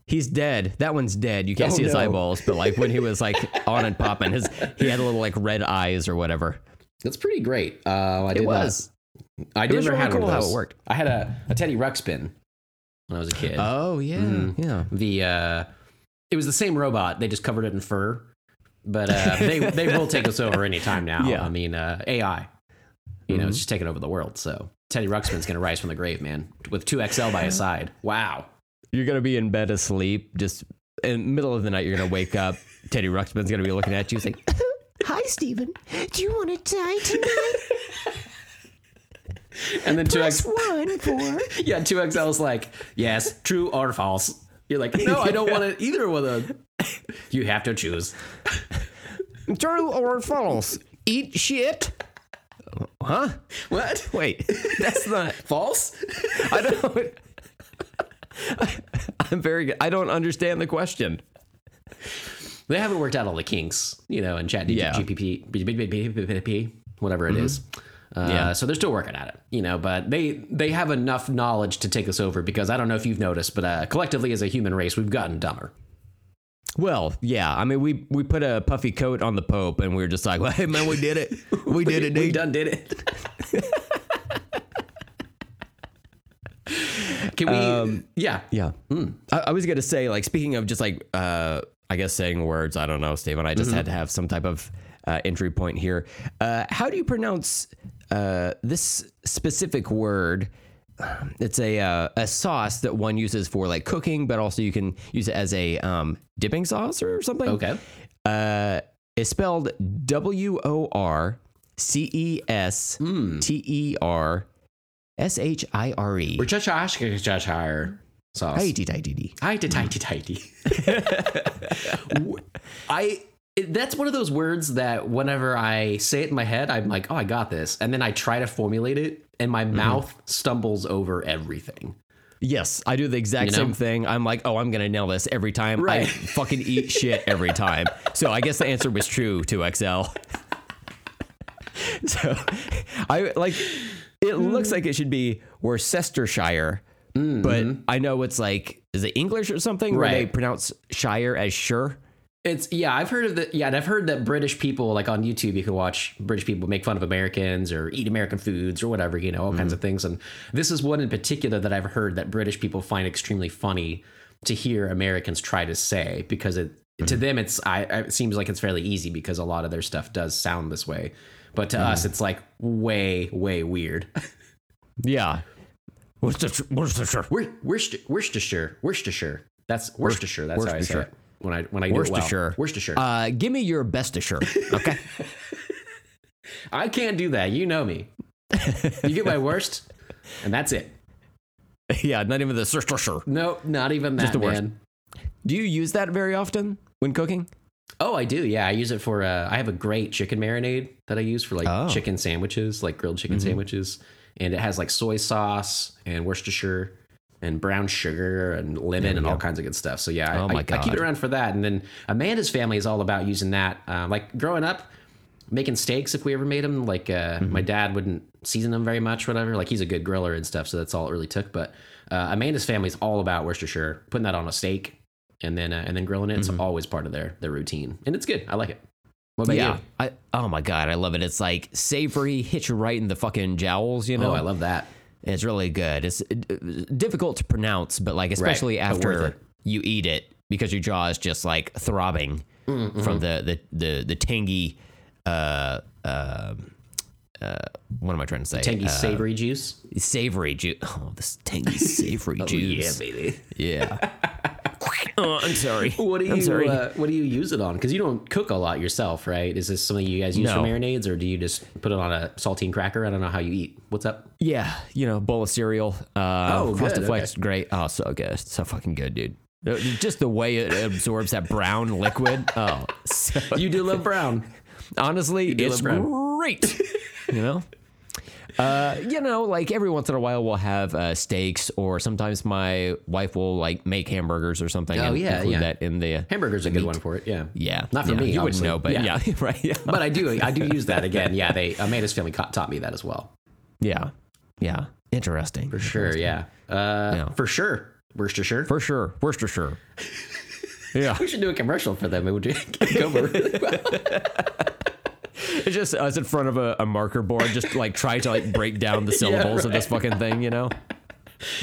S2: He's dead. That one's dead. You can't
S1: Oh,
S2: see his
S1: no.
S2: eyeballs, but like when he was like on and popping, his he had a little like red eyes or whatever.
S1: That's pretty great. Uh, I did
S2: was.
S1: I
S2: It was
S1: never
S2: really
S1: had
S2: cool how it worked.
S1: I had a, a Teddy Ruxpin when I was a kid.
S2: Oh yeah,
S1: Mhm.
S2: yeah.
S1: the uh, it was the same robot. They just covered it in fur. But uh, they they will take us over any time now.
S2: Yeah.
S1: I mean uh, AI. You know,
S2: Mhm.
S1: it's just taking over the world. So Teddy Ruxpin's gonna rise from the grave, man, with two XL by his side. Wow.
S2: You're gonna be in bed asleep, just in the middle of the night. You're gonna wake up. Teddy Ruxpin's gonna be looking at you. He's like,
S3: Hi, Steven. Do you want to die tonight?
S1: And then two
S3: Press
S1: X
S3: one for.
S1: yeah two XL is like yes, true or false. You're like, no, I don't want to either one of them. You have to choose.
S2: True or false? Eat shit. Huh?
S1: What?
S2: Wait, that's not.
S1: False?
S2: I don't. I'm very good. I don't understand the question.
S1: They haven't worked out all the kinks, you know, in chat
S2: Yeah.
S1: GPP, whatever it is. Uh,
S2: Yeah.
S1: So they're still working at it, you know, but they they have enough knowledge to take us over because I don't know if you've noticed, but uh, collectively as a human race, we've gotten dumber.
S2: Well, yeah. I mean, we we put a puffy coat on the Pope, and we were just like, well, "Hey, man, we did it. We did it,
S1: We done did it. Can we? yeah.
S2: Yeah. I, I was gonna say, like, speaking of just like, uh, I guess saying words. I don't know, Steven. I just had to have some type of uh, entry point here. Uh, how do you pronounce uh, this specific word? It's a uh, a sauce that one uses for like cooking, but also you can use it as a um, dipping sauce or something.
S1: Okay.
S2: Uh, it's spelled W O R C E S T E R S H I R E.
S1: We're Cheshire sauce.
S2: Highty tighty.
S1: Tighty, tighty, tighty. I. It, that's one of those words that whenever I say it in my head, I'm like, "Oh, I got this," and then I try to formulate it, and my
S2: Mm-hmm.
S1: mouth stumbles over everything.
S2: Yes, I do the exact
S1: You know?
S2: same thing. I'm like, oh, I'm gonna nail this every time. I
S1: Right.
S2: fucking eat shit every time. So I guess the answer was true to XL. so I like it looks like it should be Worcestershire, but I know it's like is it English or something where they
S1: Mm-hmm.
S2: Pronounce shire as sure?
S1: It's yeah, I've heard of that. Yeah, and I've heard that British people, like on YouTube, you can watch British people make fun of Americans or eat American foods or whatever, you know, all kinds of mm-hmm. things. And this is one in particular that I've heard that British people find extremely funny to hear Americans try to say because it to mm-hmm. them it's I, it seems like it's fairly easy because a lot of their stuff does sound this way, but to us mm-hmm. it's like way way weird.
S2: Yeah. Worcestershire. Worcestershire.
S1: Wor- Worcester, Worcestershire, Worcestershire. That's Worcestershire. That's how I say it when I when I do it well. Worcestershire.
S2: Uh, give me your bestishire. Okay.
S1: I can't do that. You know me. you get my worst, and that's it.
S2: yeah, not even the Worcestershire.
S1: No, not even that, Just
S2: the worst.
S1: man.
S2: Do you use that very often when cooking?
S1: Oh, I do. Yeah, I use it for. Uh, I have a great chicken marinade that I use for like
S2: Oh.
S1: chicken sandwiches, like grilled chicken sandwiches, and it has like soy sauce and Worcestershire and brown sugar and lemon and all kinds of good stuff. So yeah, I,
S2: Oh
S1: I, I keep it around for that. And then Amanda's family is all about using that. Um, like growing up, making steaks if we ever made them. Like uh, my dad wouldn't season them very much, whatever. Like he's a good griller and stuff, so that's all it really took. But uh, Amanda's family is all about Worcestershire, putting that on a steak and then uh, and then grilling it. It's always part of their their routine, and it's good. I like it. What about
S2: yeah.
S1: you?
S2: I, oh my god, I love it. It's like savory, hits you right in the fucking jowls. You know,
S1: Oh, I love that.
S2: It's really good. It's uh, difficult to pronounce, but like especially
S1: worth
S2: after you eat it because your jaw is just like throbbing
S1: Mm-hmm.
S2: from the the the the tangy. Uh, uh, uh, what am I trying to say?
S1: Tangy
S2: Uh,
S1: savory juice.
S2: savory juice. Oh, this tangy savory juice.
S1: Yeah, baby.
S2: Yeah. oh, I'm sorry.
S1: What do
S2: I'm
S1: you
S2: sorry.
S1: uh, What do you use it on? Because you don't cook a lot yourself, right? Is this something you guys use
S2: No.
S1: for marinades, or do you just put it on a saltine cracker? I don't know how you eat. What's up?
S2: Yeah, you know, bowl of cereal. Uh,
S1: Oh,
S2: Frosted Flakes, great. Oh, so good, so fucking good, dude. Uh, Just the way it absorbs that brown liquid. Oh, so,
S1: You do love brown.
S2: honestly, it's
S1: brown.
S2: great. you know. Uh, you know, like every once in a while we'll have uh, steaks, or sometimes my wife will like make hamburgers or something.
S1: Oh,
S2: and
S1: yeah,
S2: include
S1: yeah.
S2: that in the
S1: Hamburger's a good one for it. Yeah.
S2: yeah.
S1: Not for
S2: yeah,
S1: me.
S2: You wouldn't know, but yeah, right. Yeah,
S1: But I do. I do use that again. Yeah. They Amanda's family taught me that as well.
S2: yeah, yeah. Interesting.
S1: For sure. Yeah. Uh,
S2: Yeah.
S1: For sure. Worcestershire.
S2: For sure, Worcestershire. Yeah.
S1: we should do a commercial for them. It would go over really well.
S2: It's just us in front of a, a marker board, just like trying to like break down the syllables of this fucking thing, you know?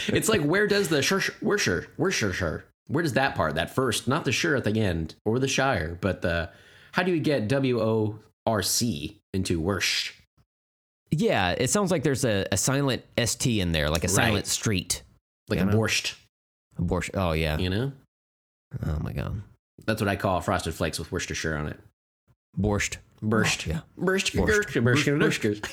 S1: It's like where does the shir Worcestershire Worcestershire where does that part that first not the sure at the end or the shire but the how do you get W O R C into Worsh?
S2: Yeah, it sounds like there's a, a silent ST in there, like a silent street.
S1: Like
S2: You
S1: a
S2: know?
S1: borscht,
S2: Borscht. Oh, yeah.
S1: you know?
S2: Oh, my God.
S1: That's what I call frosted flakes with Worcestershire on it.
S2: Borscht.
S1: Borscht.
S2: Yeah.
S1: Borscht.
S2: Borscht.
S1: Borscht. Borscht. Borscht.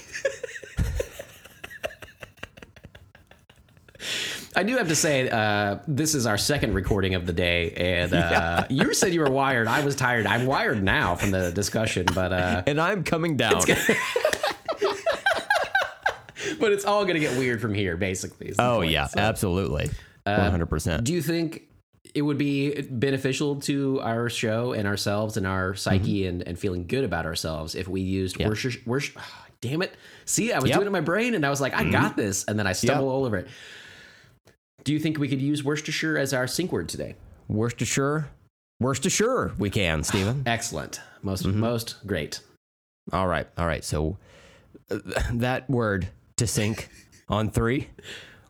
S1: I do have to say, uh, this is our second recording of the day, and uh, you said you were wired. I was tired. I'm wired now from the discussion, but uh,
S2: and I'm coming down.
S1: but it's all gonna get weird from here, basically.
S2: oh
S1: point.
S2: yeah,
S1: So,
S2: absolutely, one hundred percent.
S1: do you think it would be beneficial to our show and ourselves and our psyche and, and feeling good about ourselves if we used
S2: Mm-hmm. Yeah.
S1: Worcestershire? Damn it! See, I was
S2: Yep. Mm-hmm.
S1: doing it in my brain, and I was like, I got this, and then I stumble all over it. Do you think we could use Worcestershire as our sync word today?
S2: Worcestershire, Worcestershire, we can, Steven.
S1: Excellent. Most
S2: Mm-hmm.
S1: most great.
S2: all right, all right. So uh, that word to sync on three,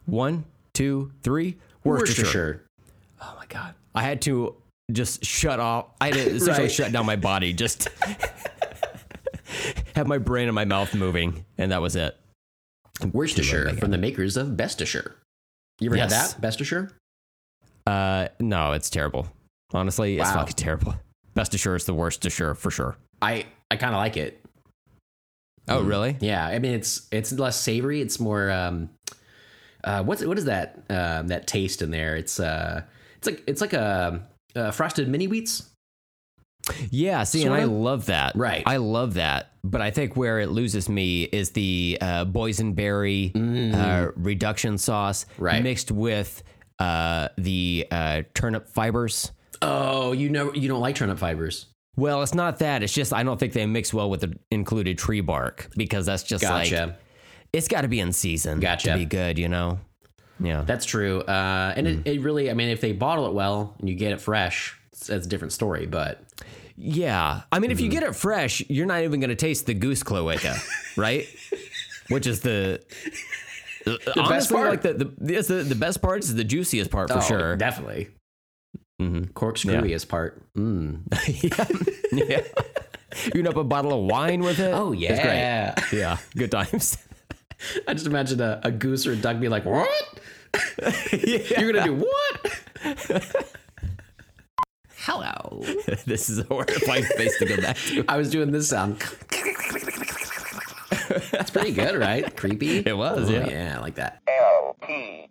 S2: one, two, three. Worcestershire.
S1: Worcestershire.
S2: Oh my god, I had to just shut off. I had to essentially
S1: Right.
S2: shut down my body. Just have my brain and my mouth moving, and that was it.
S1: Worcestershire
S2: Make
S1: from the makers of Bestisher. You ever
S2: Yes.
S1: had that? Bestisher?
S2: Uh, no, it's terrible. Honestly, it's fucking terrible. Best assure is the worst assure for sure.
S1: I I kind of like it.
S2: Oh, really?
S1: Yeah, I mean it's it's less savory. It's more um, uh, what's what is that um, that taste in there? It's uh, it's like it's like a, uh frosted mini wheats.
S2: Yeah. See, and I love that.
S1: Right.
S2: I love that. But I think where it loses me is the uh, boysenberry uh, reduction sauce
S1: Mm. Right.
S2: mixed with uh, the uh, turnip fibers.
S1: Oh, you know you don't like turnip fibers.
S2: Well, it's not that. It's just I don't think they mix well with the included tree bark because that's just
S1: Gotcha.
S2: like it's got to be in season
S1: Gotcha.
S2: to be good, you know. Yeah.
S1: That's true. Uh, and
S2: Mm.
S1: it, it really, I mean, if they bottle it well and you get it fresh, it's, it's a different story. But
S2: Yeah. I mean, if
S1: Mm-hmm.
S2: you get it fresh, you're not even going to taste the goose cloaca, right? Which is the. honestly,
S1: part.
S2: like the the, the the best part is the juiciest part for
S1: oh,
S2: sure.
S1: definitely
S2: Mhm.
S1: corkscrewiest part. Mm.
S2: yeah. yeah. You can up a bottle of wine with it.
S1: Oh
S2: It's great.
S1: yeah,
S2: Yeah. Good times.
S1: I just imagine a, a goose or a duck be like, "What? You're gonna do what?" Hello.
S2: this is a horrifying place to go back to.
S1: I was doing this sound. It's pretty good, right? Creepy.
S2: It was,
S1: Oh,
S2: yeah.
S1: yeah, I like that.
S4: L P